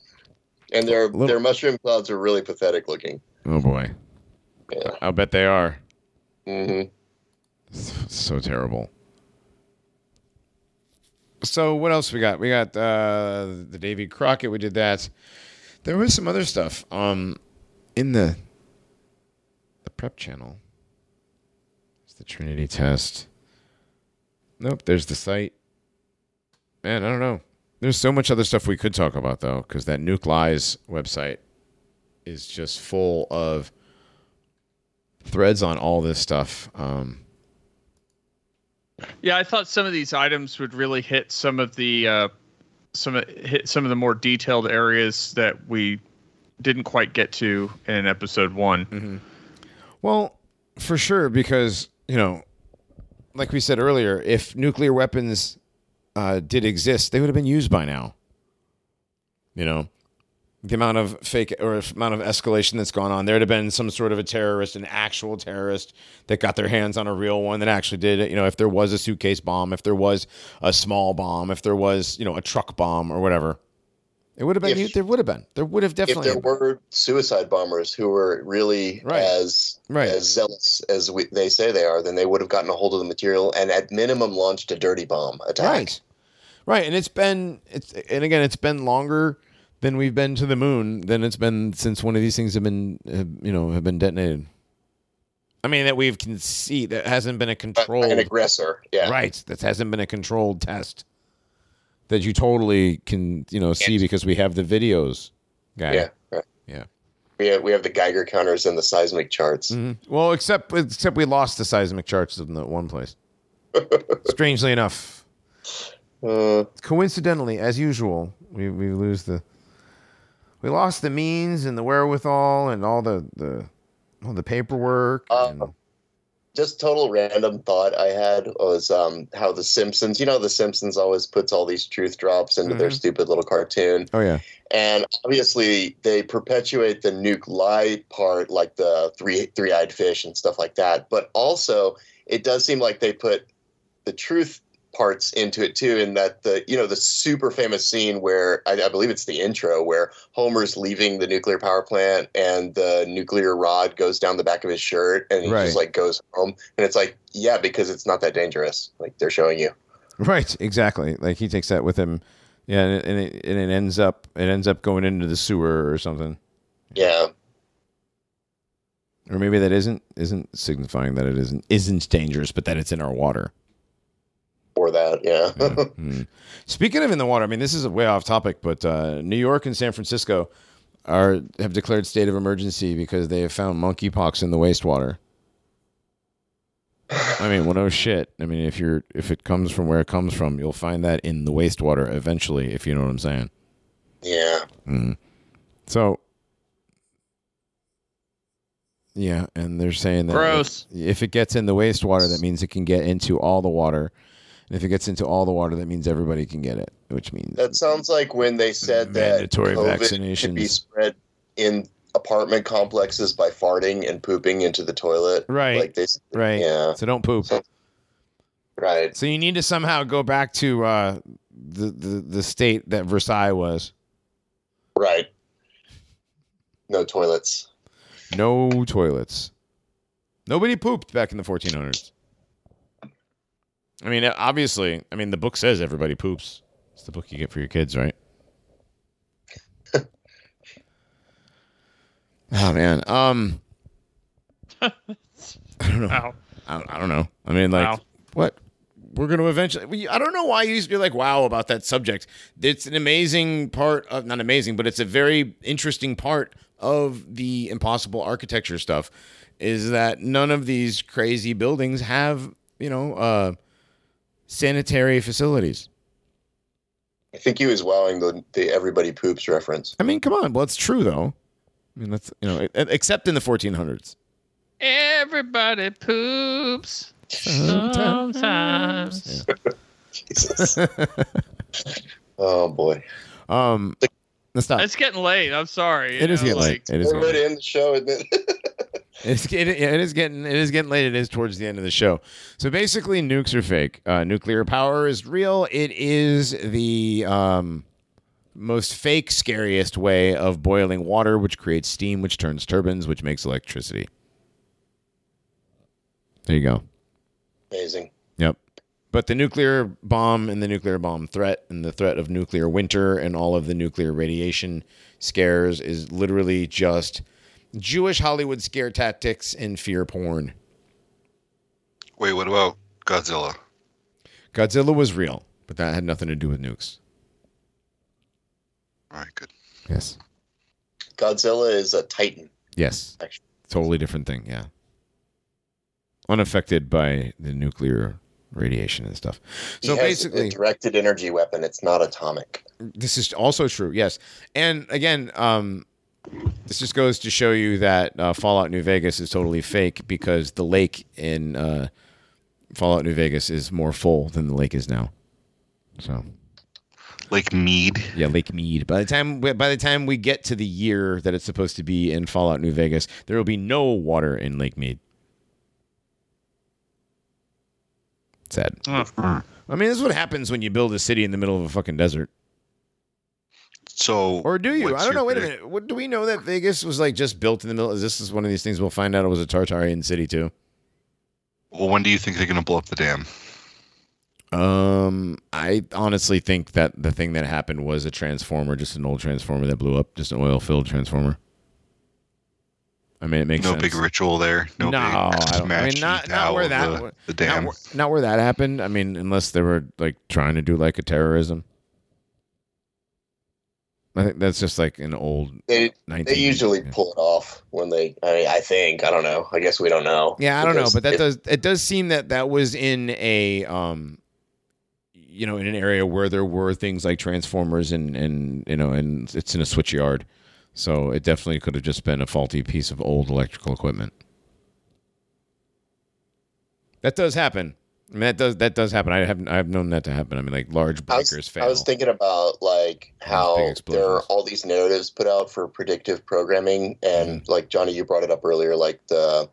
And their Little- their mushroom clouds are really pathetic looking. Oh boy. Yeah. I'll bet they are. hmm So terrible. So what else we got? We got uh, the Davy Crockett. We did that. There was some other stuff. Um, in the the prep channel. It's the Trinity test. Nope. There's the site. man, I don't know. There's so much other stuff we could talk about though, because that Nukelies website is just full of threads on all this stuff. Um, Yeah, I thought some of these items would really hit some of the uh, some hit some of the more detailed areas that we didn't quite get to in episode one. Well, for sure, because you know, like we said earlier, if nuclear weapons uh, did exist, they would have been used by now. You know, the amount of fake or amount of escalation that's gone on, there'd have been some sort of a terrorist, an actual terrorist that got their hands on a real one that actually did it. You know, if there was a suitcase bomb, if there was a small bomb, if there was you know a truck bomb or whatever, it would have been. If- there would have been. There would have definitely. If there were suicide bombers who were really Right. as Right. as zealous as we, they say they are, then they would have gotten a hold of the material and at minimum launched a dirty bomb attack. Right. Right. And it's been it's and again it's been longer than we've been to the moon than it's been since one of these things have been have, you know have been detonated. I mean that we've can see that hasn't been a controlled An aggressor. Yeah. right. That hasn't been a controlled test that you totally can you know see because we have the videos. Guy. Yeah. Right. Yeah. We have, we have the Geiger counters and the seismic charts. Mhm. Well, except except we lost the seismic charts in that one place. Strangely enough, Uh, coincidentally, as usual, we, we lose the we lost the means and the wherewithal and all the the all the paperwork. Uh, and- just total random thought I had was um, how the Simpsons, you know, the Simpsons always puts all these truth drops into their Mhm. stupid little cartoon. oh yeah, And obviously, they perpetuate the nuke lie part, like the three three eyed fish and stuff like that. But also, it does seem like they put the truth parts into it too. In that the you know the super famous scene where I, I believe it's the intro where Homer's leaving the nuclear power plant and the nuclear rod goes down the back of his shirt and he Right. just like goes home and it's like yeah because it's not that dangerous. Like they're showing you. right, exactly. Like he takes that with him. Yeah, and it, and it, and it ends up it ends up going into the sewer or something, Yeah. or maybe that isn't isn't signifying that it isn't isn't dangerous, but that it's in our water. For that, yeah. Yeah. Hmm. Speaking of in the water, I mean, this is a way off topic, but uh, New York and San Francisco are have declared state of emergency because they have found monkeypox in the wastewater. I mean, well, no shit. I mean, if you're if it comes from where it comes from, you'll find that in the wastewater eventually, if you know what I'm saying. yeah. Mm. So, yeah, and they're saying that if- If, it gets in the wastewater, that means it can get into all the water. And if it gets into all the water, that means everybody can get it, which means That sounds like when they said that Mandatory COVID could be spread in apartment complexes by farting and pooping into the toilet. Right. Like they, right. Yeah. So don't poop. So- Right. So you need to somehow go back to uh, the, the the state that Versailles was. Right. No toilets. No toilets. Nobody pooped back in the 1400s. I mean, obviously, I mean the book says everybody poops. It's the book you get for your kids, right? oh man, um, I don't know. Wow. I don't, I don't know. I mean, like, Wow. what? We're going to eventually. we- I don't know why you you're like wow about that subject. It's an amazing part of not amazing, but it's a very interesting part of the impossible architecture stuff. Is that none of these crazy buildings have you know uh, sanitary facilities? I think he was wowing the, the everybody poops reference. I mean, come on. Well, it's true though. I mean, that's you know, except in the 1400s. Everybody poops sometimes. Jesus. oh boy. Um, let's not. It's getting late. I'm sorry. It is know, getting like, late. It is We're getting ready late. to end the show, isn't it? It's it, yeah, it is getting it is getting late. It is towards the end of the show. So basically, nukes are fake. Uh, nuclear power is real. It is the um, most fake, scariest way of boiling water, which creates steam, which turns turbines, which makes electricity. There you go. Amazing. Yep. But the nuclear bomb and the nuclear bomb threat and the threat of nuclear winter and all of the nuclear radiation scares is literally just Jewish Hollywood scare tactics and fear porn. Wait, what about Godzilla? Godzilla was real. but that had nothing to do with nukes. All right, good. Yes. Godzilla is a titan. Yes. Actually. Totally different thing. Yeah. Unaffected by the nuclear radiation and stuff. He So has basically, a directed energy weapon. It's not atomic. this is also true. Yes, and again, um, this just goes to show you that uh, Fallout New Vegas is totally fake because the lake in uh, Fallout New Vegas is more full than the lake is now. So Lake Mead. yeah, Lake Mead. By the time by the time we get to the year that it's supposed to be in Fallout New Vegas, there will be no water in Lake Mead. Sad. I mean, this is what happens when you build a city in the middle of a fucking desert. So, Or do you? I don't know. Wait a minute. What, do we know that Vegas was like just built in the middle? Is this is one of these things we'll find out it was a Tartarian city too? Well, when do you think they're going to blow up the dam? Um, I honestly think that the thing that happened was a transformer, just an old transformer that blew up, just an oil-filled transformer. I mean, it makes No sense. big ritual there. No, No, big I I mean, not- not where that- the, the dam. where, not where that happened. I mean, unless they were like trying to do like a terrorism. I think that's just like an old They 19. they usually yeah. pull it off when they. I mean, I think I don't know. I guess we don't know. Yeah, I don't know, but that if- does it does seem that that was in a um you know, in an area where there were things like transformers and and you know, and it's in a switch yard. So it definitely could have just been a faulty piece of old electrical equipment. That does happen. I mean, that does that does happen. I have I've known that to happen. I mean, like large I was, fail. I was thinking about like how there are all these narratives put out for predictive programming, and Mm-hmm. like Johnny, you brought it up earlier, like the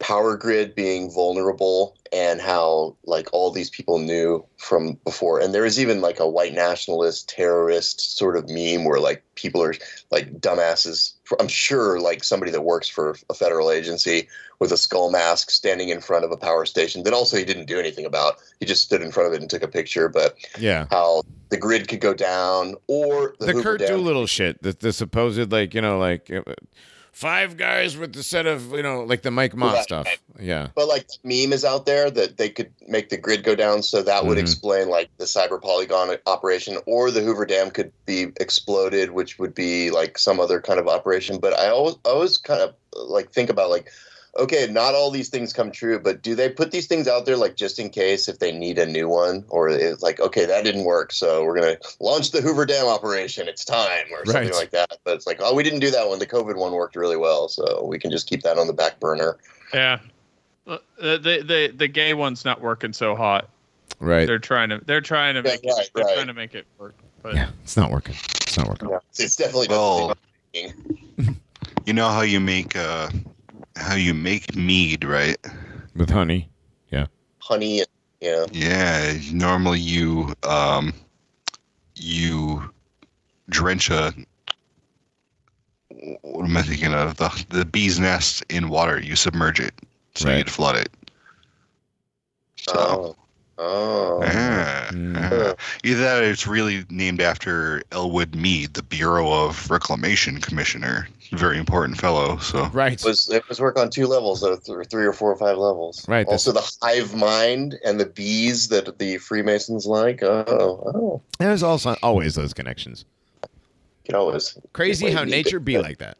power grid being vulnerable, and how like all these people knew from before. And there is even like a white nationalist terrorist sort of meme where like people are like dumbasses. I'm sure like somebody that works for a federal agency with a skull mask standing in front of a power station that also he didn't do anything about. He just stood in front of it and took a picture, but yeah. how the grid could go down or the, The, Kurt. Doolittle shit, the, the supposed like, you know, like uh, five guys with the set of, you know, like the Mike Mott Right, stuff. Yeah. But like meme is out there that they could make the grid go down, so that would Mhm. explain like the cyber polygon operation, or the Hoover Dam could be exploded, which would be like some other kind of operation. But I always, I always kind of like think about like, okay, not all these things come true, but do they put these things out there like just in case if they need a new one, or it's like, okay, that didn't work, so we're gonna launch the Hoover Dam operation. It's time, or something Right. like that. But it's like, oh, we didn't do that one. The COVID one worked really well, so we can just keep that on the back burner. yeah. Uh, The, the the gay one's not working so hot. Right. They're trying to they're trying to Right, make right, it, they're right. trying to make it work. But Yeah. It's not working. It's not working. Yeah, It's definitely Well, definitely you know how you make uh, how you make mead, right? With honey. Yeah. Honey. Yeah, Yeah. Normally you um, you drench a what am I thinking of? The the bee's nest in water. You submerge it, so Right. you'd flood it. So. oh, oh, Yeah. Mm. yeah. Either that or it's really named after Elwood Mead, the Bureau of Reclamation Commissioner. Very important fellow. So Right. It was it was work on two levels, though, th- three or four or five levels. Right, Also, the hive mind and the bees that the Freemasons like. Oh, oh, There's also always those connections. you can always Crazy how nature be like that.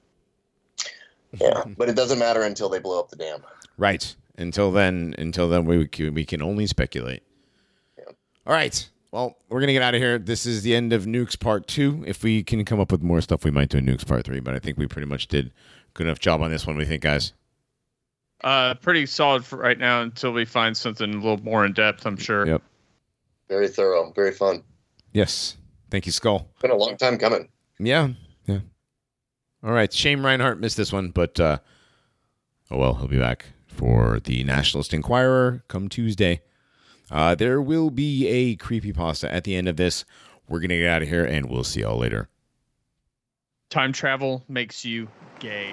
yeah, but it doesn't matter until they blow up the dam. Right. Until then, until then, we we can only speculate. All right. Well, we're gonna get out of here. This is the end of Nukes Part Two. If we can come up with more stuff, we might do Nukes Part Three. But I think we pretty much did a good enough job on this one. What do you think, guys? uh, pretty solid for right now until we find something a little more in depth. I'm sure. Yep. Very thorough, very fun. Yes. Thank you, Skull. Been a long time coming. Yeah. Yeah. All right. Shame Reinhardt missed this one, but uh, oh well, he'll be back for the Nationalist Inquirer come Tuesday. Uh, there will be a creepy pasta at the end of this. We're gonna get out of here, and we'll see y'all later. Time travel makes you gay.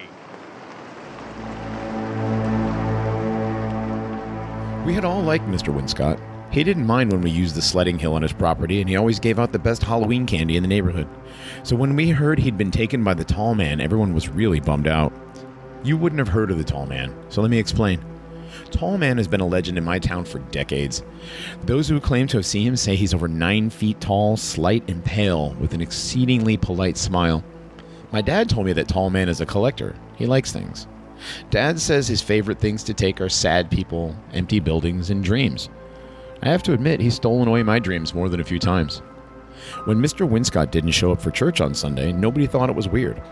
We had all liked Mr. Winscott. He didn't mind when we used the sledding hill on his property, and he always gave out the best Halloween candy in the neighborhood. So when we heard he'd been taken by the tall man, everyone was really bummed out. You wouldn't have heard of the tall man, so let me explain. Tall Man has been a legend in my town for decades. Those who claim to have seen him say he's over nine feet tall, slight, and pale, with an exceedingly polite smile. My dad told me that Tall Man is a collector. He likes things. Dad says his favorite things to take are sad people, empty buildings, and dreams. I have to admit, he's stolen away my dreams more than a few times. When Mr. Winscott didn't show up for church on Sunday, nobody thought it was weird.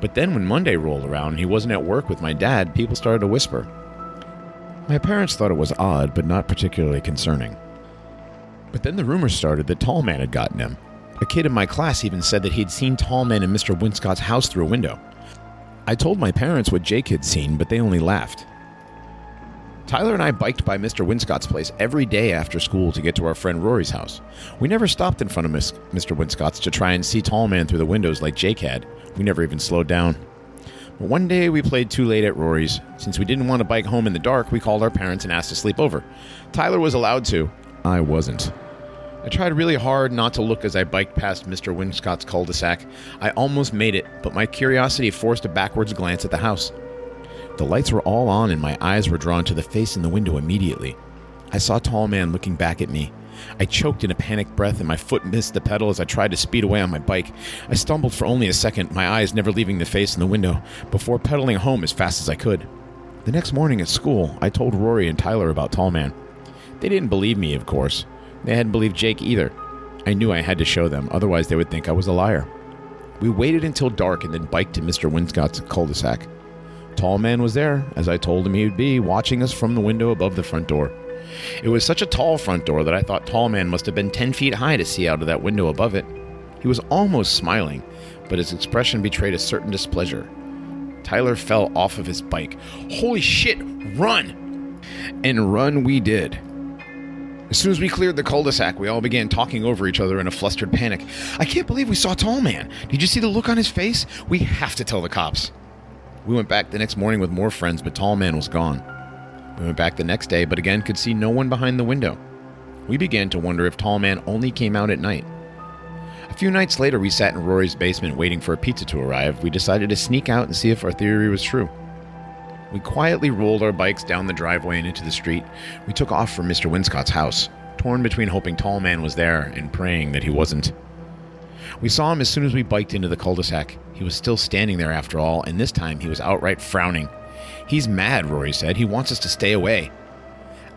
But then when Monday rolled around and he wasn't at work with my dad, people started to whisper. My parents thought it was odd, but not particularly concerning. But then the rumors started that Tall Man had gotten him. A kid in my class even said that he'd seen Tall Man in Mr. Winscott's house through a window. I told my parents what Jake had seen, but they only laughed. Tyler and I biked by Mr. Winscott's place every day after school to get to our friend Rory's house. We never stopped in front of Mr. Winscott's to try and see Tall Man through the windows like Jake had. We never even slowed down. One day we played too late at Rory's. Since we didn't want to bike home in the dark, we called our parents and asked to sleep over. Tyler was allowed to. I wasn't. I tried really hard not to look as I biked past Mr. Winscott's cul-de-sac. I almost made it, but my curiosity forced a backwards glance at the house. The lights were all on and my eyes were drawn to the face in the window immediately. I saw a tall man looking back at me. I choked in a panicked breath and my foot missed the pedal as I tried to speed away on my bike. I stumbled for only a second, my eyes never leaving the face in the window, before pedaling home as fast as I could. The next morning at school, I told Rory and Tyler about Tall Man. They didn't believe me, of course. They hadn't believed Jake either. I knew I had to show them, otherwise, they would think I was a liar. We waited until dark and then biked to Mr. Winscott's cul de sac. Tall Man was there, as I told him he would be, watching us from the window above the front door. It was such a tall front door that I thought Tall Man must have been 10 feet high to see out of that window above it. He was almost smiling, but his expression betrayed a certain displeasure. Tyler fell off of his bike. Holy shit, run! And run we did. As soon as we cleared the cul de sac, we all began talking over each other in a flustered panic. I can't believe we saw Tall Man. Did you see the look on his face? We have to tell the cops. We went back the next morning with more friends, but Tall Man was gone. We went back the next day, but again could see no one behind the window. We began to wonder if Tall Man only came out at night. A few nights later, we sat in Rory's basement waiting for a pizza to arrive. We decided to sneak out and see if our theory was true. We quietly rolled our bikes down the driveway and into the street. We took off for Mr. Winscott's house, torn between hoping Tall Man was there and praying that he wasn't. We saw him as soon as we biked into the cul de sac. He was still standing there after all, and this time he was outright frowning. He's mad, Rory said. He wants us to stay away.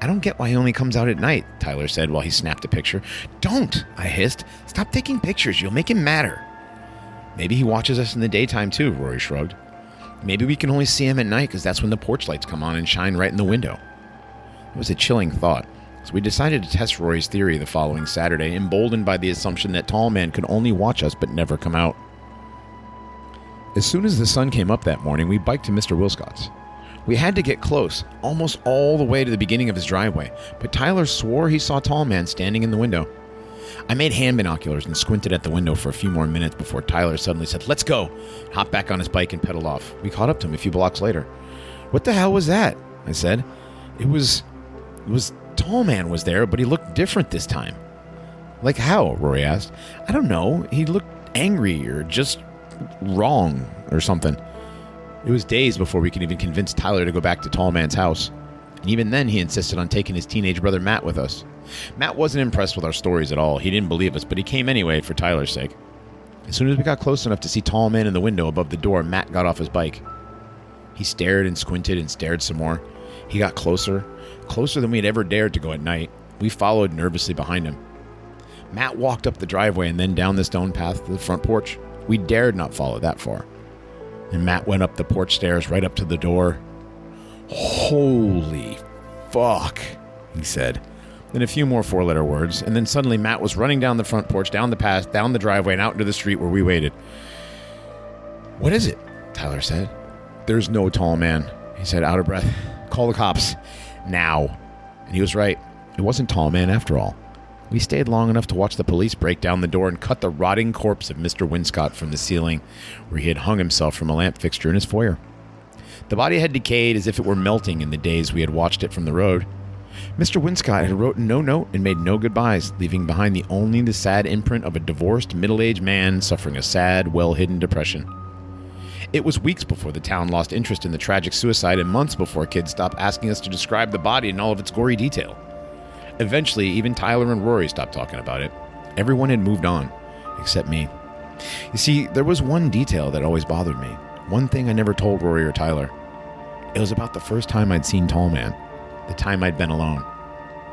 I don't get why he only comes out at night, Tyler said while he snapped a picture. Don't, I hissed. Stop taking pictures. You'll make him madder. Maybe he watches us in the daytime too, Rory shrugged. Maybe we can only see him at night because that's when the porch lights come on and shine right in the window. It was a chilling thought, so we decided to test Rory's theory the following Saturday, emboldened by the assumption that Tall Man could only watch us but never come out. As soon as the sun came up that morning, we biked to Mr. Winscott's. We had to get close, almost all the way to the beginning of his driveway, but Tyler swore he saw Tall Man standing in the window. I made hand binoculars and squinted at the window for a few more minutes before Tyler suddenly said, Let's go! Hopped back on his bike and pedaled off. We caught up to him a few blocks later. What the hell was that? I said. It was. It was. Tall Man was there, but he looked different this time. Like how? Rory asked. I don't know. He looked angry or just wrong or something. It was days before we could even convince Tyler to go back to Tall Man's house. And even then, he insisted on taking his teenage brother Matt with us. Matt wasn't impressed with our stories at all. He didn't believe us, but he came anyway for Tyler's sake. As soon as we got close enough to see Tall Man in the window above the door, Matt got off his bike. He stared and squinted and stared some more. He got closer, closer than we had ever dared to go at night. We followed nervously behind him. Matt walked up the driveway and then down the stone path to the front porch. We dared not follow that far. And Matt went up the porch stairs right up to the door. Holy fuck, he said. Then a few more four letter words, and then suddenly Matt was running down the front porch, down the path, down the driveway, and out into the street where we waited. What is it? Tyler said. There's no tall man, he said, out of breath. Call the cops. Now. And he was right. It wasn't tall man after all. We stayed long enough to watch the police break down the door and cut the rotting corpse of Mr. Winscott from the ceiling, where he had hung himself from a lamp fixture in his foyer. The body had decayed as if it were melting in the days we had watched it from the road. Mr. Winscott had wrote no note and made no goodbyes, leaving behind the only the sad imprint of a divorced middle-aged man suffering a sad, well-hidden depression. It was weeks before the town lost interest in the tragic suicide and months before kids stopped asking us to describe the body in all of its gory detail. Eventually, even Tyler and Rory stopped talking about it. Everyone had moved on, except me. You see, there was one detail that always bothered me. One thing I never told Rory or Tyler. It was about the first time I'd seen Tall Man, the time I'd been alone.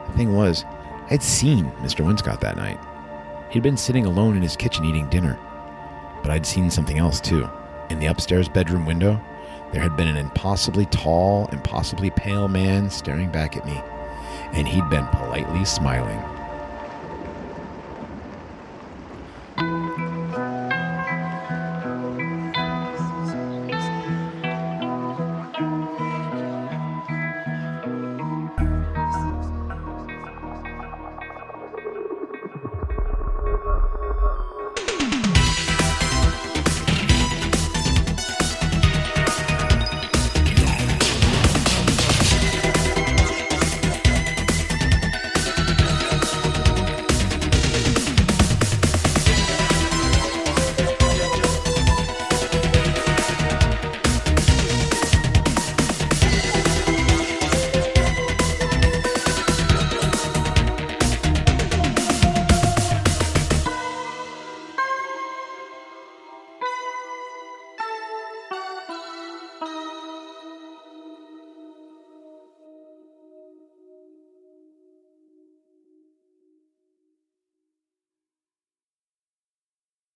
The thing was, I'd seen Mr. Winscott that night. He'd been sitting alone in his kitchen eating dinner. But I'd seen something else too. In the upstairs bedroom window, there had been an impossibly tall, impossibly pale man staring back at me, and he'd been politely smiling.